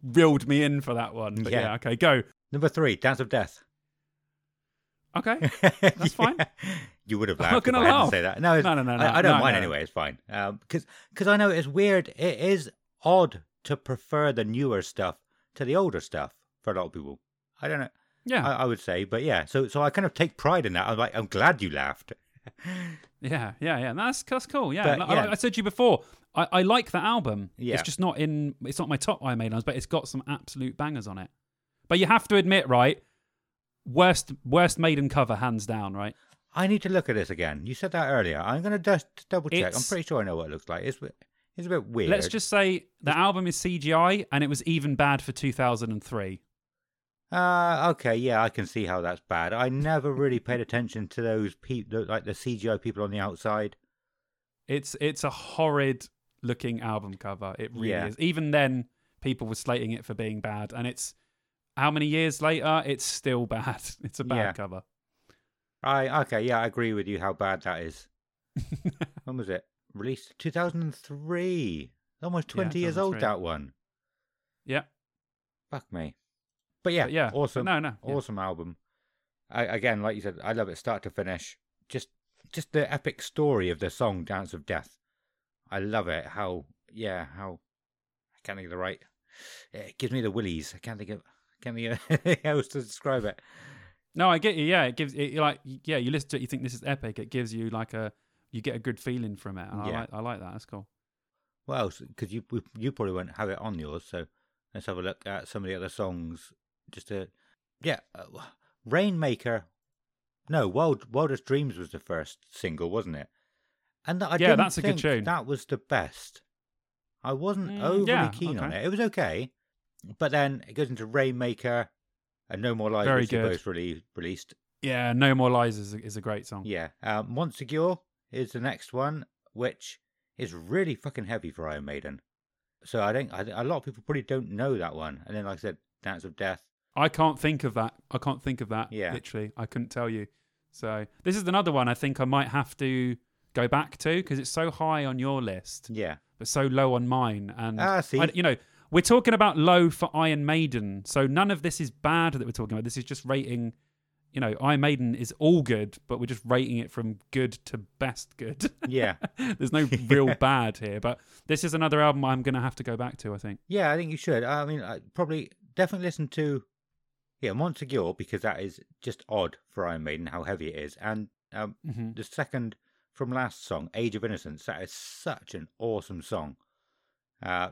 S2: reeled me in for that one. But yeah,
S1: Yeah.
S2: okay, go.
S1: Number three, Dance of Death.
S2: Okay,
S1: That's
S2: fine.
S1: You would have
S2: I'm
S1: laughed
S2: not gonna
S1: I hadn't
S2: laugh.
S1: say that. No,
S2: No, no, no, no,
S1: I, I don't
S2: no,
S1: mind
S2: no.
S1: anyway. It's fine. Um, because because I know it's weird. It is odd to prefer the newer stuff to the older stuff for a lot of people. I don't know.
S2: yeah,
S1: I, I would say, but yeah. So so I kind of take pride in that. I'm like, I'm glad you laughed.
S2: yeah, yeah, yeah. That's that's cool. Yeah,
S1: But,
S2: Like,
S1: yeah.
S2: Like I said to you before. I, I like that album.
S1: Yeah.
S2: It's just not in. It's not my top Iron Maiden albums, but it's got some absolute bangers on it. But you have to admit, right? Worst worst Maiden cover, hands down, right?
S1: I need to look at this again. You said that earlier. I'm gonna just double check. I'm pretty sure I know what it looks like. It's it's a bit weird.
S2: Let's just say the album is CGI, and it was even bad for 2003.
S1: Uh, okay, yeah, I can see how that's bad. I never really paid attention to those people, like the CGI people on the outside.
S2: It's it's a horrid looking album cover. It really
S1: Yeah.
S2: is. Even then, people were slating it for being bad, and it's how many years later? It's still bad. It's a bad
S1: Yeah.
S2: cover.
S1: I okay, yeah, I agree with you how bad that is. when was it released? Two thousand and three. Almost twenty years old. That one.
S2: Yeah,
S1: Fuck me. But yeah,
S2: but yeah,
S1: awesome,
S2: no, no, yeah.
S1: awesome album. I, again, like you said, I love it start to finish. Just, just the epic story of the song "Dance of Death." I love it. How, yeah, how I can't think of the right it gives me the willies. I can't think of think of anything else to describe it.
S2: No, I get you. Yeah, it gives it like yeah. You listen to it, you think this is epic. It gives you like a you get a good feeling from it. And I like I like that. That's cool.
S1: What else? Because you you probably won't have it on yours, so let's have a look at some of the other songs. Just to yeah, uh, Rainmaker. No, Wild Wildest Dreams was the first single, wasn't it? And I
S2: Yeah, that's a good tune.
S1: That was the best. I wasn't
S2: Mm,
S1: overly
S2: yeah,
S1: keen on it. It was okay, but then it goes into Rainmaker and No More Lies,
S2: Very
S1: which
S2: good.
S1: both really released.
S2: Yeah, No More Lies is a, is a great song.
S1: Yeah, uh, Montségur is the next one, which is really fucking heavy for Iron Maiden. So I think I, a lot of people probably don't know that one. And then, like I said, Dance of Death.
S2: I can't think of that. I can't think of that.
S1: Yeah.
S2: Literally, I couldn't tell you. So this is another one I think I might have to go back to because it's so high on your list,
S1: Yeah,
S2: but so low on mine. And
S1: Ah, see.
S2: I- you know, we're talking about low for Iron Maiden, so none of this is bad that we're talking about. This is just rating. You know, Iron Maiden is all good, but we're just rating it from good to best good.
S1: yeah,
S2: There's no real bad here, but this is another album I'm going to have to go back to. I think.
S1: yeah. I think you should. I mean, I probably definitely listen to yeah Montségur because that is just odd for Iron Maiden how heavy it is. And um,
S2: hmm
S1: the second from last song, Age of Innocence, that is such an awesome song. Uh,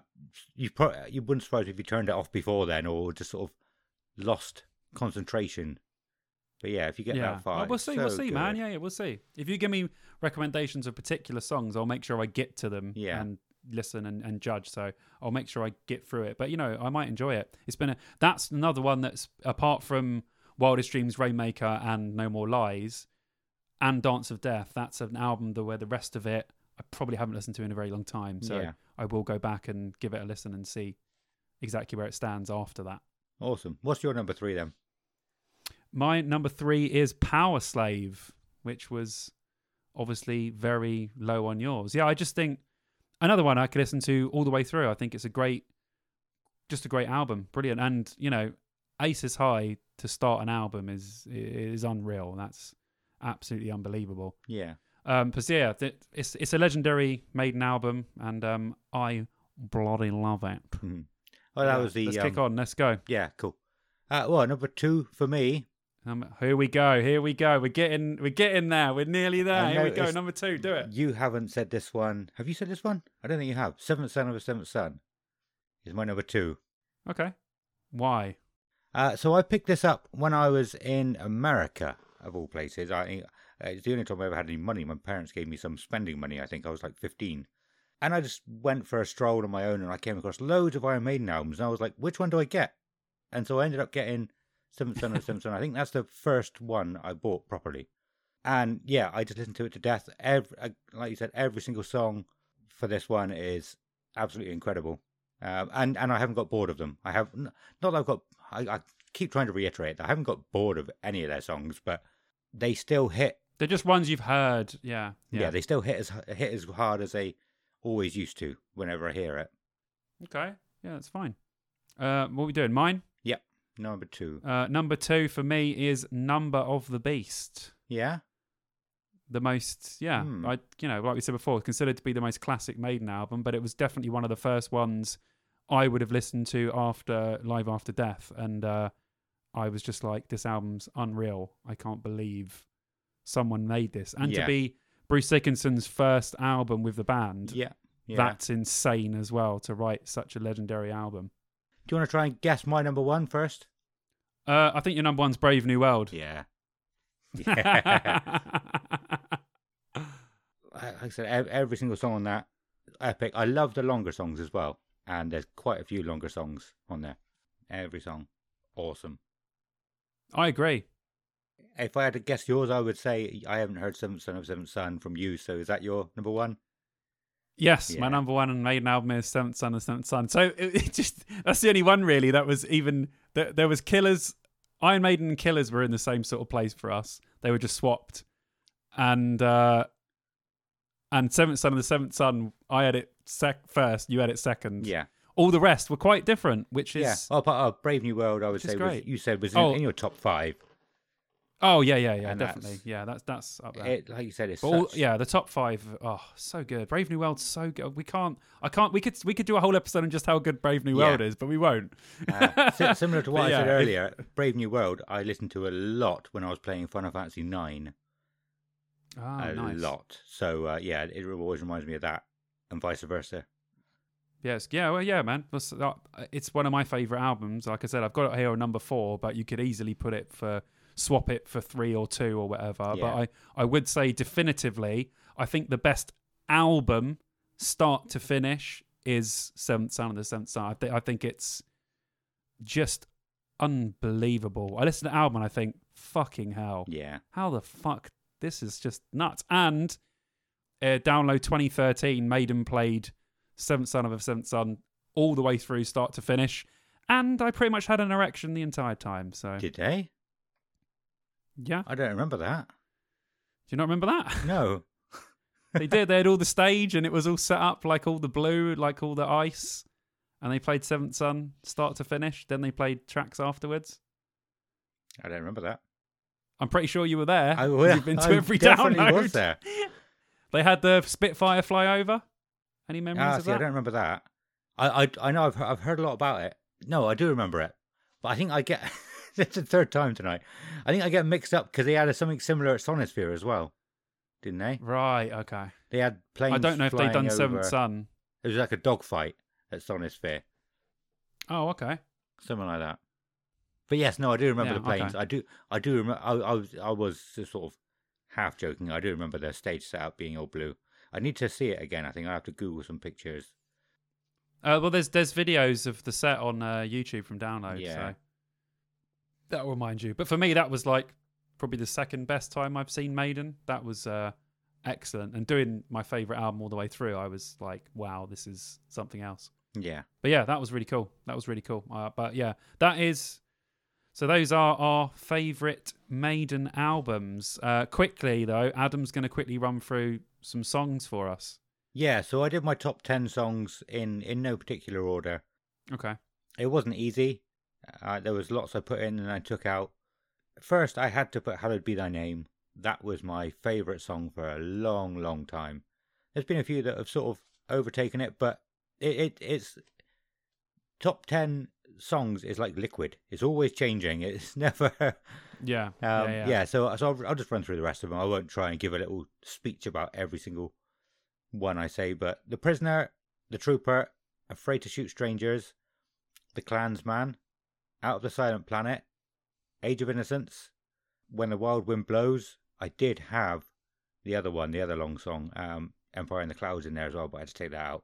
S1: you pro- you wouldn't suppose if you turned it off before then, or just sort of lost concentration. But yeah, if you get
S2: yeah,
S1: that far,
S2: Well, we'll see. we'll
S1: so
S2: see, man. Yeah, yeah, we'll see. If you give me recommendations of particular songs, I'll make sure I get to them
S1: Yeah.
S2: and listen and, and judge. So I'll make sure I get through it. But you know, I might enjoy it. It's been a that's another one that's apart from Wildest Dreams, Rainmaker, and No More Lies, and Dance of Death. That's an album that where the rest of it I probably haven't listened to in a very long time. So
S1: Yeah.
S2: I will go back and give it a listen and see exactly where it stands after that.
S1: Awesome. What's your number three then?
S2: My number three is Powerslave, which was obviously very low on yours. Yeah, I just think another one I could listen to all the way through. I think it's a great, just a great album, brilliant. And you know, Aces High to start an album is is unreal. That's absolutely unbelievable.
S1: Yeah.
S2: Um, but yeah, it's it's a legendary Maiden album, and um, I bloody love it.
S1: Mhm. Well, that
S2: Yeah,
S1: was the
S2: Let's
S1: um,
S2: kick on. Let's go.
S1: Yeah, cool. Uh, well, number two for me.
S2: Um, here we go. Here we go. We're getting we're getting there. We're nearly there. Here we go. Number two. Do it.
S1: You haven't said this one. Have you said this one? I don't think you have. Seventh Son of a Seventh Son is my number two.
S2: Okay. Why?
S1: Uh, so I picked this up when I was in America, of all places. I uh, it's the only time I ever had any money. My parents gave me some spending money. I think I was like 15. And I just went for a stroll on my own and I came across loads of Iron Maiden albums. And I was like, which one do I get? And so I ended up getting Seventh Son of a Seventh Son. I think that's the first one I bought properly. And yeah, I just listened to it to death. Every, uh, like you said, every single song for this one is absolutely incredible. Um, and and I haven't got bored of them. I have not that I've got. I, I keep trying to reiterate that I haven't got bored of any of their songs, but they still hit.
S2: They're just ones you've heard. Yeah.
S1: Yeah,
S2: Yeah.
S1: they still hit as hit as hard as they always used to whenever I hear it.
S2: okay. Yeah, that's fine. Uh, what are we doing? Mine. Yep.
S1: Number two.
S2: Uh, number two for me is Number of the Beast.
S1: Yeah.
S2: The most, yeah,
S1: Hmm.
S2: I, you know, like we said before, considered to be the most classic Maiden album, but it was definitely one of the first ones I would have listened to after Live After Death, and uh, I was just like, this album's unreal. I can't believe someone made this, and
S1: Yeah.
S2: to be Bruce Dickinson's first album with the band,
S1: Yeah. Yeah.
S2: that's insane as well to write such a legendary album.
S1: Do you want to try and guess my number one first?
S2: Uh, I think your number one's Brave New World.
S1: Yeah. Yeah. like I said, every single song on that epic. I love the longer songs as well, and there's quite a few longer songs on there. Every song, awesome.
S2: I agree.
S1: If I had to guess yours, I would say I haven't heard Seventh Son of Seventh Son from you. So is that your number one?
S2: Yes,
S1: Yeah.
S2: my number one and maiden album is Seventh Son of Seventh Son. So it, it just that's the only one really that was even there, there was Killers, Iron Maiden and Killers were in the same sort of place for us. They were just swapped, and uh and Seventh Son of the Seventh Son, I had it sec first, you had it second.
S1: Yeah,
S2: all the rest were quite different, which is
S1: yeah. Oh, but uh, Brave New World, I would say was, you said was in,
S2: Oh.
S1: in your top five.
S2: Oh yeah, yeah, yeah,
S1: And
S2: definitely.
S1: that's-
S2: Yeah, that's that's up there.
S1: It, like you said, it's
S2: all,
S1: such-
S2: yeah, the top five. Oh, so good. Brave New World's so good. We can't. I can't. We could. We could do a whole episode on just how good Brave New
S1: Yeah.
S2: World is, but we won't.
S1: Uh, similar to what I said
S2: yeah, if-
S1: earlier, Brave New World, I listened to a lot when I was playing Final Fantasy Nine.
S2: Ah,
S1: a
S2: nice.
S1: lot. So uh, yeah, it always reminds me of that, and vice versa.
S2: Yes. Yeah. Well, yeah, man. Uh, It's one of my favorite albums. Like I said, I've got it here on number four, but you could easily put it for swap it for three or two or whatever.
S1: Yeah.
S2: But I, I would say definitively, I think the best album, start to finish, is Seventh Son of the Seventh Son. I think I think it's just unbelievable. I listen to the album and I think, fucking hell
S1: Yeah,
S2: how the fuck this is just nuts and uh, download 2013 maiden played seventh son of a seventh son all the way through start to finish and i pretty much had an erection the entire time so
S1: did they?
S2: Yeah
S1: I don't remember that.
S2: Do you not remember that
S1: No.
S2: they did they had all the stage and it was all set up like all the blue like all the ice and they played seventh son start to finish then they played tracks afterwards
S1: I don't remember that.
S2: i'm pretty sure you were there
S1: I, well,
S2: you've been to
S1: I
S2: every
S1: definitely
S2: download
S1: was there.
S2: they had the spitfire flyover any memories
S1: Ah,
S2: of
S1: see, I don't remember that. I, I, I know I've, I've heard a lot about it. No, I do remember it, but I think I get. It's the third time tonight. I think I get mixed up because they had something similar at Sonisphere as well, didn't they?
S2: Right. Okay.
S1: They had planes.
S2: I don't know if
S1: flying
S2: done Seventh
S1: over-
S2: Son.
S1: It was like a dogfight at Sonisphere,
S2: Oh, okay.
S1: something like that. But yes, no, I do remember
S2: Yeah,
S1: the planes.
S2: okay.
S1: I do, I do remember. I, I was, I was just sort of half joking. I do remember the stage setup being all blue. I need to see it again. I think I have to Google some pictures.
S2: Uh, well, there's there's videos of the set on uh, YouTube from download.
S1: Yeah.
S2: So that'll remind you. But for me, that was like probably the second best time I've seen Maiden. That was uh, excellent. And doing my favorite album all the way through, I was like, wow, this is something else.
S1: Yeah,
S2: But yeah, that was really cool. That was really cool. Uh, but yeah, that is. So those are our favourite Maiden albums. Uh, quickly though, Adam's going to quickly run through some songs for us.
S1: yeah. So I did my top ten songs in in no particular order.
S2: Okay.
S1: It wasn't easy. Uh, there was lots I put in and I took out. First, I had to put "Hallowed Be Thy Name." That was my favourite song for a long, long time. There's been a few that have sort of overtaken it, but it, it it's top ten songs is like liquid. It's always changing. It's never.
S2: Yeah.
S1: Um,
S2: yeah,
S1: yeah,
S2: yeah.
S1: so so I'll, I'll just run through the rest of them. I won't try and give a little speech about every single one I say, but the prisoner, the trooper, afraid to shoot strangers, the clansman, out of the silent planet, age of innocence, when the wild wind blows. I did have the other one, the other long song, um, Empire in the Clouds, in there as well, but I had to take that out.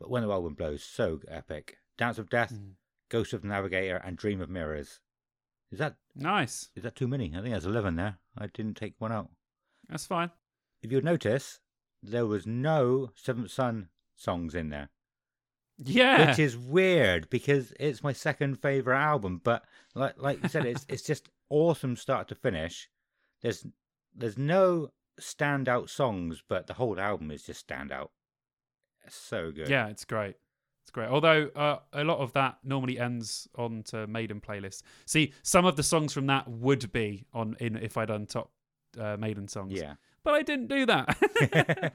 S1: But when the wild wind blows, so epic. Dance of Death,
S2: Mm.
S1: Ghost of the Navigator, and Dream of Mirrors. Is that
S2: Nice.
S1: is that too many? I think there's 11 there. I didn't take one out.
S2: That's fine.
S1: If you'll notice, there was no Seventh Son songs in there,
S2: Yeah.
S1: which is weird because it's my second favorite album. But like like you said, it's it's just awesome start to finish. There's there's no standout songs, but the whole album is just standout. It's so good.
S2: Yeah, it's great. It's great. Although uh, a lot of that normally ends on to Maiden playlists. See, some of the songs from that would be on in if I'd done top uh, Maiden songs.
S1: Yeah.
S2: But I didn't do that.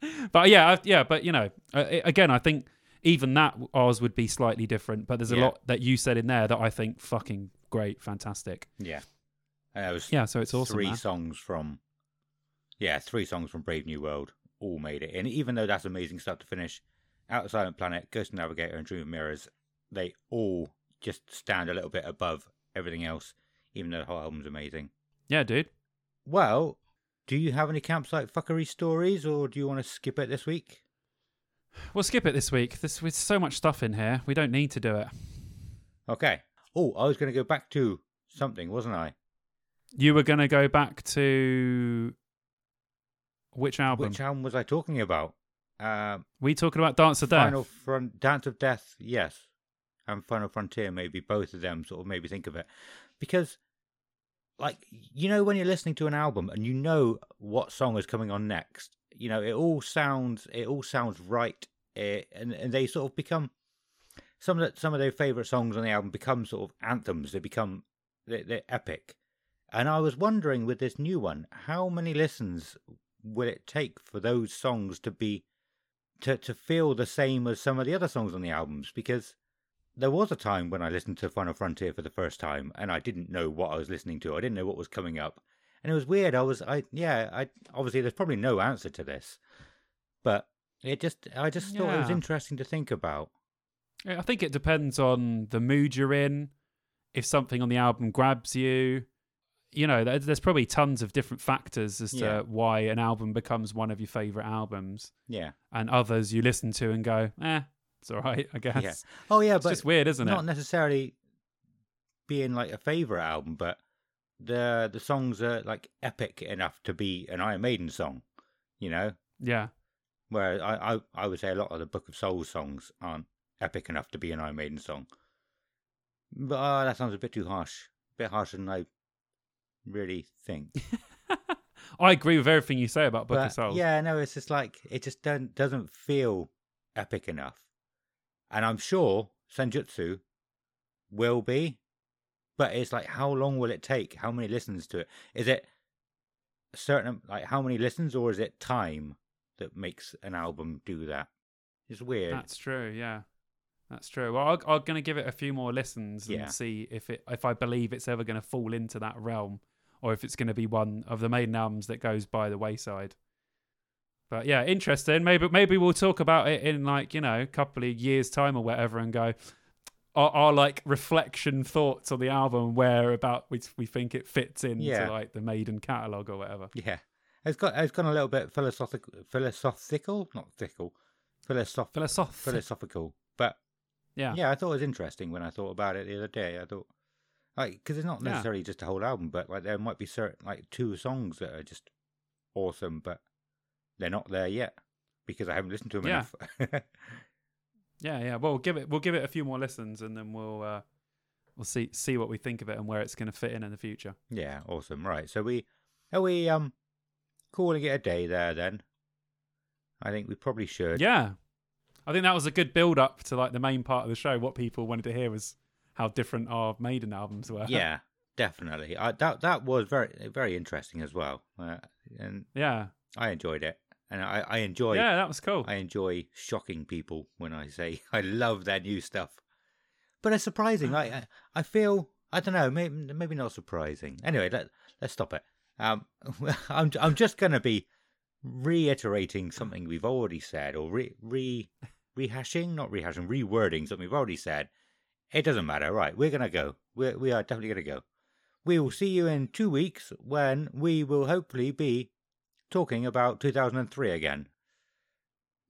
S2: but yeah, I, yeah. But you know, uh, again, I think even that ours would be slightly different. But there's a
S1: Yeah.
S2: lot that you said in there that I think fucking great, fantastic.
S1: yeah. And was
S2: Yeah, so it's awesome.
S1: three
S2: man.
S1: songs from yeah three songs from brave new world all made it and even though that's amazing start to finish out of silent planet ghost navigator and dream of mirrors they all just stand a little bit above everything else even though the whole album's amazing
S2: Yeah, dude.
S1: well do you have any campsite fuckery stories or do you want to skip it this week
S2: We'll skip it this week. This with so much stuff in here, we don't need to do it.
S1: okay oh i was going to go back to something wasn't i
S2: You were going to go back to which album?
S1: which album was i talking about um
S2: we talking about Dance of Death?
S1: Final Front, Dance of Death, yes, and Final Frontier, maybe both of them sort of maybe think of it, because, like you know, when you're listening to an album and you know what song is coming on next, you know, it all sounds it all sounds right, eh, and and they sort of become some of the, some of their favorite songs on the album become sort of anthems. They become they're, they're epic, And I was wondering with this new one, how many listens will it take for those songs to be to to feel the same as some of the other songs on the albums? Because there was a time when I listened to Final Frontier for the first time and I didn't know what I was listening to. I didn't know what was coming up. And it was weird. I was I yeah, I obviously there's probably no answer to this. But it just I just thought it was interesting to think about.
S2: I think it depends on the mood you're in. If something on the album grabs you, you know, there's probably tons of different factors as to
S1: Yeah.
S2: why an album becomes one of your favorite albums,
S1: Yeah.
S2: and others you listen to and go, "Eh, it's all right, I guess."
S1: Yeah. Oh yeah,
S2: It's
S1: but
S2: just weird, isn't
S1: not
S2: it?
S1: Not necessarily being like a favorite album, but the the songs are like epic enough to be an Iron Maiden song, you know.
S2: Yeah,
S1: Where I, I I would say a lot of the Book of Souls songs aren't epic enough to be an Iron Maiden song. But uh, that sounds a bit too harsh, a bit harsher than I really think.
S2: I agree with everything you say about Book
S1: but
S2: of Souls.
S1: yeah, no, it's just like it just don't, doesn't feel epic enough, and I'm sure Senjutsu will be, but it's like how long will it take? How many listens to it? Is it a certain like how many listens, or is it time that makes an album do that? It's weird.
S2: That's true. Yeah, that's true. Well, I'm, I'm going to give it a few more listens and
S1: Yeah.
S2: see if it if I believe it's ever going to fall into that realm, or if it's going to be one of the maiden albums that goes by the wayside. But yeah, interesting. Maybe maybe we'll talk about it in like you know a couple of years time or whatever, and go our, our like reflection thoughts on the album, where about we we think it fits into
S1: Yeah.
S2: like the maiden catalog or whatever.
S1: yeah, it's got it's gone a little bit philosophical, philosophical, not thickle, philosoph-
S2: Philosoph.
S1: philosophical. But
S2: yeah.
S1: yeah, I thought it was interesting when I thought about it the other day. I thought, like, because it's not
S2: Yeah.
S1: necessarily just a whole album, but like there might be certain like two songs that are just awesome, but they're not there yet because I haven't listened to them
S2: Yeah.
S1: enough.
S2: Yeah, yeah. Well, we'll give it we'll give it a few more listens, and then we'll uh, we'll see see what we think of it and where it's going to fit in in the future.
S1: yeah, awesome. Right, so we are we um calling it a day there then. I think we probably should.
S2: Yeah, I think that was a good build up to like the main part of the show. What people wanted to hear was how different our Maiden albums were.
S1: yeah, definitely. I, that that was very very interesting as well, uh, and
S2: yeah,
S1: I enjoyed it, and I I enjoy
S2: yeah. That was cool.
S1: I enjoy shocking people when I say I love their new stuff. But it's surprising. I I- I feel I don't know. Maybe maybe not surprising. Anyway, let let's stop it. Um, I'm I'm just gonna be reiterating something we've already said, or re re rehashing, not rehashing, rewording something we've already said. It doesn't matter. Right, we're gonna go. We we are definitely gonna go. We will see you in two weeks when we will hopefully be talking about 2003 again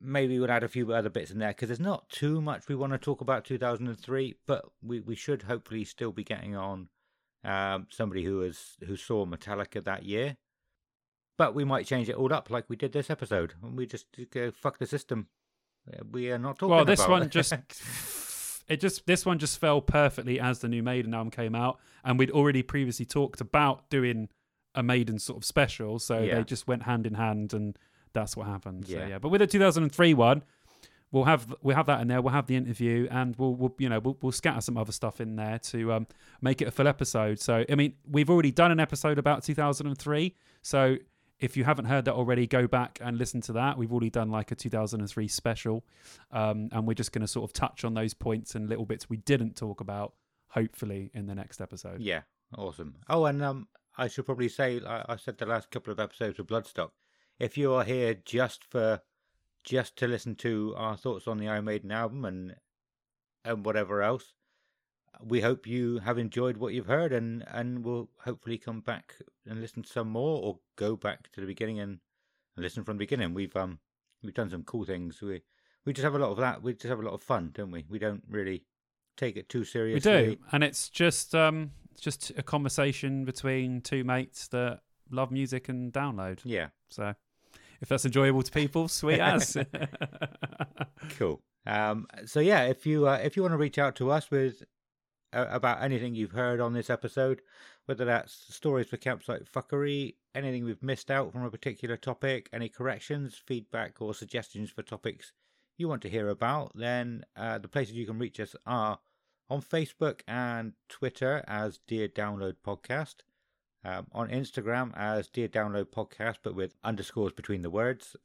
S1: maybe we'll add a few other bits in there because there's not too much we want to talk about 2003 but we, we should hopefully still be getting on um, somebody who has who saw metallica that year but we might change it all up like we did this episode and we just go fuck the system we are not talking about.
S2: well, this one just it just this one just fell perfectly as the new Maiden album came out, and we'd already previously talked about doing a Maiden sort of special, so
S1: Yeah.
S2: they just went hand in hand, and that's what happened. So,
S1: Yeah.
S2: yeah, but with the 2003 one. We'll have we'll have that in there. We'll have the interview, and we'll, we'll you know we'll, we'll scatter some other stuff in there to um, make it a full episode. So I mean, we've already done an episode about 2003. So if you haven't heard that already, go back and listen to that. We've already done like a 2003 special, um, and we're just going to sort of touch on those points and little bits we didn't talk about, hopefully in the next episode.
S1: yeah awesome oh and um i should probably say I, I said the last couple of episodes of bloodstock. If you are here just for just to listen to our thoughts on the iron maiden album and and whatever else we hope you have enjoyed what you've heard and and will hopefully come back and listen to some more or go back to the beginning and, and listen from the beginning. We've um we've done some cool things. We we just have a lot of that. We just have a lot of fun don't we? We don't really take it too seriously.
S2: We do, and it's just um, just a conversation between two mates that love music and download.
S1: yeah
S2: So if that's enjoyable to people, sweet as.
S1: cool um so yeah if you uh, if you want to reach out to us with uh, about anything you've heard on this episode whether that's stories for campsite fuckery anything we've missed out from a particular topic any corrections feedback or suggestions for topics you want to hear about then uh, the places you can reach us are on facebook and twitter as dear download podcast Um, on Instagram as Dear Download Podcast, but with underscores between the words.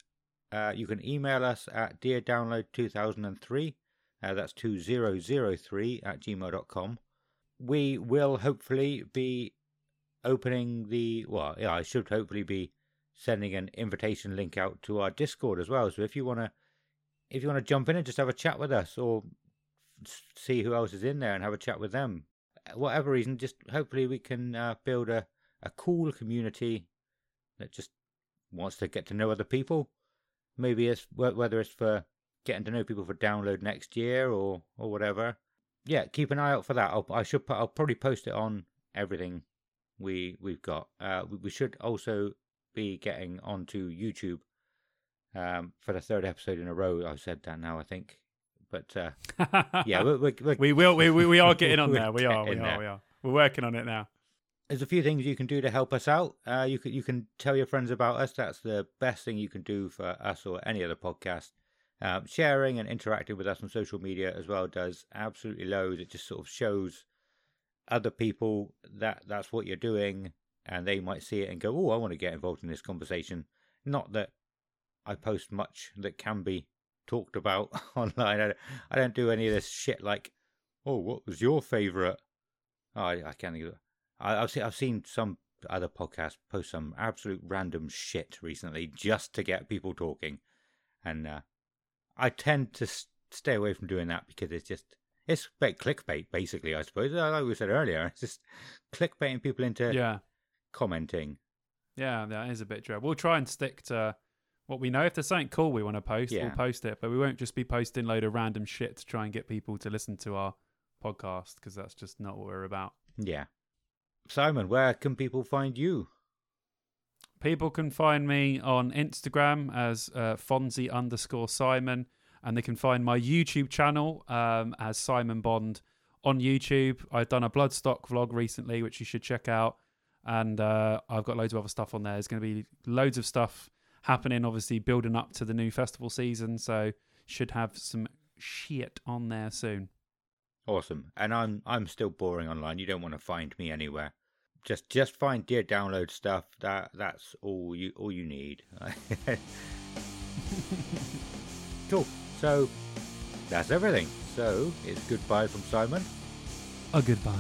S1: Uh, you can email us at deardownload2003. Uh, that's 2003 at gmail.com. We will hopefully be opening the, well, yeah, I should hopefully be sending an invitation link out to our Discord as well. So if you want to, if you want to jump in and just have a chat with us or see who else is in there and have a chat with them, whatever reason, just hopefully we can uh, build a, a cool community that just wants to get to know other people. Maybe it's whether it's for getting to know people for download next year or or whatever. Yeah, keep an eye out for that. I'll, I should I'll probably post it on everything we we've got. Uh, we, we should also be getting onto YouTube um, for the third episode in a row. I've said that now, I think. But uh, yeah, we're, we're, we're,
S2: we will. We, we are getting on there. We are. We are.
S1: there.
S2: We are. We're working on it now.
S1: there's a few things you can do to help us out. Uh, you can you can tell your friends about us. That's the best thing you can do for us or any other podcast. Um, sharing and interacting with us on social media as well does absolutely loads. It just sort of shows other people that that's what you're doing, and they might see it and go, "Oh, I want to get involved in this conversation." Not that I post much that can be talked about online. I, I don't do any of this shit like, "Oh, what was your favorite?" Oh, I, I can't think of I, I've seen I've seen some other podcasts post some absolute random shit recently just to get people talking, and uh, I tend to s- stay away from doing that because it's just it's bait clickbait basically. I suppose like we said earlier, it's just clickbaiting people into
S2: Yeah.
S1: commenting.
S2: Yeah, that is a bit dread. We'll try and stick to what we know. If there's something cool we want to post,
S1: Yeah.
S2: we'll post it. But we won't just be posting load of random shit to try and get people to listen to our podcast because that's just not what we're about.
S1: Yeah, Simon, where can people find you?
S2: People can find me on Instagram as uh, Fonzie underscore Simon, and they can find my YouTube channel um, as Simon Bond on YouTube. I've done a Bloodstock vlog recently, which you should check out, and uh, I've got loads of other stuff on there. There's going to be loads of stuff happening, obviously building up to the new festival season, so should have some shit on there soon.
S1: Awesome. And I'm I'm still boring online. You don't want to find me anywhere. Just just find dear download stuff. That that's all you all you need. cool. So that's everything. So it's goodbye from Simon
S2: A goodbye.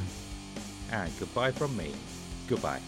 S1: and goodbye from me. Goodbye.